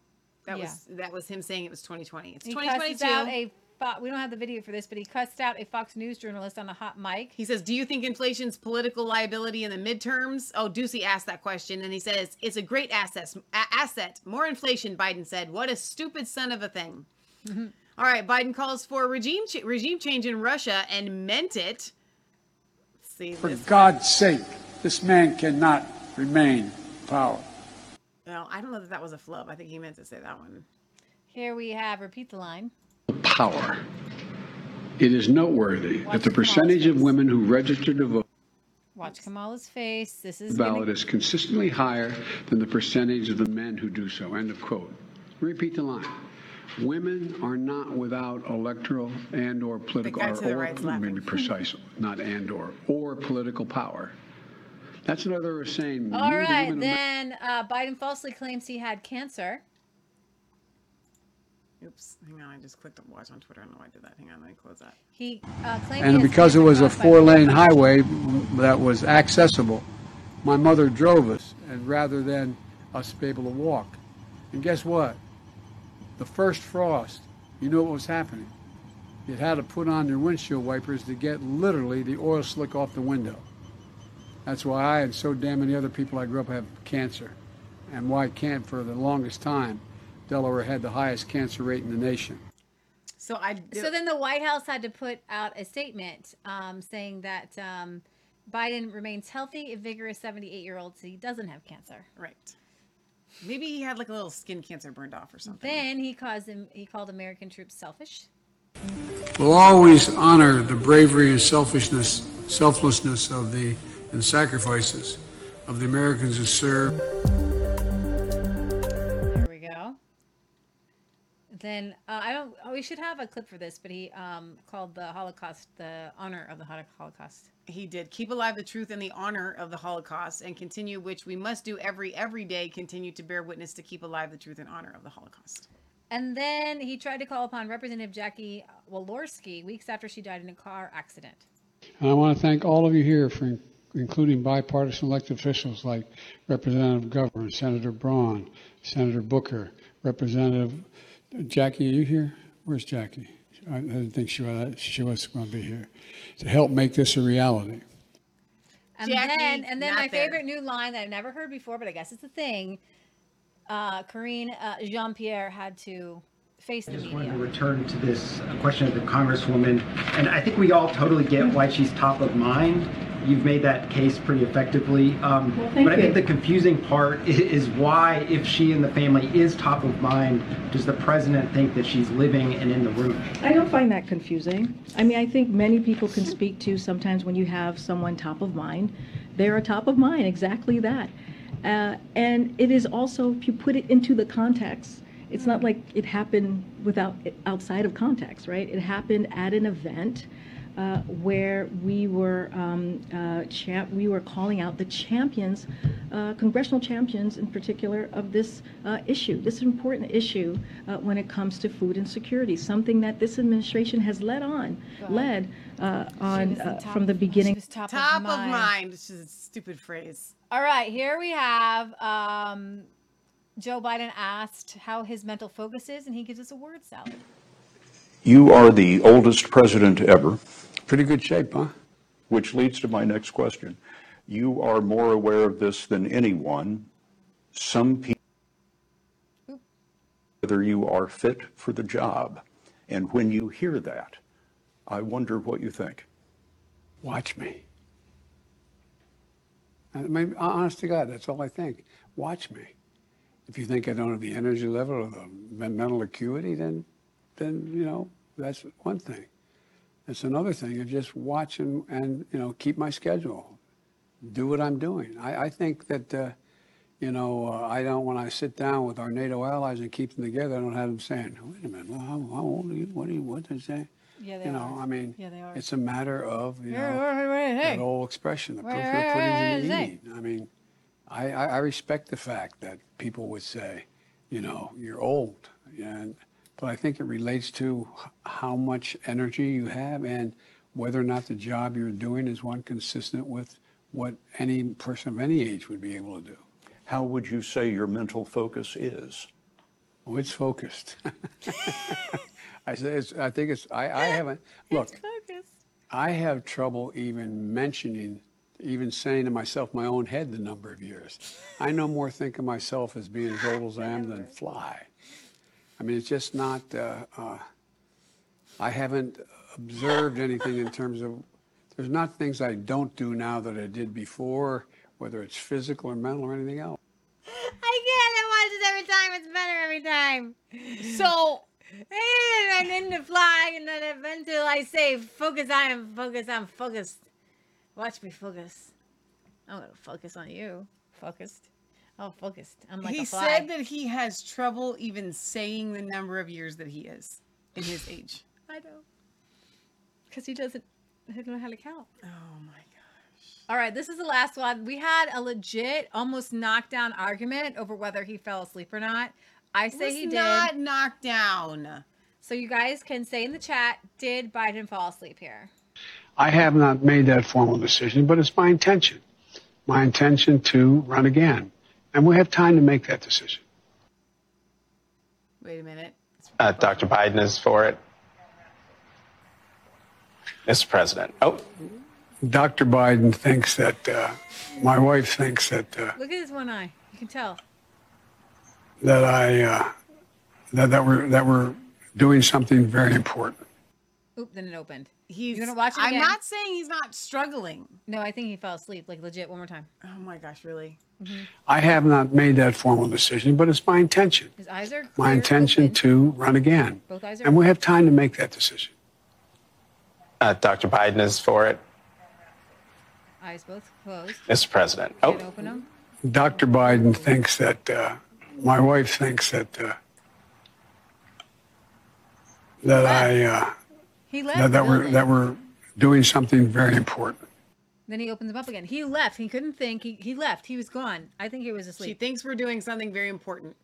That Yeah. was that was him saying it was 2020. It's He 2022. out a Fo- we don't have the video for this, but he cussed out a Fox News journalist on a hot mic. He says, "Do you think inflation's political liability in the midterms?" Oh, Doocy asked that question, and he says, "It's a great asset. a- asset. More inflation." Biden said, "What a stupid son of a thing." Mm-hmm. All right, Biden calls for regime ch- regime change in Russia and meant it. Let's see for this. God's sake, this man cannot remain power. Well, I don't know that that was a flub. I think he meant to say that one. Here we have, repeat the line. Power. It is noteworthy that the percentage of women who register to vote Watch Kamala's face. This is ballot gonna- is consistently higher than the percentage of the men who do so. End of quote. Repeat the line. Women are not without electoral and or political guy or, to the or right's let me be precise, not and or or political power. That's another way of saying All you, the right, women of then uh, Biden falsely claims he had cancer. Oops, hang on. I just clicked on watch on Twitter. I don't know why I did that. Hang on, let me close that. He uh, claimed And has because it was a four-lane highway that was accessible, my mother drove us, and rather than us be able to walk. And guess what? The first frost, you know what was happening? You had to put on your windshield wipers to get literally the oil slick off the window. That's why I and so damn many other people I grew up have cancer, and why can't for the longest time, Delaware had the highest cancer rate in the nation. So I. So then the White House had to put out a statement um, saying that um, Biden remains healthy, a vigorous 78 year old, so he doesn't have cancer. Right. Maybe he had like a little skin cancer burned off or something. Then he caused him. He called American troops selfish. We'll always honor the bravery and selfishness, selflessness of the and sacrifices of the Americans who serve. Then uh, I don't. Oh, we should have a clip for this, but he um, called the Holocaust the honor of the Holocaust. He did keep alive the truth and the honor of the Holocaust, and continue which we must do every every day. Continue to bear witness to keep alive the truth and honor of the Holocaust. And then he tried to call upon Representative Jackie Walorski weeks after she died in a car accident. And I want to thank all of you here for including bipartisan elected officials like Representative Governor, Senator Braun, Senator Booker, Representative Jackie. Are you here? Where's Jackie? I I didn't think she was, she was going to be here to help make this a reality. And Jackie, then, and then my there. favorite new line that I've never heard before, but I guess it's a thing. Uh, Karine uh, Jean Pierre had to face the I just wanted to media. return to this uh, question of the Congresswoman, and I think we all totally get why she's top of mind. You've made that case pretty effectively. Um, thank but I you. think the confusing part is why, if she and the family is top of mind, does the president think that she's living and in the room? I don't find that confusing. I mean, I think many people can speak to sometimes when you have someone top of mind, they're a top of mind, exactly that. Uh, and it is also, if you put it into the context, it's not like it happened without outside of context, right? It happened at an event uh, where we were um, uh, champ- we were calling out the champions, uh, congressional champions in particular, of this uh, issue. This is an important issue uh, when it comes to food insecurity, something that this administration has led on, Go led uh, on uh, from the beginning. top, Top of mind. of mind. Which is a stupid phrase. All right, here we have um, Joe Biden asked how his mental focus is, and he gives us a word salad. You are the oldest president ever. Pretty good shape, huh? Which leads to my next question. You are more aware of this than anyone. Some people, whether you are fit for the job. And when you hear that, I wonder what you think. Watch me. Uh, I mean, honest to God, that's all I think. Watch me. If you think I don't have the energy level or the men- mental acuity, then, then you know that's one thing. It's another thing of just watch and, and you know keep my schedule, do what I'm doing. I, I think that uh, you know uh, I don't when I sit down with our NATO allies and keep them together, I don't have them saying, "Wait a minute, well, how, how old are you? What are you? What did they say?" Yeah, they you know, are. I mean, Yeah, they are. it's a matter of you know hey. that old expression, the proof of the wait, pudding's in the eating. I mean, I, I, I respect the fact that people would say, you know, you're old, and but I think it relates to how much energy you have and whether or not the job you're doing is one consistent with what any person of any age would be able to do. How would you say your mental focus is? Oh, it's focused. I say it's, I think it's. I, I haven't look. I have trouble even mentioning, even saying to myself, my own head, the number of years. I no more think of myself as being as old as I am than fly. I mean, it's just not. Uh, uh, I haven't observed anything in terms of. There's not things I don't do now that I did before, whether it's physical or mental or anything else. I can't. I watch it every time. It's better every time. So and then to fly, and then until I say focus, am focused. I'm focused. Watch me focus. I'm gonna focus on you. Focused. Oh, focused. I'm like he a fly. said that he has trouble even saying the number of years that he is in his age. I know. Because he doesn't, he doesn't know how to count. Oh my gosh. All right, this is the last one. We had a legit, almost knockdown argument over whether he fell asleep or not. I say was he did. not knocked down. So you guys can say in the chat, did Biden fall asleep here? I have not made that formal decision, but it's my intention. My intention to run again. And we have time to make that decision. Wait a minute. Uh, Dr. Biden is for it. Mr. President. Oh, Dr. Biden thinks that, uh, my wife thinks that, uh, Look at his one eye. You can tell. that I, uh, that, that we're, that we're doing something very important. Oop, then it opened. He's. You gonna watch it I'm again? not saying he's not struggling. No, I think he fell asleep. Like legit, one more time. Oh my gosh, really? I have not made that formal decision, but it's my intention. His eyes are My intention open. to run again. Both eyes are And we have time to make that decision. uh, Dr. Biden is for it. eyes both closed. Mr. President. Can Oh, open them. Dr. Biden thinks that, uh, my wife thinks that, uh, that I, uh, He left. that, that the we're, that we're doing something very important. Then he opens them up again. He left. He couldn't think. He, he left. He was gone. I think he was asleep. She asleep. thinks we're doing something very important.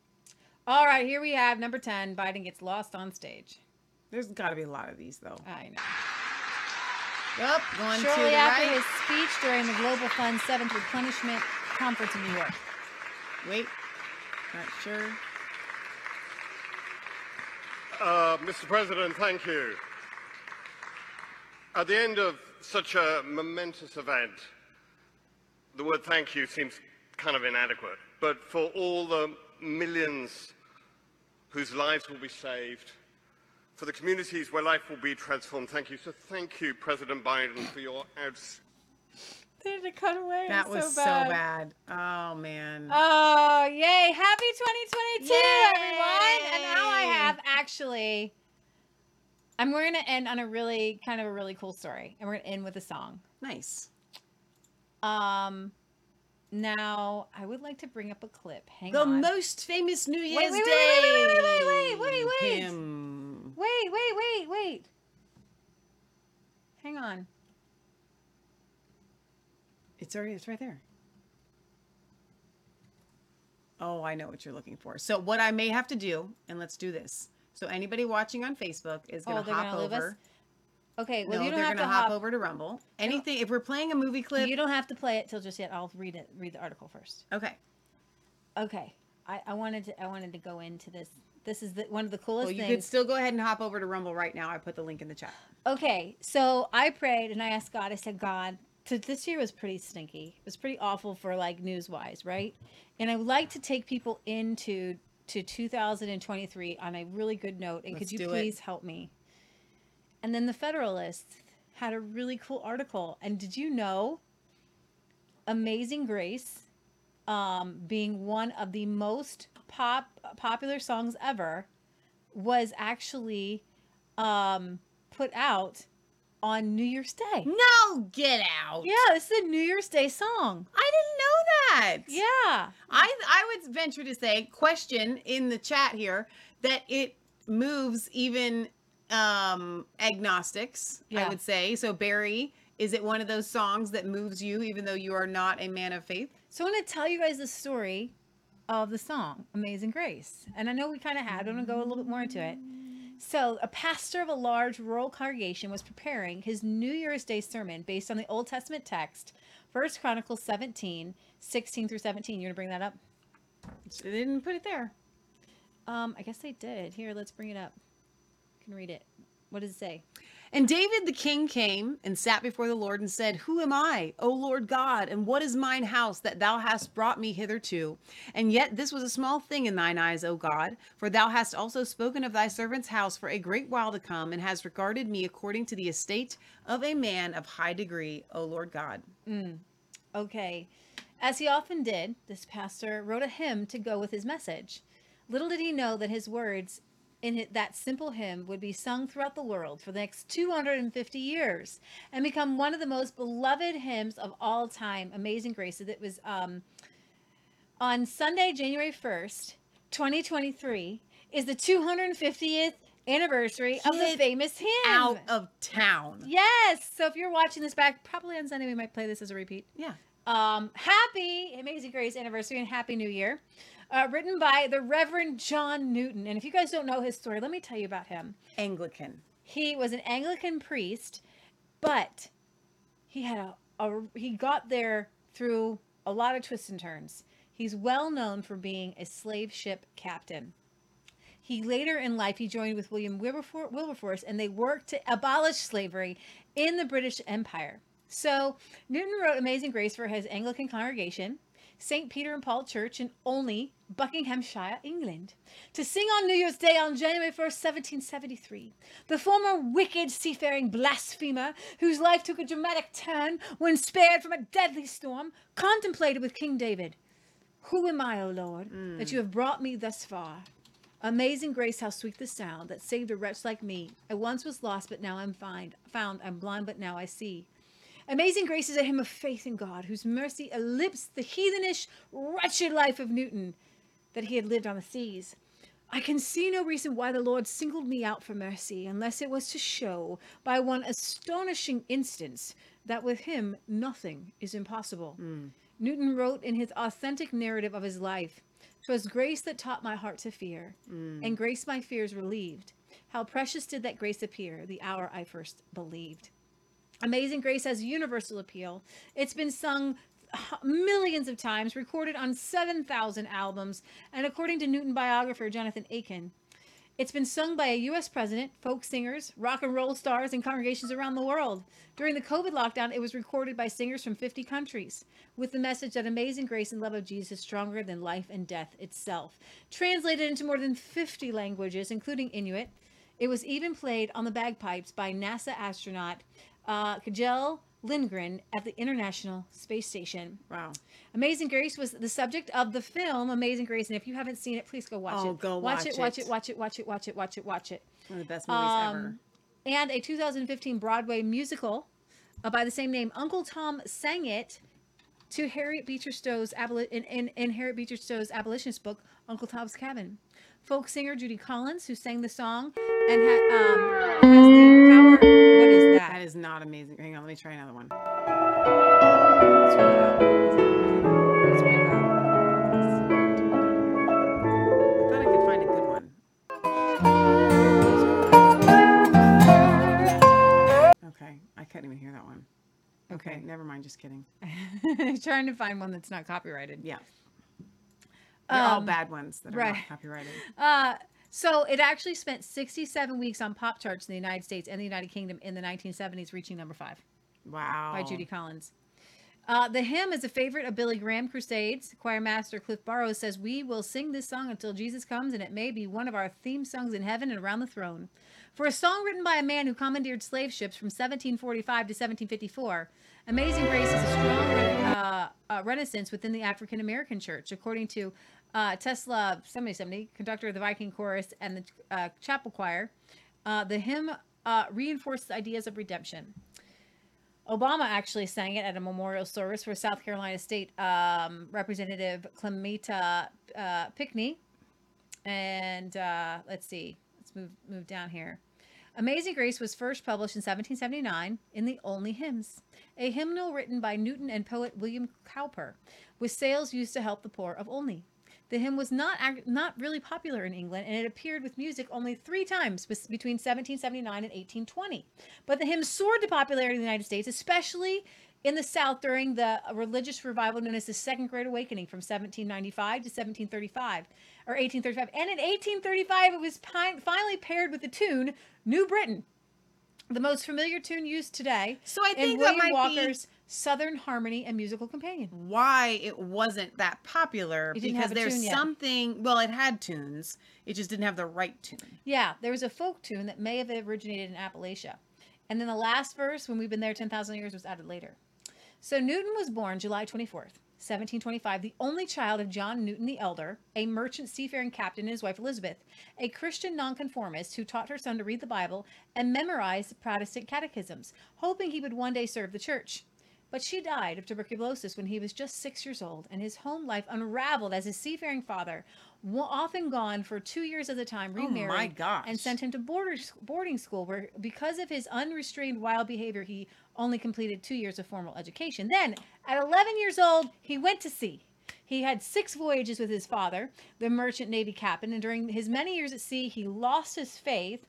All right, here we have number 10. Biden gets lost on stage. There's got to be a lot of these though. I know. Yep, going to Shortly the after right. his speech during the Global Fund 7th Replenishment Conference in New York. Wait, not sure. Uh, Mr. President, thank you. At the end of such a momentous event, the word thank you seems kind of inadequate. But for all the millions whose lives will be saved, for the communities where life will be transformed, thank you. So thank you, President Biden, for your outs. They had to cut away. That was so so bad. bad. Oh man. Oh, yay. Happy 2022, Yay. everyone. And now I have actually, I'm we're going to end on a really, kind of a really cool story. And we're going to end with a song. Nice. Um, now I would like to bring up a clip. Hang the on. The most famous New Year's wait, wait, Day. wait, wait, wait, wait, wait, wait, wait, wait. Him. Wait, wait, wait, wait. Hang on. It's already it's right there. Oh, I know what you're looking for. So what I may have to do, and let's do this. So anybody watching on Facebook is Oh, gonna they're hop gonna leave us? over. Okay, well no, you don't have gonna hop, hop over to Rumble. Anything if we're playing a movie clip. You don't have to play it till just yet. I'll read it. Read the article first. Okay. Okay. I, I wanted to. I wanted to go into this. This is the, one of the coolest things. Well, you things. could still go ahead and hop over to Rumble right now. I put the link in the chat. Okay, so I prayed and I asked God. I said, God, so this year was pretty stinky. It was pretty awful for like news wise, right? And I would like to take people into to 2023 on a really good note. And Let's could you do it. please help me? And then the Federalist had a really cool article. And did you know Amazing Grace um, being one of the most pop popular songs ever was actually um, put out on New Year's Day. No, get out. Yeah, this is a New Year's Day song. I didn't know that. Yeah. I I would venture to say, question in the chat here, that it moves even um agnostics, I would say. So Barry, is it one of those songs that moves you even though you are not a man of faith? So I'm going to tell you guys the story of the song Amazing Grace. And I know we kind of had, I'm going to go a little bit more into it. So, a pastor of a large rural congregation was preparing his New Year's Day sermon based on the Old Testament text, 1 Chronicles 17, 16 through 17. You're going to bring that up? They didn't put it there. Um, I guess they did. Here, let's bring it up. You can read it. What does it say? And David the king came and sat before the Lord and said, Who am I, O Lord God, and what is mine house that thou hast brought me hitherto? And yet this was a small thing in thine eyes, O God, for thou hast also spoken of thy servant's house for a great while to come, and hast regarded me according to the estate of a man of high degree, O Lord God. Mm. Okay. As he often did, this pastor wrote a hymn to go with his message. Little did he know that his words in it- that simple hymn would be sung throughout the world for the next 250 years and become one of the most beloved hymns of all time. Amazing Grace. That was um, on Sunday, January 1st, 2023, is the 250th anniversary of the famous hymn. Out of town. Yes. So if you're watching this back, probably on Sunday, we might play this as a repeat. Yeah. Um, happy Amazing Grace anniversary and Happy New Year. Uh, written by the Reverend John Newton. And if you guys don't know his story, let me tell you about him. Anglican. He was an Anglican priest, but he had a, a he got there through a lot of twists and turns. He's well known for being a slave ship captain. He later in life he joined with William Wilberforce, Wilberforce and they worked to abolish slavery in the British Empire. So Newton wrote Amazing Grace for his Anglican congregation, St. Peter and Paul Church in Olney, Buckinghamshire, England, to sing on New Year's Day on January 1st, 1773. The former wicked seafaring blasphemer, whose life took a dramatic turn when spared from a deadly storm, contemplated with King David, Who am I, O Lord, that you have brought me thus far? Amazing grace, how sweet the sound that saved a wretch like me. I once was lost, but now I'm find, found. I'm blind, but now I see. Amazing grace is a hymn of faith in God, whose mercy ellipsed the heathenish, wretched life of Newton that he had lived on the seas. I can see no reason why the Lord singled me out for mercy, unless it was to show, by one astonishing instance, that with him nothing is impossible. Hmm. Newton wrote in his authentic narrative of his life, "'Twas grace that taught my heart to fear, hmm. and grace my fears relieved. How precious did that grace appear the hour I first believed." Amazing Grace has universal appeal. It's been sung millions of times, recorded on 7,000 albums, and according to Newton biographer Jonathan Aitken, it's been sung by a U.S. president, folk singers, rock and roll stars, and congregations around the world. During the COVID lockdown, it was recorded by singers from 50 countries with the message that amazing grace and love of Jesus is stronger than life and death itself. Translated into more than 50 languages, including Inuit, it was even played on the bagpipes by NASA astronaut uh, Kjell Lindgren at the International Space Station. Wow. Amazing Grace was the subject of the film Amazing Grace. And if you haven't seen it, please go watch Oh, it. go watch, watch it, watch it. it, watch it, watch it, watch it, watch it, watch it. One of the best movies ever. Um, And a 2015 Broadway musical uh, by the same name. Uncle Tom sang it to Harriet Beecher Stowe's aboli- in, in, in Harriet Beecher Stowe's abolitionist book, Uncle Tom's Cabin. Folk singer Judy Collins, who sang the song and had um, has the power. What is that? That is not amazing. Hang on, let me try another one. I thought I could find a good one. Okay, I couldn't even hear that one. Okay, never mind. Just kidding. trying to find one that's not copyrighted. Yeah. They're all Um, bad ones that are right. not copyrighted. Uh, so it actually spent 67 weeks on pop charts in the United States and the United Kingdom in the 1970s, reaching number five. Wow. By Judy Collins. Uh, the hymn is a favorite of Billy Graham Crusades. Choir master Cliff Barrows says, We will sing this song until Jesus comes, and it may be one of our theme songs in heaven and around the throne. For a song written by a man who commandeered slave ships from 1745 to 1754, Amazing Grace is a strong uh, uh, renaissance within the African American church, according to uh, Tesla 7070, conductor of the Viking Chorus and the uh, chapel choir. Uh, the hymn uh, reinforces ideas of redemption. Obama actually sang it at a memorial service for South Carolina State um, Representative Clementa uh, Pinckney. And uh, let's see, let's move move down here. Amazing Grace was first published in 1779 in the Olney Hymns, a hymnal written by Newton and poet William Cowper, with sales used to help the poor of Olney. The hymn was not not really popular in England, and it appeared with music only three times between 1779 and 1820. But the hymn soared to popularity in the United States, especially in the South during the uh, religious revival known as the Second Great Awakening from 1795 to 1735 or 1835. And in 1835, it was finally paired with the tune "New Britain," the most familiar tune used today. So I in think that William Walker's Southern Harmony and Musical Companion. Why it wasn't that popular? Because there's something. Well, it had tunes. It just didn't have the right tune. Yeah, there was a folk tune that may have originated in Appalachia. And then the last verse, when we've been there 10,000 years, was added later. So Newton was born July 24th, 1725, the only child of John Newton the Elder, a merchant seafaring captain, and his wife Elizabeth, a Christian nonconformist who taught her son to read the Bible and memorize Protestant catechisms, hoping he would one day serve the church. But she died of tuberculosis when he was just six years old, and his home life unraveled as his seafaring father, often gone for two years at a time, Oh remarried gosh. and sent him to border, boarding school, where because of his unrestrained wild behavior, he only completed two years of formal education. Then, at 11 years old, he went to sea. He had six voyages with his father, the merchant navy captain, and during his many years at sea, he lost his faith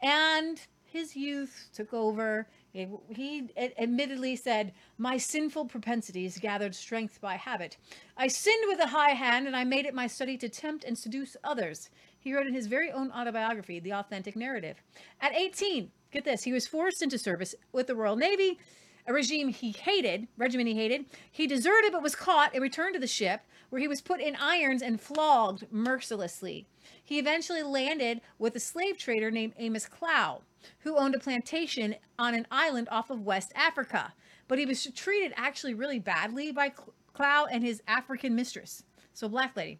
and his youth took over. He, admittedly said, My sinful propensities gathered strength by habit. I sinned with a high hand, and I made it my study to tempt and seduce others. He wrote in his very own autobiography, The Authentic Narrative. At 18, get this, he was forced into service with the Royal Navy, a regime he hated, regiment he hated. He deserted but was caught and returned to the ship, where he was put in irons and flogged mercilessly. He eventually landed with a slave trader named Amos Clow, who owned a plantation on an island off of West Africa. But he was treated actually really badly by Clow and his African mistress, so black lady,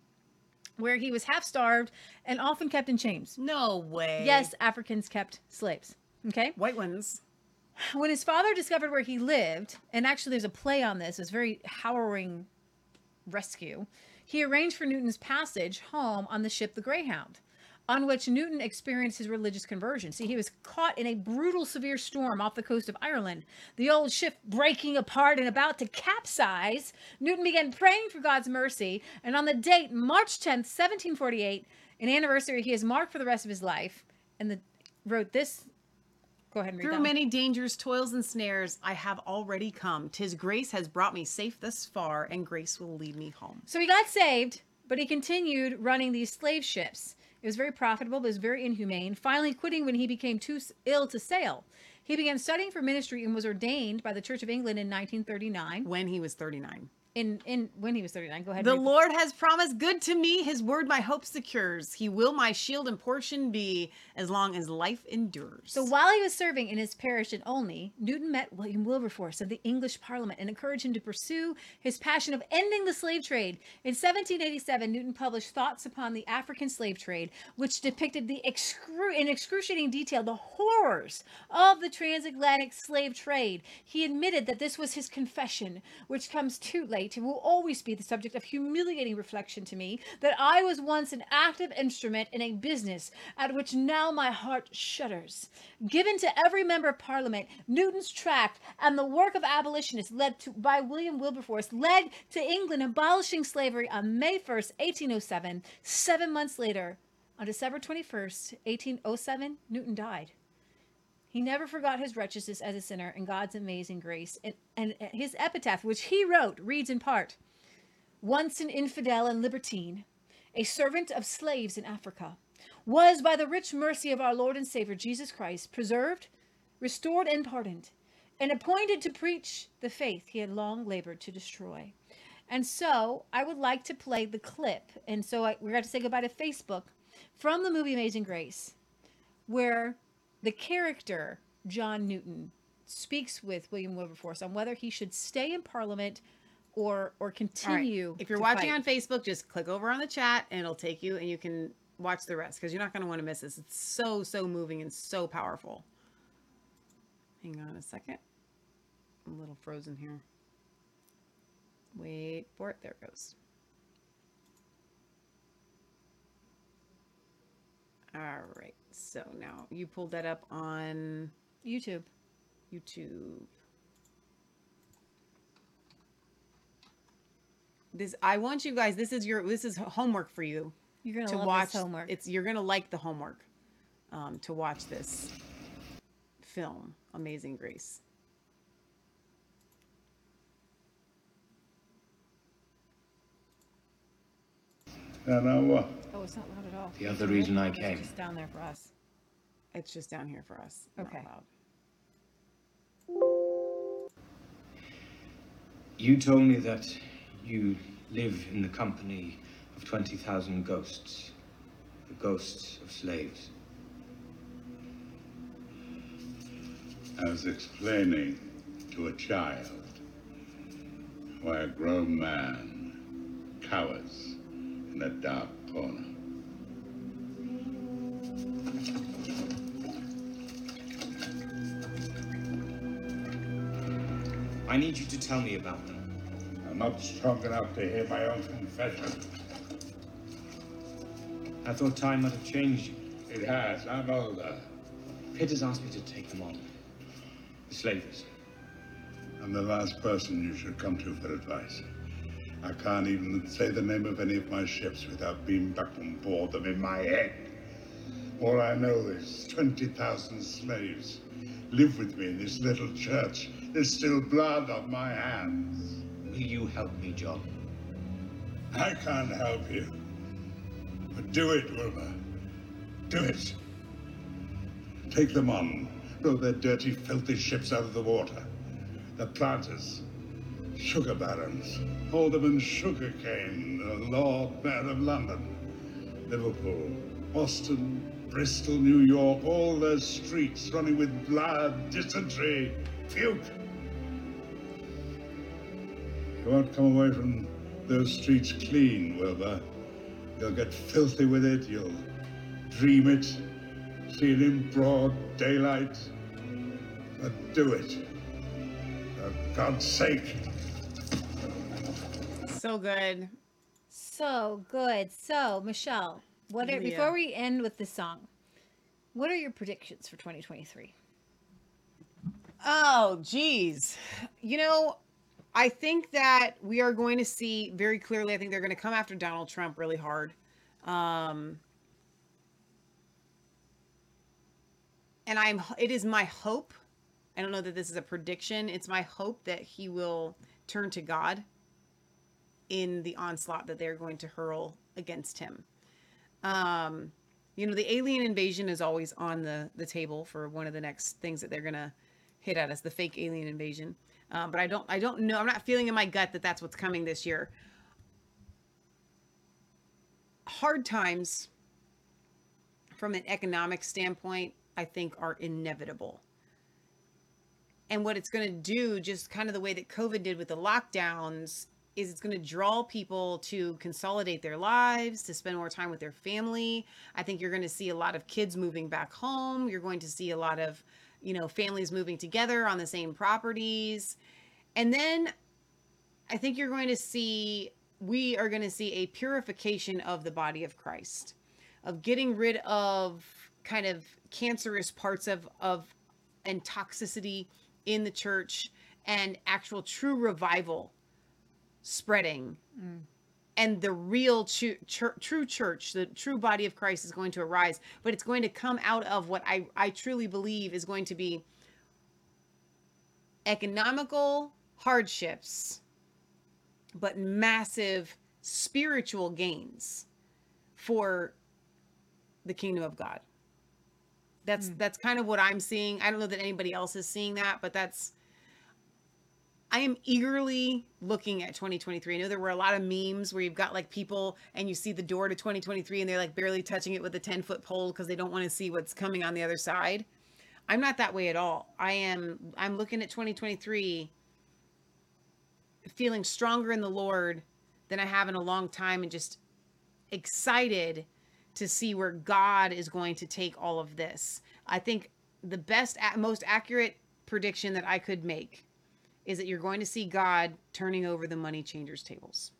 where he was half starved and often kept in chains. No way. Yes, Africans kept slaves. Okay. White ones. When his father discovered where he lived, and actually there's a play on this, it's very harrowing rescue, he arranged for Newton's passage home on the ship the Greyhound, on which Newton experienced his religious conversion. See, he was caught in a brutal, severe storm off the coast of Ireland. The old ship breaking apart and about to capsize, Newton began praying for God's mercy, and on the date, March 10th, 1748, an anniversary he has marked for the rest of his life, and the, wrote this. Go ahead and read Through many dangers, toils, and snares, I have already come. Tis grace has brought me safe thus far, and grace will lead me home. So he got saved, but he continued running these slave ships. It was very profitable, but it was very inhumane, finally quitting when he became too ill to sail. He began studying for ministry and was ordained by the Church of England in 1939. When he was 39. In in when he was 39. Go ahead. The Lord has promised good to me. His word my hope secures. He will my shield and portion be as long as life endures. So while he was serving in his parish in Olney, Newton met William Wilberforce of the English Parliament and encouraged him to pursue his passion of ending the slave trade. In 1787, Newton published Thoughts Upon the African Slave Trade, which depicted the excru- in excruciating detail the horrors of the transatlantic slave trade. He admitted that this was his confession, which comes too late. It will always be the subject of humiliating reflection to me that I was once an active instrument in a business at which now my heart shudders. Given to every member of Parliament, Newton's tract and the work of abolitionists led to by William Wilberforce led to England abolishing slavery on May 1st, 1807. Seven months later, on December 21st, 1807, Newton died. He never forgot his wretchedness as a sinner and God's amazing grace. And, and his epitaph, which he wrote, reads in part Once an infidel and libertine, a servant of slaves in Africa, was by the rich mercy of our Lord and Savior Jesus Christ preserved, restored, and pardoned, and appointed to preach the faith he had long labored to destroy. And so I would like to play the clip. And so I, we're going to say goodbye to Facebook from the movie Amazing Grace, where the character John Newton speaks with William Wilberforce on whether he should stay in Parliament or or All right. continue. If you're watching fight. on Facebook, just click over on the chat and it'll take you and you can watch the rest because you're not going to want to miss this. It's so, so moving and so powerful. Hang on a second. I'm a little frozen here. Wait for it. There it goes. All right. So now you pulled that up on YouTube. YouTube. This I want you guys. This is your. This is homework for you. You're gonna to love watch this homework. It's you're gonna like the homework. Um, to watch this film, Amazing Grace. And uh, I what? Oh, it's not loud at all. The other reason I came. It's came. just down there for us. It's just down here for us. not Okay. loud. You told me that you live in the company of 20,000 ghosts. The ghosts of slaves. I was explaining to a child why a grown man cowers in a dark corner. I need you to tell me about them. I'm not strong enough to hear my own confession. I thought time might have changed you. It has. I'm older. Pitt has asked me to take them on. The slavers. I'm the last person you should come to for advice. I can't even say the name of any of my ships without being back on board them in my head. All I know is 20,000 slaves live with me in this little church. There's still blood on my hands. Will you help me, John? I can't help you. But do it, Wilbur. Do it. Take them on. Blow their dirty, filthy ships out of the water. The planters, sugar barons, alderman sugarcane, the Lord Mayor of London, Liverpool, Boston, Bristol, New York, all their streets running with blood, dysentery, puke. You won't come away from those streets clean, Wilbur. You'll get filthy with it, you'll dream it, see it in broad daylight. But do it. For God's sake. So good. So good. So, Michelle, what are, before we end with the song, what are your predictions for 2023? Oh, geez. You know, I think that we are going to see very clearly. I think they're going to come after Donald Trump really hard. Um, and I'm. It is my hope. I don't know that this is a prediction. It's my hope that he will turn to God in the onslaught that they're going to hurl against him. Um, you know, the alien invasion is always on the the table for one of the next things that they're gonna hit at us, the fake alien invasion. Um, but I don't, I don't know. I'm not feeling in my gut that that's what's coming this year. Hard times, from an economic standpoint, I think are inevitable. And what it's going to do, just kind of the way that COVID did with the lockdowns, is it's going to draw people to consolidate their lives, to spend more time with their family. I think you're going to see a lot of kids moving back home. You're going to see a lot of, you know, families moving together on the same properties. And then I think you're going to see we are going to see a purification of the body of Christ, of getting rid of kind of cancerous parts of of and toxicity in the church and actual true revival spreading. And the real chur- true church the true body of christ is going to arise but it's going to come out of what i i truly believe is going to be economical hardships but massive spiritual gains for the kingdom of god. That's hmm. that's kind of what i'm seeing. I don't know that anybody else is seeing that but that's I am eagerly looking at 2023. I know there were a lot of memes where you've got like people and you see the door to 2023 and they're like barely touching it with a 10 foot pole because they don't want to see what's coming on the other side. I'm not that way at all. I am, I'm looking at 2023 feeling stronger in the Lord than I have in a long time and just excited to see where God is going to take all of this. I think the best, most accurate prediction that I could make is that you're going to see God turning over the money changers tables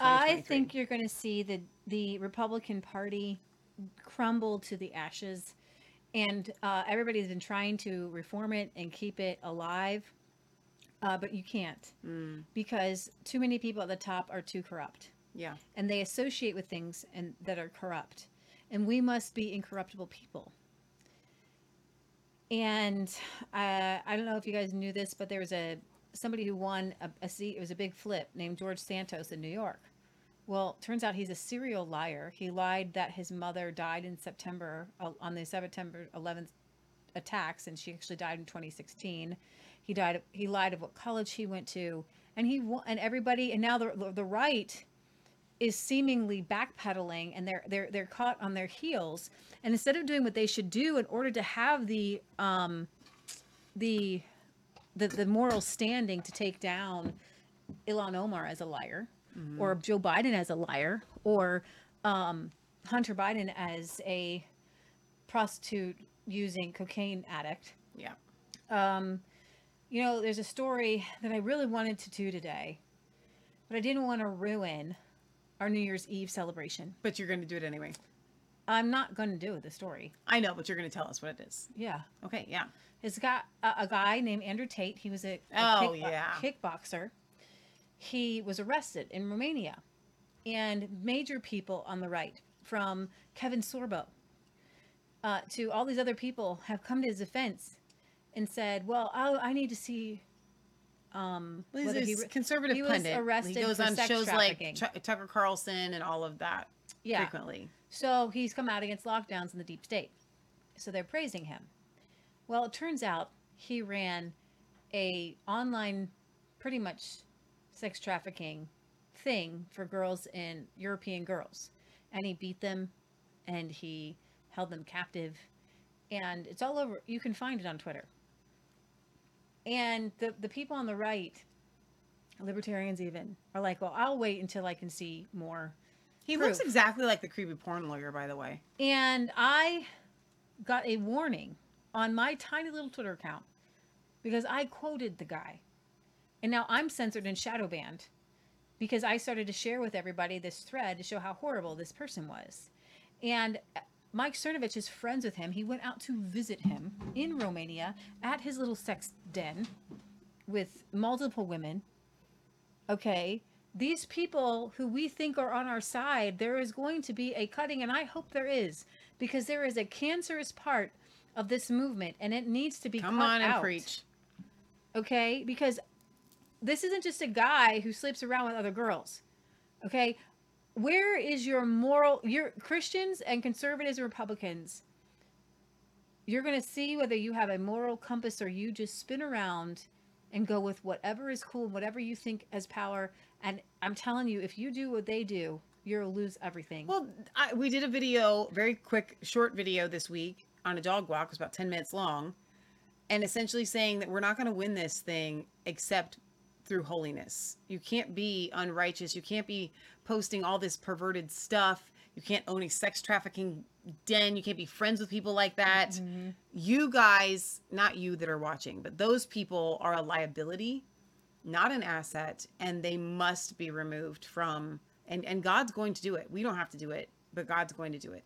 I think you're going to see the the Republican Party crumble to the ashes, and uh, everybody's been trying to reform it and keep it alive, uh, but you can't Mm. because too many people at the top are too corrupt. Yeah. and they associate with things and that are corrupt, and we must be incorruptible people. And uh, I don't know if you guys knew this, but there was a somebody who won a, a seat. It was a big flip named George Santos in New York. Well, turns out he's a serial liar. He lied that his mother died in September uh, on the September 11th attacks, and she actually died in 2016. He died. He lied of what college he went to, and he won, and everybody. And now the the right is seemingly backpedaling, and they're they're they're caught on their heels. And instead of doing what they should do in order to have the um the the, the moral standing to take down Ilhan Omar as a liar, Mhm. or Joe Biden as a liar, or um, Hunter Biden as a prostitute using cocaine addict. Yeah. Um, you know, there's a story that I really wanted to do today, but I didn't want to ruin our New Year's Eve celebration. But you're going to do it anyway. I'm not going to do the story. I know, but you're going to tell us what it is. Yeah. Okay. Yeah. It's got a, a guy named Andrew Tate. He was a, a Oh, kickbo- yeah. kickboxer. He was arrested in Romania, and major people on the right, from Kevin Sorbo uh, to all these other people, have come to his defense and said, "Well, I, I need to see." Um, Well, he's whether a he conservative he was pundit. arrested he goes for on sex shows trafficking. like Ch- Tucker Carlson and all of that yeah. frequently. So he's come out against lockdowns in the deep state. So they're praising him. Well, it turns out he ran a online pretty much sex trafficking thing for girls in European girls. And he beat them and he held them captive. And it's all over. You can find it on Twitter. And the, the people on the right, libertarians even, are like, well, I'll wait until I can see more. He proof." looks exactly like the creepy porn lawyer, by the way. And I got a warning on my tiny little Twitter account because I quoted the guy. And now I'm censored and shadow banned because I started to share with everybody this thread to show how horrible this person was. And Mike Cernovich is friends with him. He went out to visit him in Romania at his little sex den with multiple women. Okay. These people who we think are on our side, there is going to be a cutting, and I hope there is, because there is a cancerous part of this movement, and it needs to be Come cut on and out. preach. Okay, because this isn't just a guy who sleeps around with other girls. Okay, where is your moral? Your Christians and conservatives and Republicans. You're going to see whether you have a moral compass or you just spin around and go with whatever is cool, whatever you think has power. And I'm telling you, if you do what they do, you'll lose everything. Well, I, we did a video, very quick, short video this week on a dog walk. It was about 10 minutes long. And essentially saying that we're not going to win this thing except through holiness. You can't be unrighteous. You can't be posting all this perverted stuff. You can't own a sex trafficking den. You can't be friends with people like that. Mm-hmm. You guys, not you that are watching, but those people are a liability not an asset, and they must be removed from. And and God's going to do it. We don't have to do it, but God's going to do it.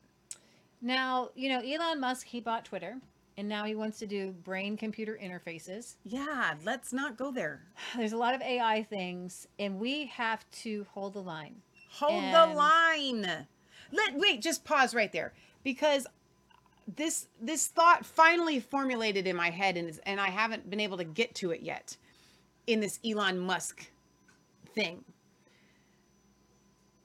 Now, you know, Elon Musk, he bought Twitter and now he wants to do brain computer interfaces. Yeah, let's not go there. There's a lot of AI things, and we have to hold the line. Hold And- the line. Let wait, just pause right there because this this thought finally formulated in my head and and I haven't been able to get to it yet in this Elon Musk thing.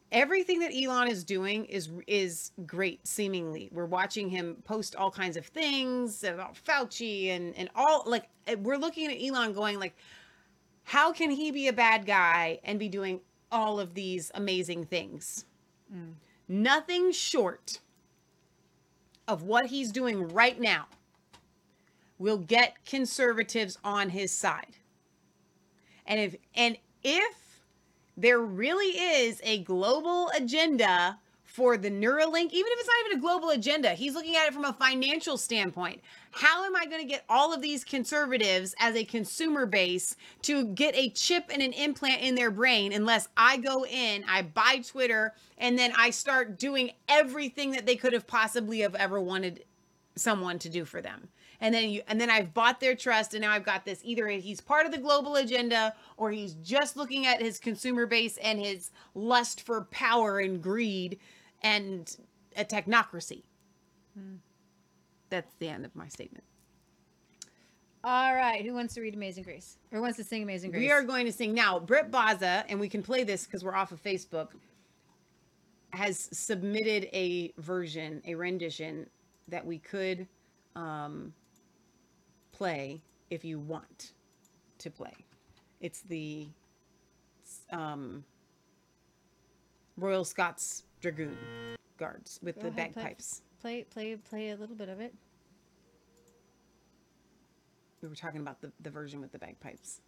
Everything that Elon is doing is is great seemingly. We're watching him post all kinds of things about Fauci and and all like we're looking at Elon going like how can he be a bad guy and be doing all of these amazing things? Mm. Nothing short of what he's doing right now will get conservatives on his side. And if and if there really is a global agenda for the Neuralink, even if it's not even a global agenda, he's looking at it from a financial standpoint. How am I going to get all of these conservatives as a consumer base to get a chip and an implant in their brain unless I go in, I buy Twitter, and then I start doing everything that they could have possibly have ever wanted someone to do for them. And then you and then I've bought their trust and now I've got this either he's part of the global agenda or he's just looking at his consumer base and his lust for power and greed and a technocracy. That's the end of my statement. All right, who wants to read Amazing Grace or wants to sing Amazing Grace? We are going to sing now. Britt Baza, and we can play this because we're off of Facebook, has submitted a version, a rendition that we could um, play if you want to play. It's the um, Royal Scots Dragoon Guards with Go the ahead, bagpipes. Play, play, play a little bit of it. We were talking about the, the version with the bagpipes.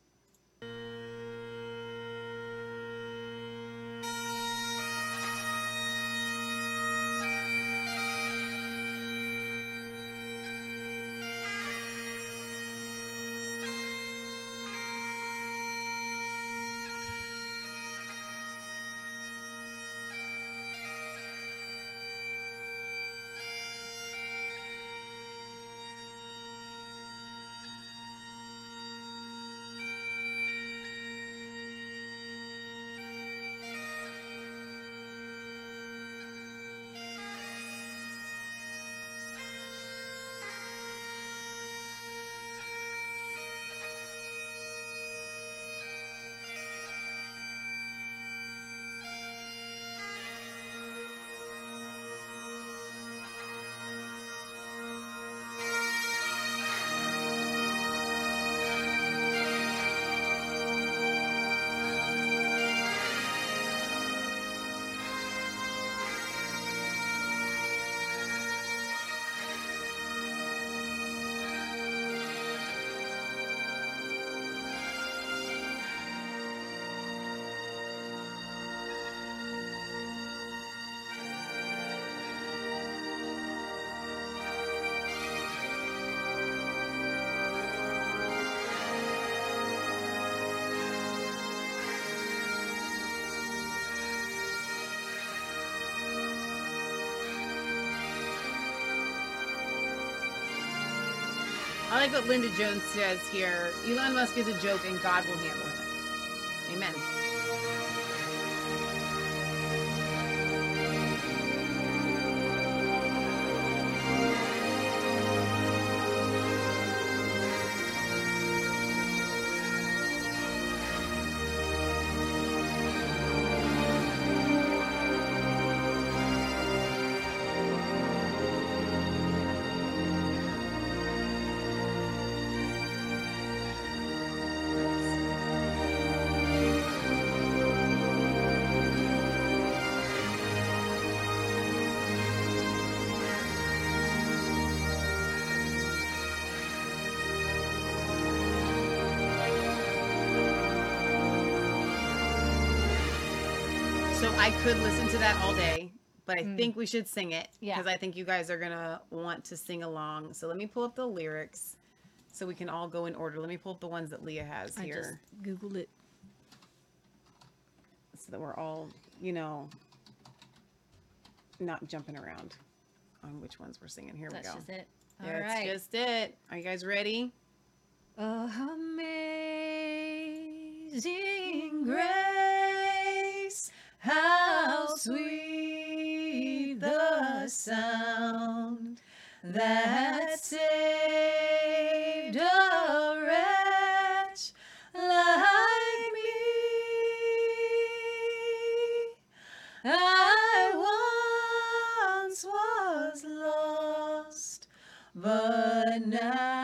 Like what Linda Jones says here. Elon Musk is a joke and God will handle him. Could listen to that all day, but I mm. think we should sing it Yeah. because I think you guys are gonna want to sing along. So let me pull up the lyrics so we can all go in order. Let me pull up the ones that Leah has I just here, Googled it. so that we're all, you know, not jumping around on which ones we're singing. Here That's we go. That's just it. Yeah, All That's right. just it. Are you guys ready? Amazing grace, how sweet the sound that saved a wretch like me. I once was lost, but now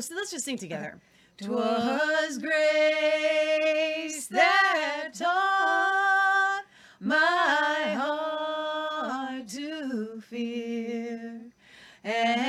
So let's just sing together. 'Twas grace that taught my heart to fear, and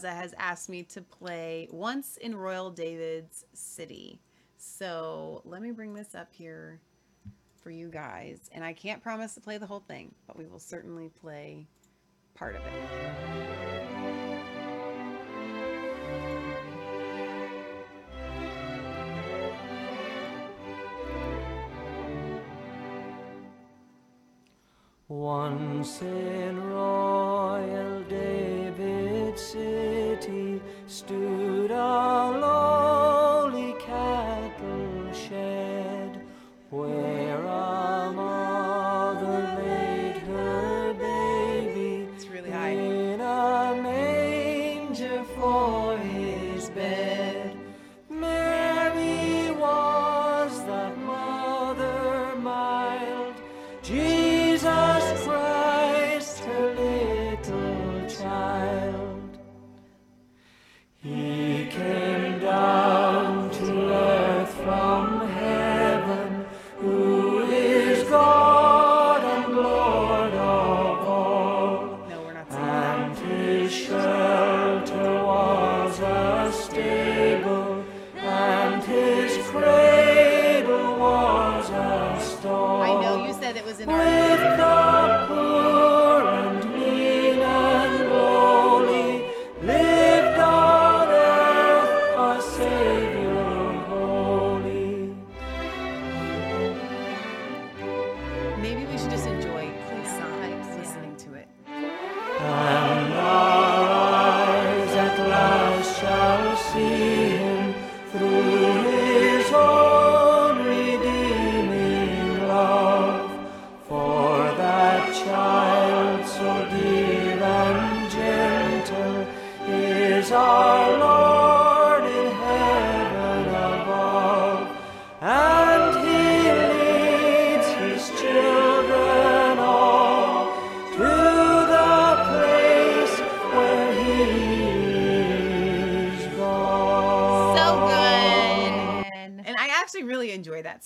Has asked me to play Once in Royal David's City. So let me bring this up here for you guys. And I can't promise to play the whole thing, but we will certainly play part of it. Once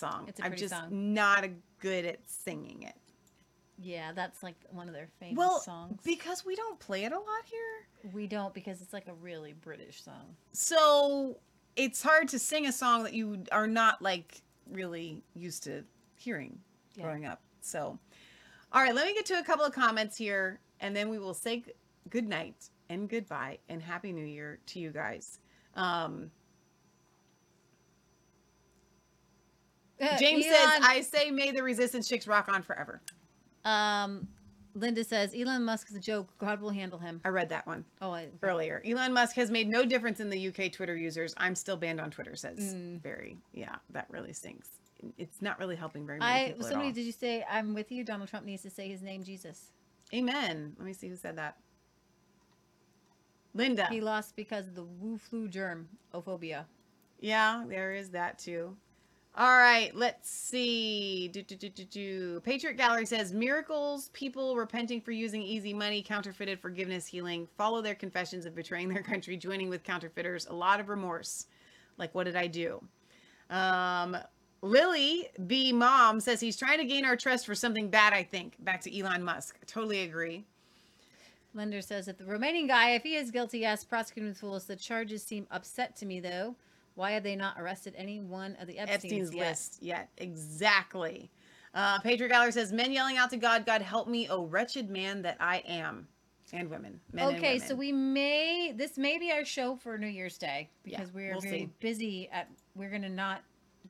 that song. It's a I'm just song. not a good at singing it. Yeah, that's like one of their famous Well, songs. because we don't play it a lot here. We don't because it's like a really British song. So it's hard to sing a song that you are not like really used to hearing Yeah. growing up. So, all right, let me get to a couple of comments here and then we will say good night and goodbye and happy new year to you guys. Um, Uh, James says, I say, may the resistance chicks rock on forever. Um, Linda says Elon Musk is a joke. God will handle him. I read that one. Oh, I, earlier. Elon Musk has made no difference in the UK Twitter users. I'm still banned on Twitter, says Mm. Barry. Yeah, that really stinks. It's not really helping very many I somebody did you say I'm with you? Donald Trump needs to say his name, Jesus. Amen. Let me see who said that. Linda. He lost because of the Wu flu germ ophobia. Yeah, there is that too. All right, let's see. Do, do, do. Patriot Gallery says miracles, people repenting for using easy money, counterfeited forgiveness, healing, follow their confessions of betraying their country, joining with counterfeiters, a lot of remorse. Like, what did I do? Um, Lily B. Mom says he's trying to gain our trust for something bad, I think. Back to Elon Musk. Totally agree. Lender says that the remaining guy, if he is guilty, yes, prosecuted with fools. The charges seem upset to me, though. Why have they not arrested any one of the Epstein's, Epstein's yet? list yet. Exactly. Uh, Patriot Gallery says, Men yelling out to God, God help me, oh wretched man that I am. And women. Men and okay, so we may this may be our show for New Year's Day Yeah, because we're we'll very see. busy at we're gonna not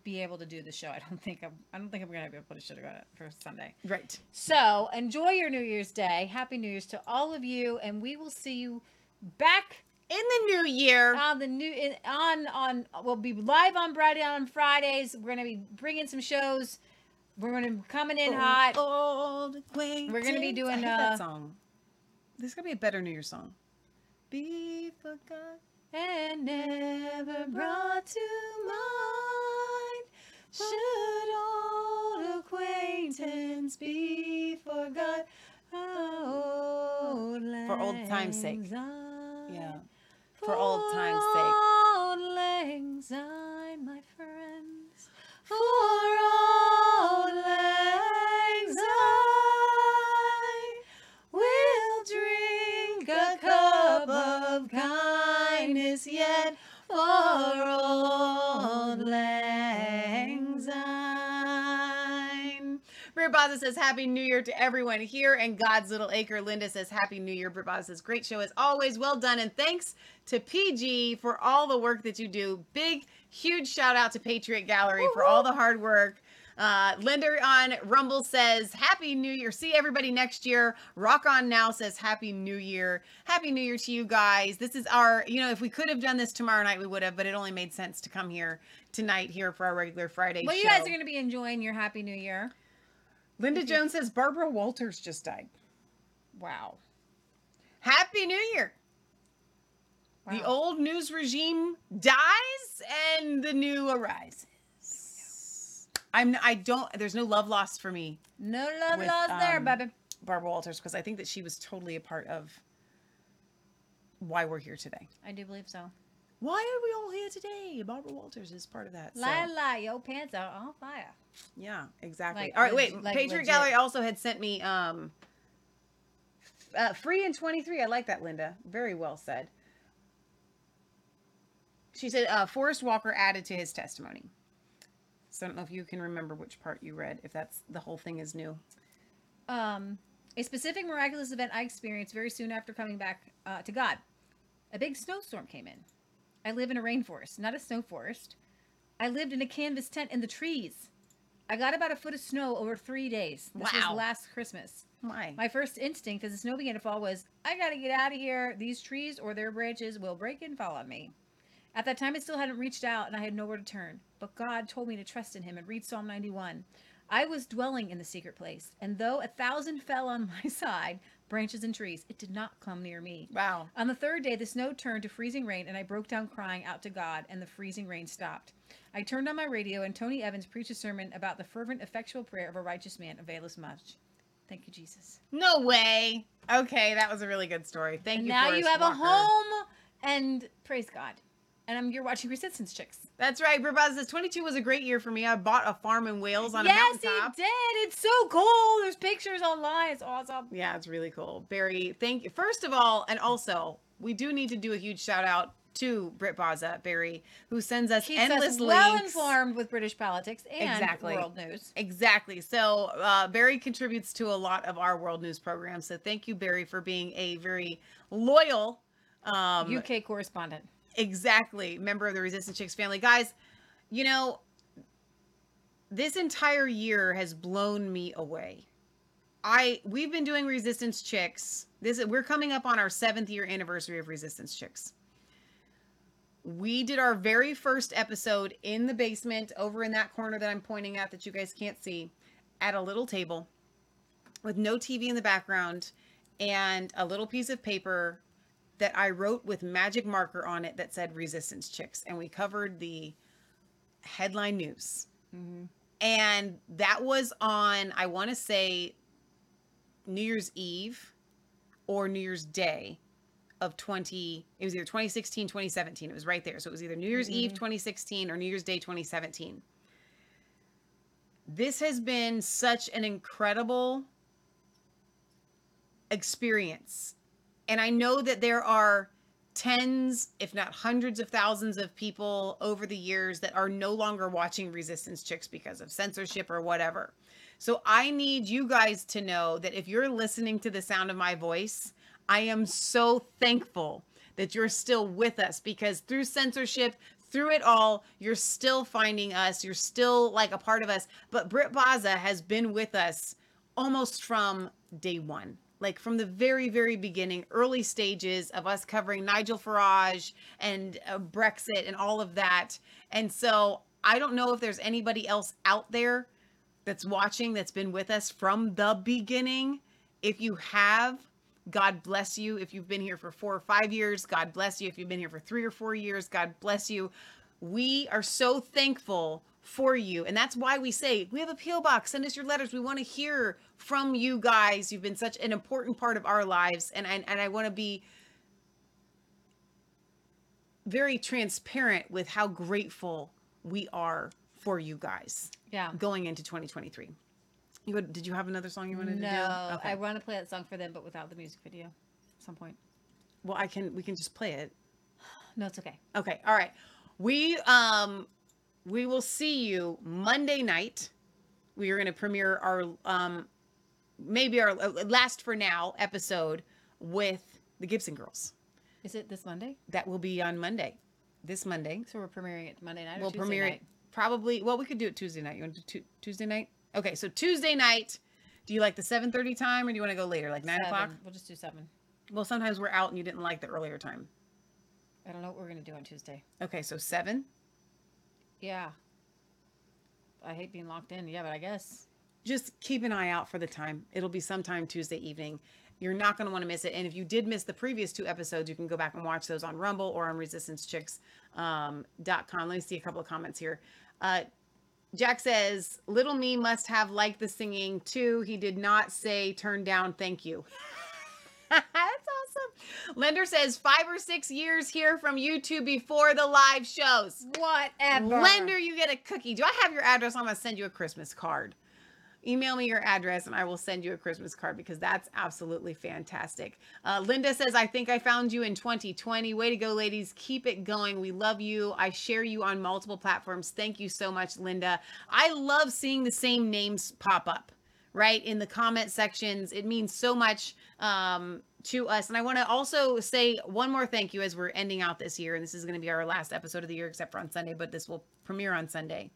be able to do the show. I don't think I'm I don't think I'm gonna be able to put a show together for Sunday. Right. So enjoy your New Year's Day. Happy New Year's to all of you, and we will see you back in the new year on the new in, on on we'll be live on Friday on Fridays. We're gonna be bringing some shows. We're gonna be coming in Old- hot. Old We're gonna be doing I uh, that song. There's gotta be a better New Year song. Be forgot and never brought to mind. Should old acquaintance be forgot? Old For old time's sake. Yeah. For old time's sake. Britt Baza says Happy New Year to everyone here and God's Little Acre. Linda says Happy New Year. Britt Baza says great show as always. Well done. And thanks to PG for all the work that you do. Big, huge shout out to Patriot Gallery for all the hard work. Uh, Linda on Rumble says, Happy New Year. See everybody next year. Rock On Now says, Happy New Year. Happy New Year to you guys. This is our, you know, if we could have done this tomorrow night, we would have, but it only made sense to come here tonight here for our regular Friday Well, show. you guys are going to be enjoying your Happy New Year. Linda Jones says, Barbara Walters just died. Wow. Happy New Year. The old news regime dies and the new arises. I'm I don't there's no love lost for me. No love with, lost there, um, baby. Barbara Walters because I think that she was totally a part of why we're here today. I do believe so. Why are we all here today? Barbara Walters is part of that. so- La la, your pants are on fire. Yeah, exactly. Like, All right, wait. like Patriot legit. Gallery also had sent me um uh, free in 23. I like that, Linda. Very well said. She said uh, Forrest Walker added to his testimony. So I don't know if you can remember which part you read, if that's the whole thing is new. Um, a specific miraculous event I experienced very soon after coming back uh, to God. A big snowstorm came in. I live in a rainforest, not a snow forest. I lived in a canvas tent in the trees. I got about a foot of snow over three days. This Wow. was last Christmas. My. My first instinct as the snow began to fall was, I gotta get out of here. These trees or their branches will break and fall on me. At that time, I still hadn't reached out and I had nowhere to turn. But God told me to trust in Him and read Psalm 91. I was dwelling in the secret place, and though a thousand fell on my side, branches and trees, it did not come near me. Wow. On the third day, the snow turned to freezing rain, and I broke down crying out to God, and the freezing rain stopped. I turned on my radio, and Tony Evans preached a sermon about the fervent, effectual prayer of a righteous man availeth much. Thank you, Jesus. No way. Okay, that was a really good story. Thank And you. now you have Walker. a home, and praise God. And I'm, you're watching Resistance Chicks. That's right. Brabaz says 22 was a great year for me. I bought a farm in Wales on a yes, mountaintop. he did. It's so cool. There's pictures online. It's awesome. Yeah, it's really cool. Barry, thank you. First of all, and also, we do need to do a huge shout out to Britt Baza, Barry, who sends us Keeps endless us well links. informed with British politics and exactly. world news. Exactly. So uh, Barry contributes to a lot of our world news programs. So thank you, Barry, for being a very loyal um, UK correspondent. Exactly. Member of the Resistance Chicks family. Guys, you know, this entire year has blown me away. I we've been doing Resistance Chicks. This we're coming up on our 7th year anniversary of Resistance Chicks. We did our very first episode in the basement over in that corner that I'm pointing at that you guys can't see at a little table with no TV in the background and a little piece of paper that I wrote with magic marker on it that said Resistance Chicks. And we covered the headline news. And that was on, I want to say, New Year's Eve or New Year's Day of 20, it was either 2016, 2017. It was right there. So it was either New Year's Eve Mhm. 2016 or New Year's Day 2017. This has been such an incredible experience. And I know that there are tens, if not hundreds of thousands of people over the years that are no longer watching Resistance Chicks because of censorship or whatever. So I need you guys to know that if you're listening to the sound of my voice, I am so thankful that you're still with us because through censorship, through it all, you're still finding us. You're still like a part of us. But Britt Baza has been with us almost from day one. Like from the very, very beginning, early stages of us covering Nigel Farage and uh, Brexit and all of that. And so I don't know if there's anybody else out there that's watching that's been with us from the beginning. If you have, God bless you. If you've been here for four or five years, God bless you. If you've been here for three or four years, God bless you. We are so thankful for you. And that's why we say we have a P.O. box. Send us your letters. We want to hear from you guys. You've been such an important part of our lives. And I, and I want to be very transparent with how grateful we are for you guys. Yeah. Going into 2023. You would, did you have another song you wanted no, to do? Okay. I want to play that song for them, but without the music video. At some point. Well, I can. We can just play it. No, it's okay. Okay. All right. We um we will see you Monday night. We are going to premiere our um maybe our uh, last for now episode with the Gibson Girls. Is it this Monday? That will be on Monday. This Monday. So we're premiering it Monday night. We'll Tuesday premiere night? it probably. Well, we could do it Tuesday night. You want to do tu- Tuesday night? Okay, so Tuesday night. Do you like the seven thirty time, or do you want to go later, like nine o'clock? We'll just do seven. Well, sometimes we're out and you didn't like the earlier time. I don't know what we're gonna do on Tuesday. Okay, so seven. Yeah. I hate being locked in. Yeah, but I guess. Just keep an eye out for the time. It'll be sometime Tuesday evening. You're not going to want to miss it. And if you did miss the previous two episodes, you can go back and watch those on Rumble or on resistancechicks.com. com. Let me see a couple of comments here. Uh, Jack says, Little me must have liked the singing too. He did not say turn down, thank you. That's awesome. Lender says, five or six years here from YouTube before the live shows. Whatever. Lender, you get a cookie. Do I have your address? I'm going to send you a Christmas card. Email me your address and I will send you a Christmas card because that's absolutely fantastic. Uh, Linda says, I think I found you in 2020. Way to go, ladies. Keep it going. We love you. I share you on multiple platforms. Thank you so much, Linda. I love seeing the same names pop up right in the comment sections. It means so much um, to us. And I want to also say one more thank you as we're ending out this year. And this is going to be our last episode of the year, except for on Sunday, but this will premiere on Sunday.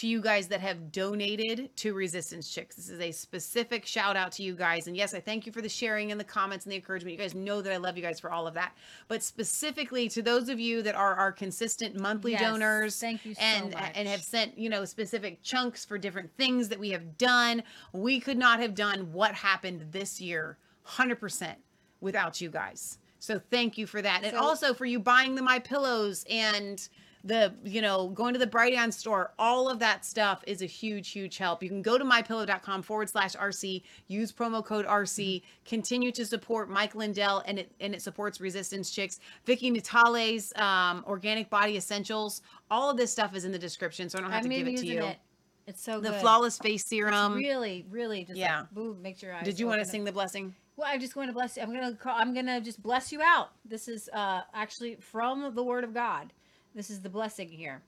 To you guys that have donated to Resistance Chicks. This is a specific shout out to you guys. And yes, I thank you for the sharing and the comments and the encouragement. You guys know that I love you guys for all of that. But specifically to those of you that are our consistent monthly Yes, donors thank you so and much. and have sent you know specific chunks for different things that we have done we could not have done what happened this year 100% without you guys so thank you for that and So- also for you buying the my pillows and the you know going to the Brighteon store all of that stuff is a huge huge help you can go to mypillow.com forward slash rc use promo code rc continue to support mike lindell and it and it supports resistance chicks vicky natale's um, organic body essentials all of this stuff is in the description so i don't have I'm to give it to using you it. It's so the good. flawless face It's serum really, really just Yeah. like, boom, makes your eyes. did you want to sing the blessing Well, I'm just going to bless you. I'm gonna call, I'm gonna just bless you out. This is uh actually from the Word of God. This is the blessing here.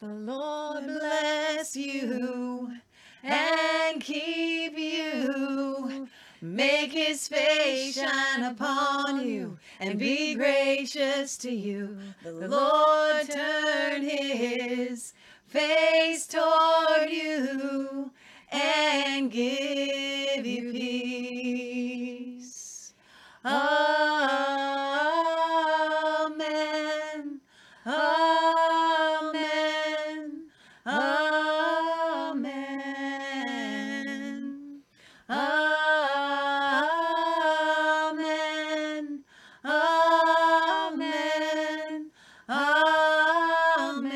The Lord bless you and keep you. Make his face shine upon you and be gracious to you. The Lord turn his face toward you and give you peace. Amen. Amen. Amen. Amen. Amen. Amen.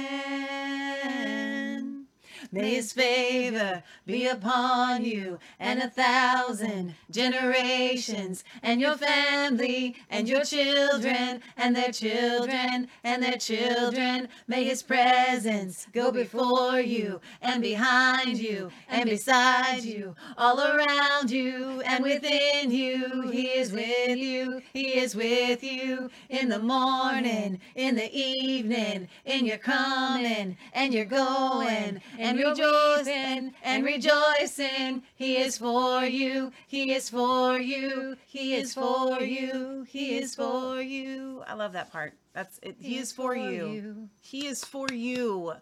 May his favor be upon you and a thousand generations and your family and your children and their children and their children. May his presence go before you and behind you and beside you, all around you and within you. He is with you. He is with you in the morning, in the evening, in your coming and your going and rejoicing and rejoicing. He is for you. He is for you. He is for you. He is for you. I love that part. That's it. He, is, for, you. He is for you.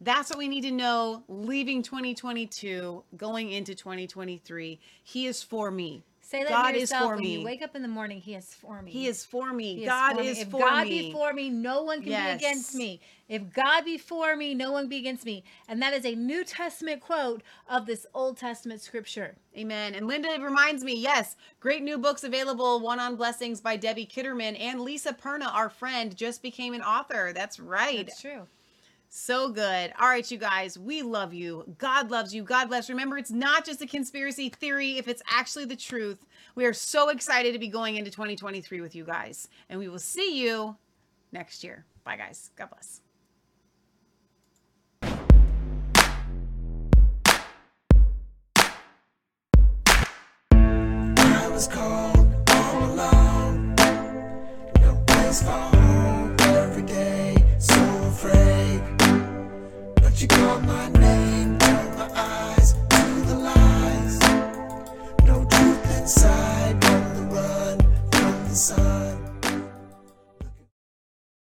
That's what we need to know leaving 2022, going into 2023. He is for me. Say that God is for when me. you wake up in the morning. He is for me. He is for me. He God is for me. is if for God me. be for me, no one can Yes. be against me. If God be for me, no one be against me. And that is a New Testament quote of this Old Testament scripture. Amen. And Linda reminds me, yes, great new books available. One on Blessings by Debbie Kitterman and Lisa Perna, our friend, just became an author. That's right. That's true. So good. All right, you guys, we love you. God loves you. God bless. Remember, it's not just a conspiracy theory if it's actually the truth. We are so excited to be going into 2023 with you guys. And we will see you next year. Bye, guys. God bless. Cold, all alone. No place for She called my name, down my eyes to the lies. No truth inside, on the run from the sun.